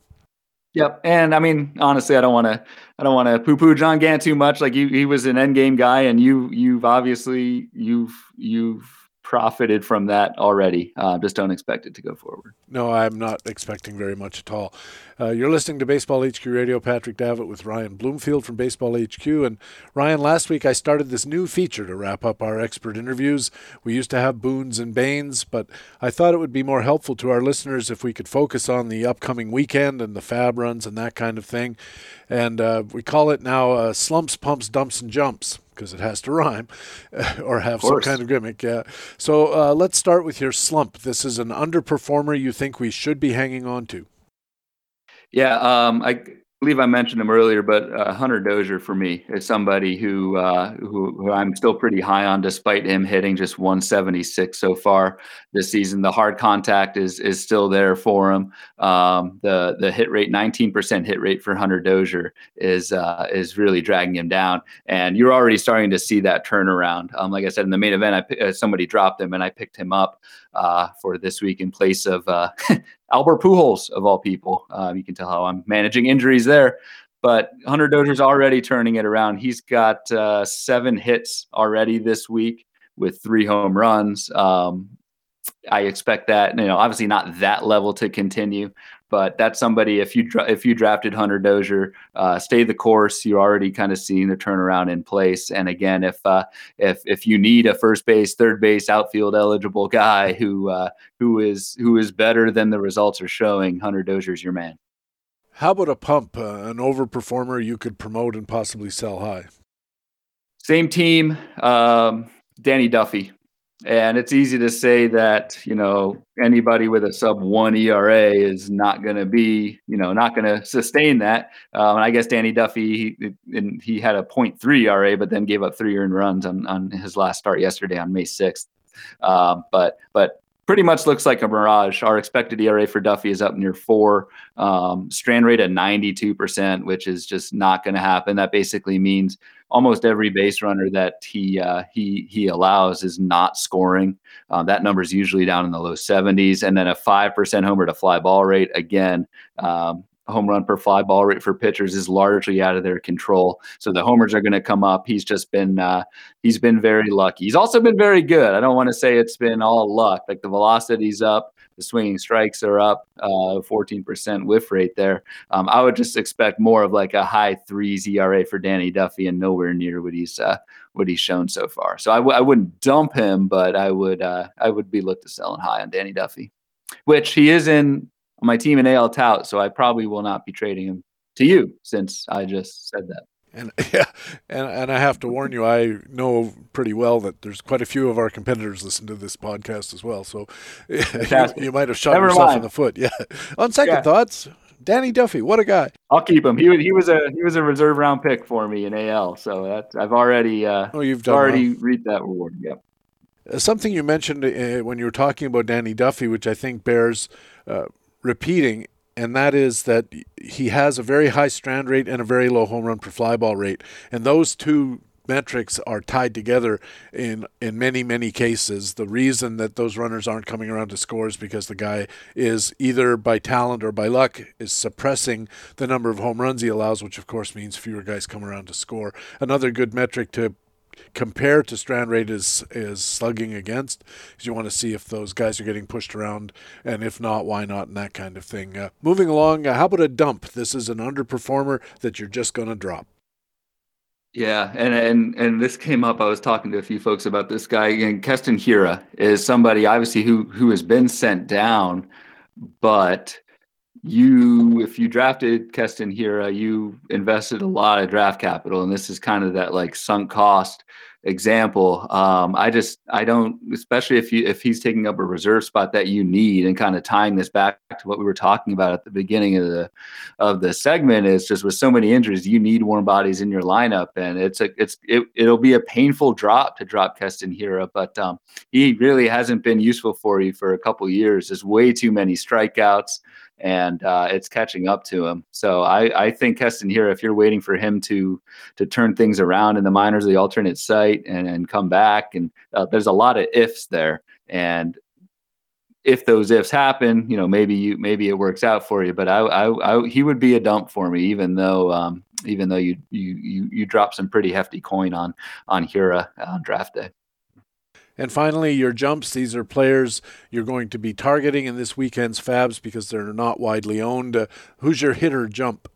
Yep, and I mean, honestly, I don't want to, I don't want to poo-poo John Gant too much. Like he, he was an end game guy, and you, you've obviously, you've, you've profited from that already. Uh, just don't expect it to go forward. No, I'm not expecting very much at all. Uh, you're listening to Baseball HQ Radio. Patrick Davitt with Ryan Bloomfield from Baseball HQ. And Ryan, last week I started this new feature to wrap up our expert interviews. We used to have Boons and Banes, but I thought it would be more helpful to our listeners if we could focus on the upcoming weekend and the FAAB runs and that kind of thing. And uh, we call it now uh, Slumps, Pumps, Dumps, and Jumps because it has to rhyme or have some kind of gimmick. Yeah. So uh, let's start with your slump. This is an underperformer you think we should be hanging on to. Yeah, um, I believe I mentioned him earlier, but uh, Hunter Dozier for me is somebody who, uh, who, who I'm still pretty high on, despite him hitting just 176 so far this season. The hard contact is is still there for him. Um, the the hit rate, 19% hit rate for Hunter Dozier is uh, is really dragging him down, and you're already starting to see that turnaround. Um, like I said in the main event, I uh, somebody dropped him, and I picked him up uh, for this week in place of uh, Albert Pujols of all people. Uh, you can tell how I'm managing injuries there. But Hunter Dozier's already turning it around. He's got uh, seven hits already this week with three home runs. Um, I expect that, you know, obviously not that level to continue, but that's somebody. If you if you drafted Hunter Dozier, uh, stay the course. You're already kind of seeing the turnaround in place. And again, if uh, if if you need a first base, third base, outfield eligible guy who uh, who is who is better than the results are showing, Hunter Dozier's your man. How about a pump, uh, an overperformer you could promote and possibly sell high? Same team, um, Danny Duffy. And it's easy to say that, you know, anybody with a sub one ERA is not going to be, you know, not going to sustain that. Um, and I guess Danny Duffy, he, he had a 0.3 ERA, but then gave up three earned runs on, on his last start yesterday on May 6th. Um, but, but pretty much looks like a mirage. Our expected ERA for Duffy is up near four, um, strand rate at 92%, which is just not going to happen. That basically means almost every base runner that he uh, he he allows is not scoring. Uh, that number is usually down in the low 70s, and then a five percent homer to fly ball rate. Again, um, home run per fly ball rate for pitchers is largely out of their control. So the homers are going to come up. He's just been uh, he's been very lucky. He's also been very good. I don't want to say it's been all luck. Like the velocity's up. The swinging strikes are up, uh, 14% whiff rate there. Um, I would just expect more of like a high threes ERA for Danny Duffy, and nowhere near what he's uh, what he's shown so far. So I w- I wouldn't dump him, but I would uh, I would be looked to selling high on Danny Duffy, which he is in my team in AL tout. So I probably will not be trading him to you since I just said that. And yeah, and and I have to warn you, I know pretty well that there's quite a few of our competitors listen to this podcast as well. So you, you, might have shot Never yourself mind. in the foot. Yeah. On second yeah. thoughts, Danny Duffy, what a guy! I'll keep him. He was he was a he was a reserve round pick for me in AL, so that's I've already uh, oh you've already well. reaped that reward. Yep. Uh, something you mentioned uh, when you were talking about Danny Duffy, which I think bears uh, repeating, and that is that he has a very high strand rate and a very low home run per fly ball rate, and those two metrics are tied together in in many many cases. The reason that those runners aren't coming around to score is because the guy is either by talent or by luck is suppressing the number of home runs he allows, which of course means fewer guys come around to score. Another good metric to compare to strand rate is is slugging against you want to see if those guys are getting pushed around and if not why not and that kind of thing uh, moving along uh, how about a dump this is an underperformer that you're just going to drop yeah, and and and this came up. I was talking to a few folks about this guy. And Keston Hiura is somebody obviously who who has been sent down, but you if you drafted Keston Hiura, you invested a lot of draft capital, and this is kind of that like sunk cost example. Um, I just I don't, especially if you if he's taking up a reserve spot that you need, and kind of tying this back to what we were talking about at the beginning of the of the segment is just with so many injuries, you need warm bodies in your lineup, and it's a it's it, it'll be a painful drop to drop Keston Hiura, but um, he really hasn't been useful for you for a couple years. There's way too many strikeouts and uh, it's catching up to him. So I, I think Keston Hiura, if you're waiting for him to to turn things around in the minors, the alternate site, and, and come back, and uh, there's a lot of ifs there. And if those ifs happen, you know, maybe you maybe it works out for you. But I, I, I he would be a dump for me, even though um, even though you you you you drop some pretty hefty coin on on Hiura on draft day. And finally, your jumps. These are players you're going to be targeting in this weekend's FAABs because they're not widely owned. Uh, who's your hitter jump?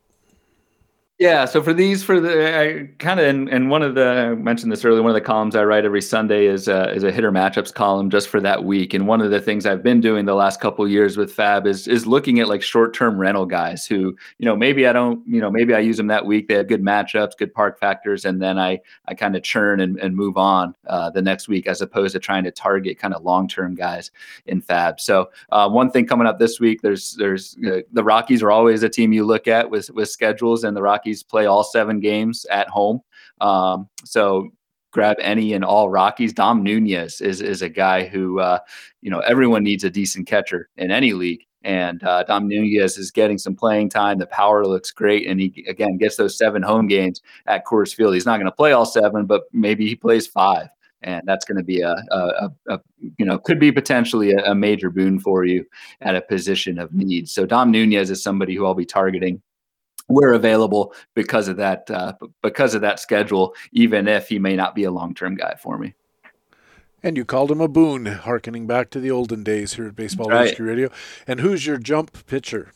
Yeah, so for these, for the I kind of, and, one of the I mentioned this earlier. One of the columns I write every Sunday is uh, is a hitter matchups column just for that week. And one of the things I've been doing the last couple years with FAAB is is looking at like short term rental guys who, you know, maybe I don't, you know, maybe I use them that week. They have good matchups, good park factors, and then I I kind of churn and, and move on uh, the next week as opposed to trying to target kind of long term guys in FAAB. So uh, one thing coming up this week, there's there's uh, the Rockies are always a team you look at with with schedules, and the Rockies Rockies play all seven games at home. Um, so grab any and all Rockies. Dom Nunez is is a guy who uh, you know everyone needs a decent catcher in any league. And uh, Dom Nunez is getting some playing time. The power looks great, and he again gets those seven home games at Coors Field. He's not going to play all seven, but maybe he plays five, and that's going to be a, a, a, you know could be potentially a, a major boon for you at a position of need. So Dom Nunez is somebody who I'll be targeting we're available because of that uh, because of that schedule, even if he may not be a long term guy for me. And you called him a boon, harkening back to the olden days here at Baseball right. Radio. And who's your jump pitcher?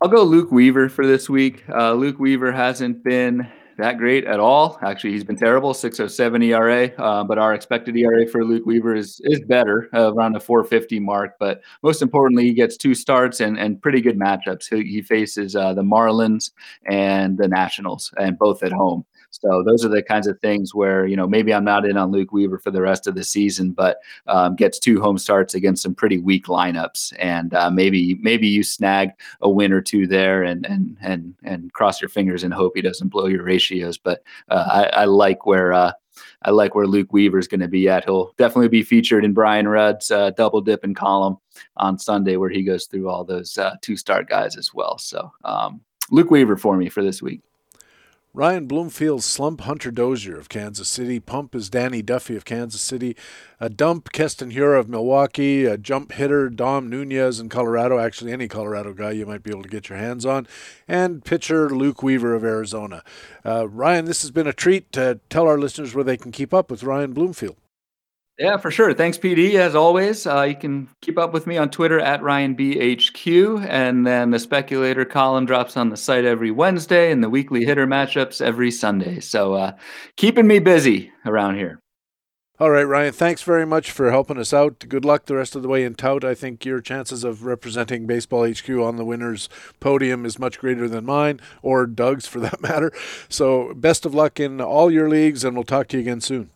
I'll go Luke Weaver for this week. Uh, Luke Weaver hasn't been that great at all. Actually, he's been terrible, 607 ERA. Uh, but our expected ERA for Luke Weaver is is better, uh, around the 450 mark. But most importantly, he gets two starts and, and pretty good matchups. He, he faces uh, the Marlins and the Nationals, and both at home. So those are the kinds of things where you know maybe I'm not in on Luke Weaver for the rest of the season, but um, gets two home starts against some pretty weak lineups, and uh, maybe maybe you snag a win or two there, and and and and cross your fingers and hope he doesn't blow your ratios. But uh, I, I, like where. Uh, I like where Luke Weaver is going to be at. He'll definitely be featured in Brian Rudd's uh, double dip and column on Sunday, where he goes through all those uh, two star guys as well. So, um, Luke Weaver for me for this week. Ryan Bloomfield slump Hunter Dozier of Kansas City. Pump is Danny Duffy of Kansas City. A dump Keston Hiura of Milwaukee. A jump hitter Dom Nunez in Colorado. Actually, any Colorado guy you might be able to get your hands on. And pitcher Luke Weaver of Arizona. Uh, Ryan, this has been a treat. to tell our listeners where they can keep up with Ryan Bloomfield. Yeah, for sure. Thanks, PD. As always, uh, you can keep up with me on Twitter at RyanBHQ, and then the speculator column drops on the site every Wednesday, and the weekly hitter matchups every Sunday. So, uh, keeping me busy around here. All right, Ryan. Thanks very much for helping us out. Good luck the rest of the way in tout. I think your chances of representing Baseball HQ on the winners' podium is much greater than mine, or Doug's for that matter. So, best of luck in all your leagues, and we'll talk to you again soon.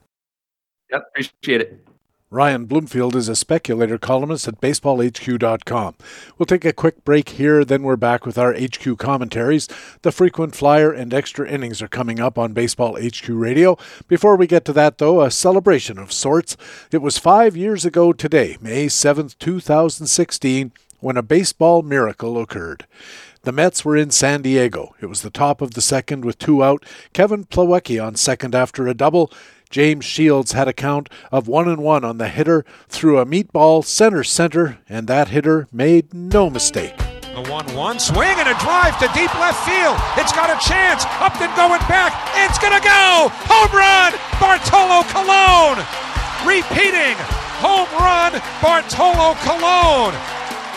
Yep, appreciate it. Ryan Bloomfield is a speculator columnist at baseballhq.com. We'll take a quick break here, then we're back with our HQ commentaries. The frequent flyer and extra innings are coming up on Baseball HQ Radio. Before we get to that, though, a celebration of sorts. It was five years ago today, May 7th, 2016, when a baseball miracle occurred. The Mets were in San Diego. It was the top of the second with two out. Kevin Plawecki on second after a double. James Shields had a count of one and one on the hitter, threw a meatball center center, and that hitter made no mistake. The 1 1 swing and a drive to deep left field. It's got a chance. Up and going back. It's going to go. Home run. Bartolo Colon. Repeating. Home run. Bartolo Colon.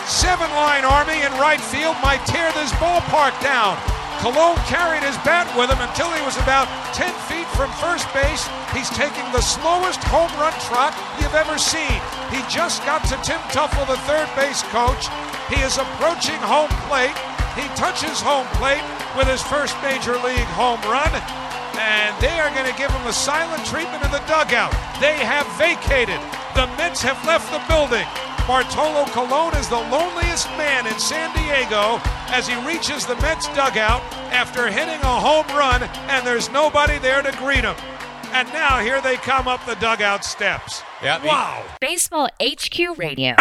Seven line army in right field might tear this ballpark down. Colon carried his bat with him until he was about 10 feet from first base. He's taking the slowest home run trot you've ever seen. He just got to Tim Teufel, the third base coach. He is approaching home plate. He touches home plate with his first major league home run. And they are going to give him the silent treatment in the dugout. They have vacated. The Mets have left the building. Bartolo Colon is the loneliest man in San Diego as he reaches the Mets dugout after hitting a home run, and there's nobody there to greet him. And now here they come up the dugout steps. Yep. Wow. Baseball HQ Radio.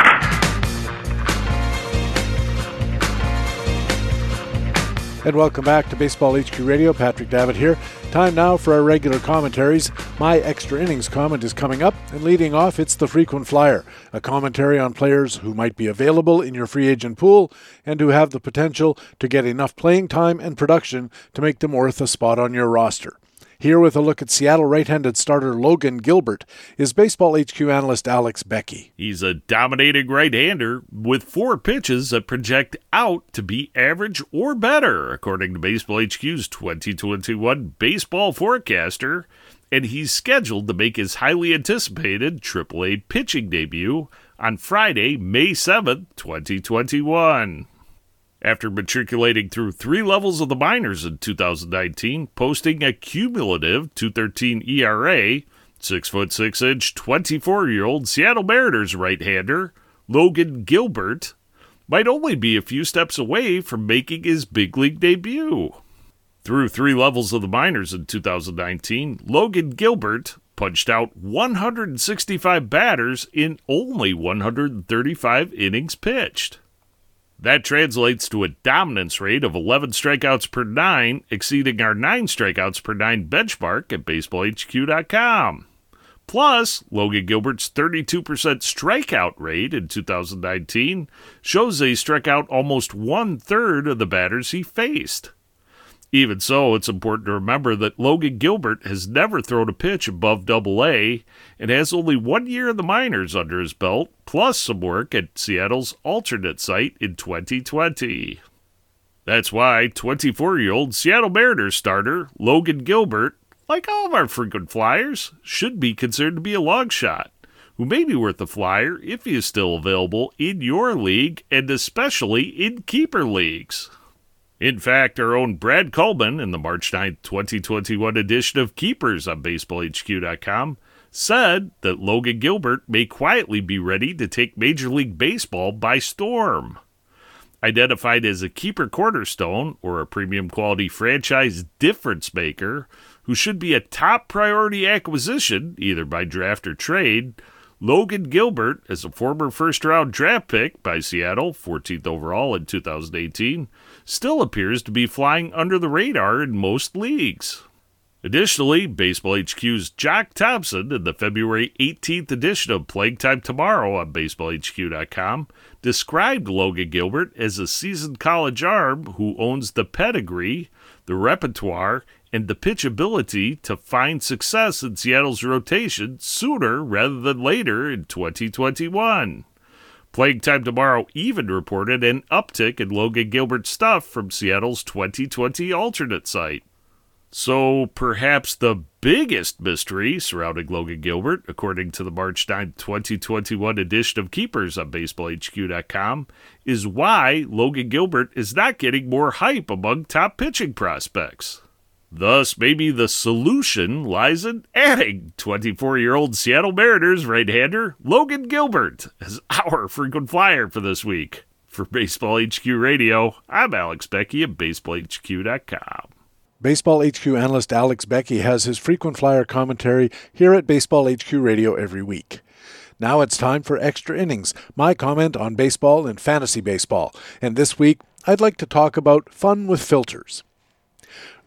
And welcome back to Baseball HQ Radio. Patrick Davitt here. Time now for our regular commentaries. My extra innings comment is coming up, and leading off, it's the frequent flyer, a commentary on players who might be available in your free agent pool and who have the potential to get enough playing time and production to make them worth a spot on your roster. Here with a look at Seattle right-handed starter Logan Gilbert is Baseball HQ analyst Alex Beckey. He's a dominating right-hander with four pitches that project out to be average or better, according to Baseball HQ's 2021 baseball forecaster, and he's scheduled to make his highly anticipated AAA pitching debut on Friday, May 7th, 2021 after matriculating through three levels of the minors in 2019, posting a cumulative 213 ERA, 6 foot 6 inch, 24 year old Seattle Mariners right hander Logan Gilbert might only be a few steps away from making his big league debut. Through three levels of the minors in 2019, Logan Gilbert punched out 165 batters in only 135 innings pitched. That translates to a dominance rate of 11 strikeouts per nine, exceeding our 9 strikeouts per nine benchmark at baseballhq.com. Plus, Logan Gilbert's 32% strikeout rate in 2019 shows he struck out almost one third of the batters he faced. Even so, it's important to remember that Logan Gilbert has never thrown a pitch above double A and has only one year in the minors under his belt, plus some work at Seattle's alternate site in 2020. That's why 24 year old Seattle Mariners starter Logan Gilbert, like all of our frequent flyers, should be considered to be a long shot, who may be worth a flyer if he is still available in your league and especially in keeper leagues. In fact, our own Brad Coleman in the March 9, 2021 edition of Keepers on BaseballHQ.com said that Logan Gilbert may quietly be ready to take Major League Baseball by storm. Identified as a keeper cornerstone or a premium quality franchise difference maker who should be a top priority acquisition, either by draft or trade, Logan Gilbert, as a former first round draft pick by Seattle, 14th overall in 2018, still appears to be flying under the radar in most leagues. Additionally, Baseball HQ's Jock Thompson in the February 18th edition of Playing Time Tomorrow on BaseballHQ.com described Logan Gilbert as a seasoned college arm who owns the pedigree, the repertoire, and the pitchability to find success in Seattle's rotation sooner rather than later in 2021. Playing Time Tomorrow even reported an uptick in Logan Gilbert's stuff from Seattle's 2020 alternate site. So perhaps the biggest mystery surrounding Logan Gilbert, according to the March 9, 2021 edition of Keepers on BaseballHQ.com, is why Logan Gilbert is not getting more hype among top pitching prospects. Thus, maybe the solution lies in adding 24 year old Seattle Mariners right hander Logan Gilbert as our frequent flyer for this week. For Baseball HQ Radio, I'm Alex Beckey at BaseballHQ.com. Baseball HQ analyst Alex Beckey has his frequent flyer commentary here at Baseball HQ Radio every week. Now it's time for Extra Innings, my comment on baseball and fantasy baseball. And this week, I'd like to talk about fun with filters.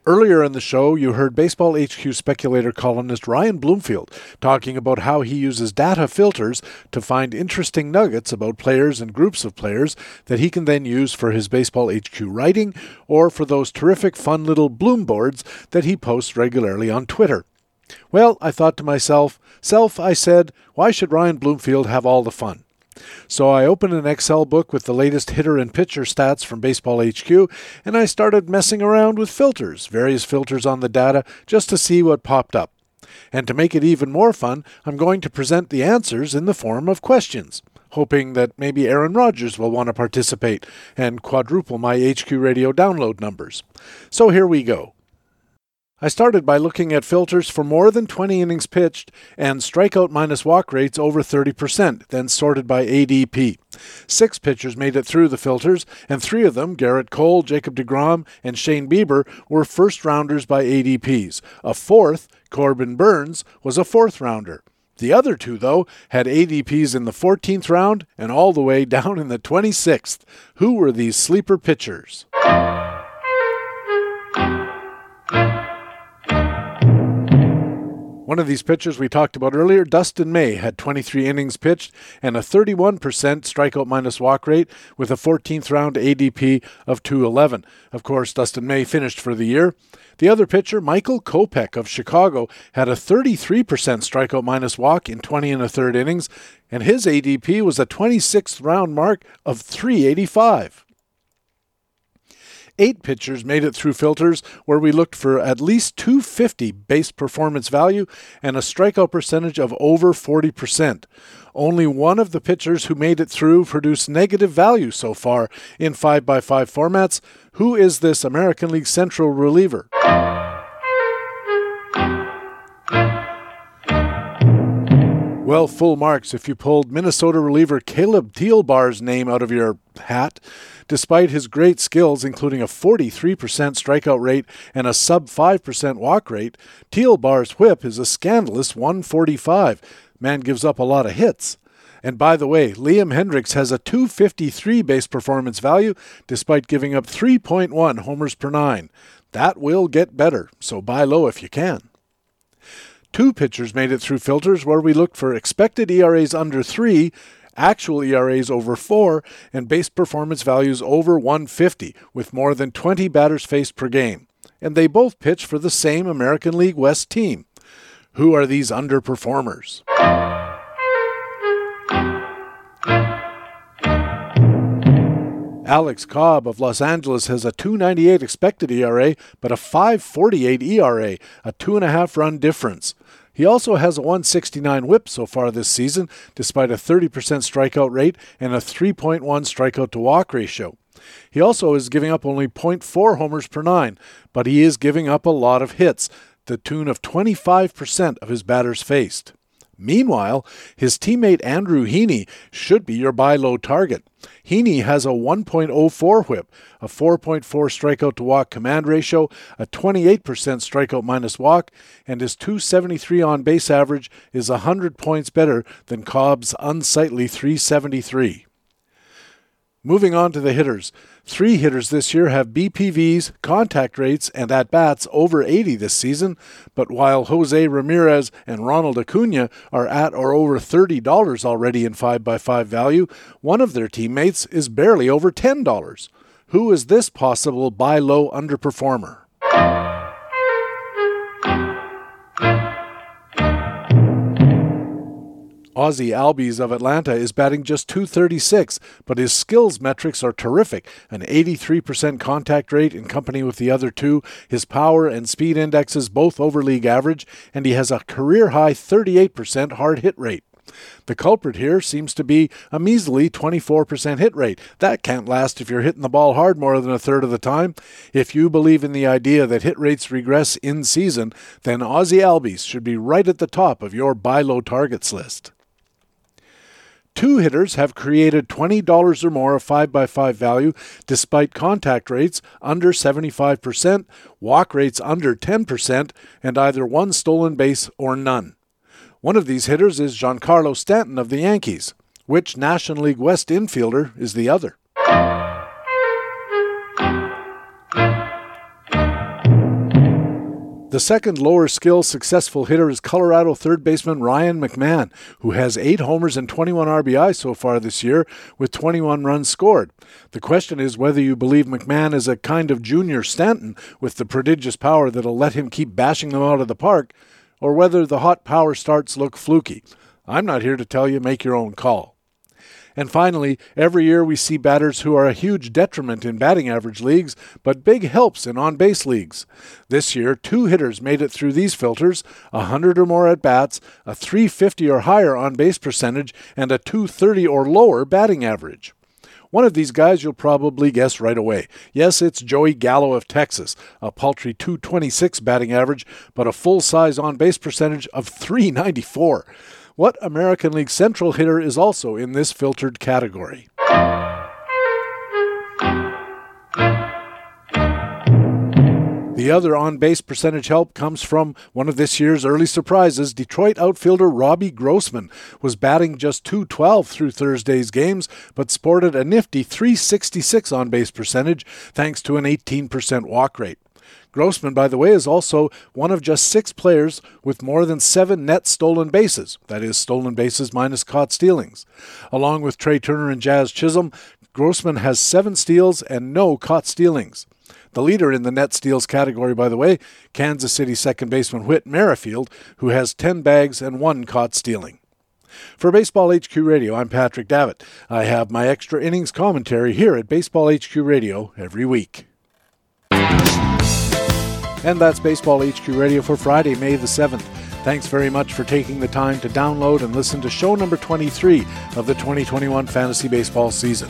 Earlier in the show, you heard Baseball HQ speculator columnist Ryan Bloomfield talking about how he uses data filters to find interesting nuggets about players and groups of players that he can then use for his Baseball HQ writing or for those terrific fun little Bloomboards that he posts regularly on Twitter. Well, I thought to myself, self, I said, why should Ryan Bloomfield have all the fun? So I opened an Excel book with the latest hitter and pitcher stats from Baseball HQ, and I started messing around with filters, various filters on the data, just to see what popped up. And to make it even more fun, I'm going to present the answers in the form of questions, hoping that maybe Aaron Rodgers will want to participate and quadruple my HQ radio download numbers. So here we go. I started by looking at filters for more than 20 innings pitched and strikeout minus walk rates over 30%, then sorted by ADP. Six pitchers made it through the filters, and three of them, Gerrit Cole, Jacob DeGrom, and Shane Bieber, were first rounders by ADPs. A fourth, Corbin Burnes, was a fourth rounder. The other two, though, had ADPs in the 14th round and all the way down in the 26th. Who were these sleeper pitchers? One of these pitchers we talked about earlier, Dustin May, had 23 innings pitched and a 31% strikeout minus walk rate with a 14th round ADP of 211. Of course, Dustin May finished for the year. The other pitcher, Michael Kopech of Chicago, had a 33% strikeout minus walk in 20 and a third innings, and his ADP was a 26th round mark of 385. Eight pitchers made it through filters where we looked for at least 250 base performance value and a strikeout percentage of over 40%. Only one of the pitchers who made it through produced negative value so far in 5x5 formats. Who is this American League Central reliever? Well, full marks if you pulled Minnesota reliever Caleb Thielbar's name out of your hat. Despite his great skills, including a 43% strikeout rate and a sub 5% walk rate, Thielbar's whip is a scandalous 145. Man gives up a lot of hits. And by the way, Liam Hendriks has a 253 base performance value despite giving up 3.1 homers per nine. That will get better, so buy low if you can. Two pitchers made it through filters where we looked for expected ERAs under 3 actual ERAs over 4, and base performance values over 150, with more than 20 batters faced per game. And they both pitch for the same American League West team. Who are these underperformers? Alex Cobb of Los Angeles has a 298 expected ERA, but a 548 ERA, a two and a half run difference. He also has a 169 whip so far this season, despite a 30% strikeout rate and a 3.1 strikeout to walk ratio. He also is giving up only 0.4 homers per nine, but he is giving up a lot of hits, the tune of 25% of his batters faced. Meanwhile, his teammate Andrew Heaney should be your buy low target. Heaney has a 1.04 whip, a 4.4 strikeout to walk command ratio, a 28% strikeout minus walk, and his 273 on base average is 100 points better than Cobb's unsightly 373. Moving on to the hitters. Three hitters this year have BPVs, contact rates, and at bats over 80 this season, but while Jose Ramirez and Ronald Acuna are at or over $30 already in 5x5 value, one of their teammates is barely over $10. Who is this possible buy low underperformer? Ozzie Albies of Atlanta is batting just 236, but his skills metrics are terrific an 83% contact rate in company with the other two, his power and speed indexes both over league average, and he has a career high 38% hard hit rate. The culprit here seems to be a measly 24% hit rate. That can't last if you're hitting the ball hard more than a third of the time. If you believe in the idea that hit rates regress in season, then Ozzie Albies should be right at the top of your buy low targets list. Two hitters have created $20 or more of 5x5 value despite contact rates under 75%, walk rates under 10%, and either one stolen base or none. One of these hitters is Giancarlo Stanton of the Yankees. Which National League West infielder is the other? The second lower skill successful hitter is Colorado third baseman Ryan McMahon, who has 8 homers and 21 RBI so far this year with 21 runs scored. The question is whether you believe McMahon is a kind of junior Stanton with the prodigious power that'll let him keep bashing them out of the park, or whether the hot power starts look fluky. I'm not here to tell you, make your own call. And finally, every year we see batters who are a huge detriment in batting average leagues, but big helps in on base leagues. This year, two hitters made it through these filters 100 or more at bats, a 350 or higher on base percentage, and a 230 or lower batting average. One of these guys you'll probably guess right away. Yes, it's Joey Gallo of Texas, a paltry 226 batting average, but a full size on base percentage of 394. What American League Central hitter is also in this filtered category? The other on base percentage help comes from one of this year's early surprises. Detroit outfielder Robbie Grossman was batting just 212 through Thursday's games, but sported a nifty 366 on base percentage thanks to an 18% walk rate. Grossman, by the way, is also one of just six players with more than seven net stolen bases, that is, stolen bases minus caught stealings. Along with Trea Turner and Jazz Chisholm, Grossman has seven steals and no caught stealings. The leader in the net steals category, by the way, Kansas City second baseman Whit Merrifield, who has 10 bags and one caught stealing. For Baseball HQ Radio, I'm Patrick Davitt. I have my extra innings commentary here at Baseball HQ Radio every week. And that's Baseball HQ Radio for Friday, May the 7th. Thanks very much for taking the time to download and listen to show number 23 of the 2021 fantasy baseball season.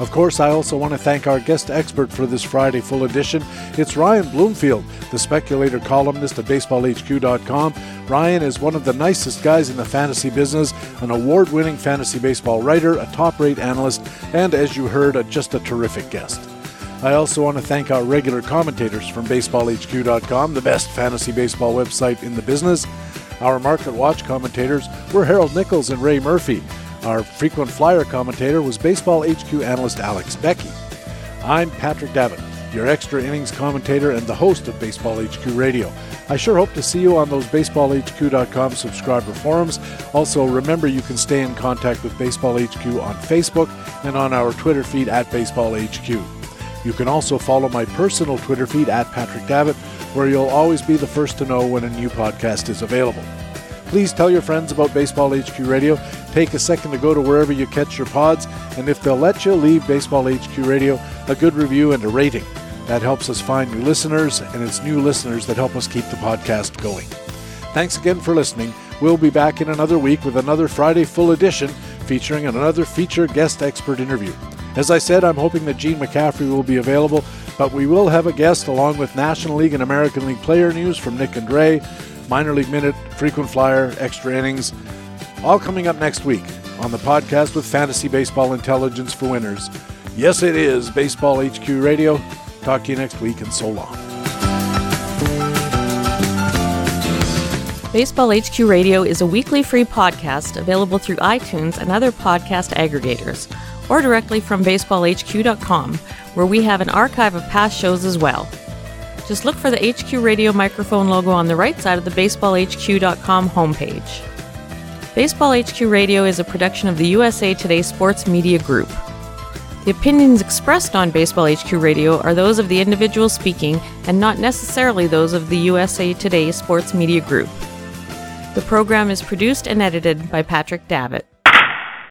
Of course, I also want to thank our guest expert for this Friday full edition. It's Ryan Bloomfield, the speculator columnist at baseballhq.com. Ryan is one of the nicest guys in the fantasy business, an award winning fantasy baseball writer, a top rate analyst, and as you heard, a, just a terrific guest. I also want to thank our regular commentators from BaseballHQ.com, the best fantasy baseball website in the business. Our Market Watch commentators were Harold Nichols and Ray Murphy. Our frequent flyer commentator was Baseball HQ analyst Alex Beckey. I'm Patrick Davitt, your extra innings commentator and the host of Baseball HQ Radio. I sure hope to see you on those baseballhq.com subscriber forums. Also, remember you can stay in contact with Baseball HQ on Facebook and on our Twitter feed at Baseball HQ. You can also follow my personal Twitter feed at Patrick Davitt, where you'll always be the first to know when a new podcast is available. Please tell your friends about Baseball HQ Radio. Take a second to go to wherever you catch your pods, and if they'll let you, leave Baseball HQ Radio a good review and a rating. That helps us find new listeners, and it's new listeners that help us keep the podcast going. Thanks again for listening. We'll be back in another week with another Friday full edition featuring another feature guest expert interview. As I said, I'm hoping that Gene McCaffrey will be available, but we will have a guest along with National League and American League player news from Nick and Ray, minor league minute, frequent flyer, extra innings, all coming up next week on the podcast with Fantasy Baseball Intelligence for Winners. Yes, it is Baseball HQ Radio. Talk to you next week, and so long. Baseball HQ Radio is a weekly free podcast available through iTunes and other podcast aggregators or directly from baseballhq.com, where we have an archive of past shows as well. Just look for the HQ Radio microphone logo on the right side of the baseballhq.com homepage. Baseball HQ Radio is a production of the USA Today Sports Media Group. The opinions expressed on Baseball HQ Radio are those of the individual speaking and not necessarily those of the USA Today Sports Media Group. The program is produced and edited by Patrick Davitt.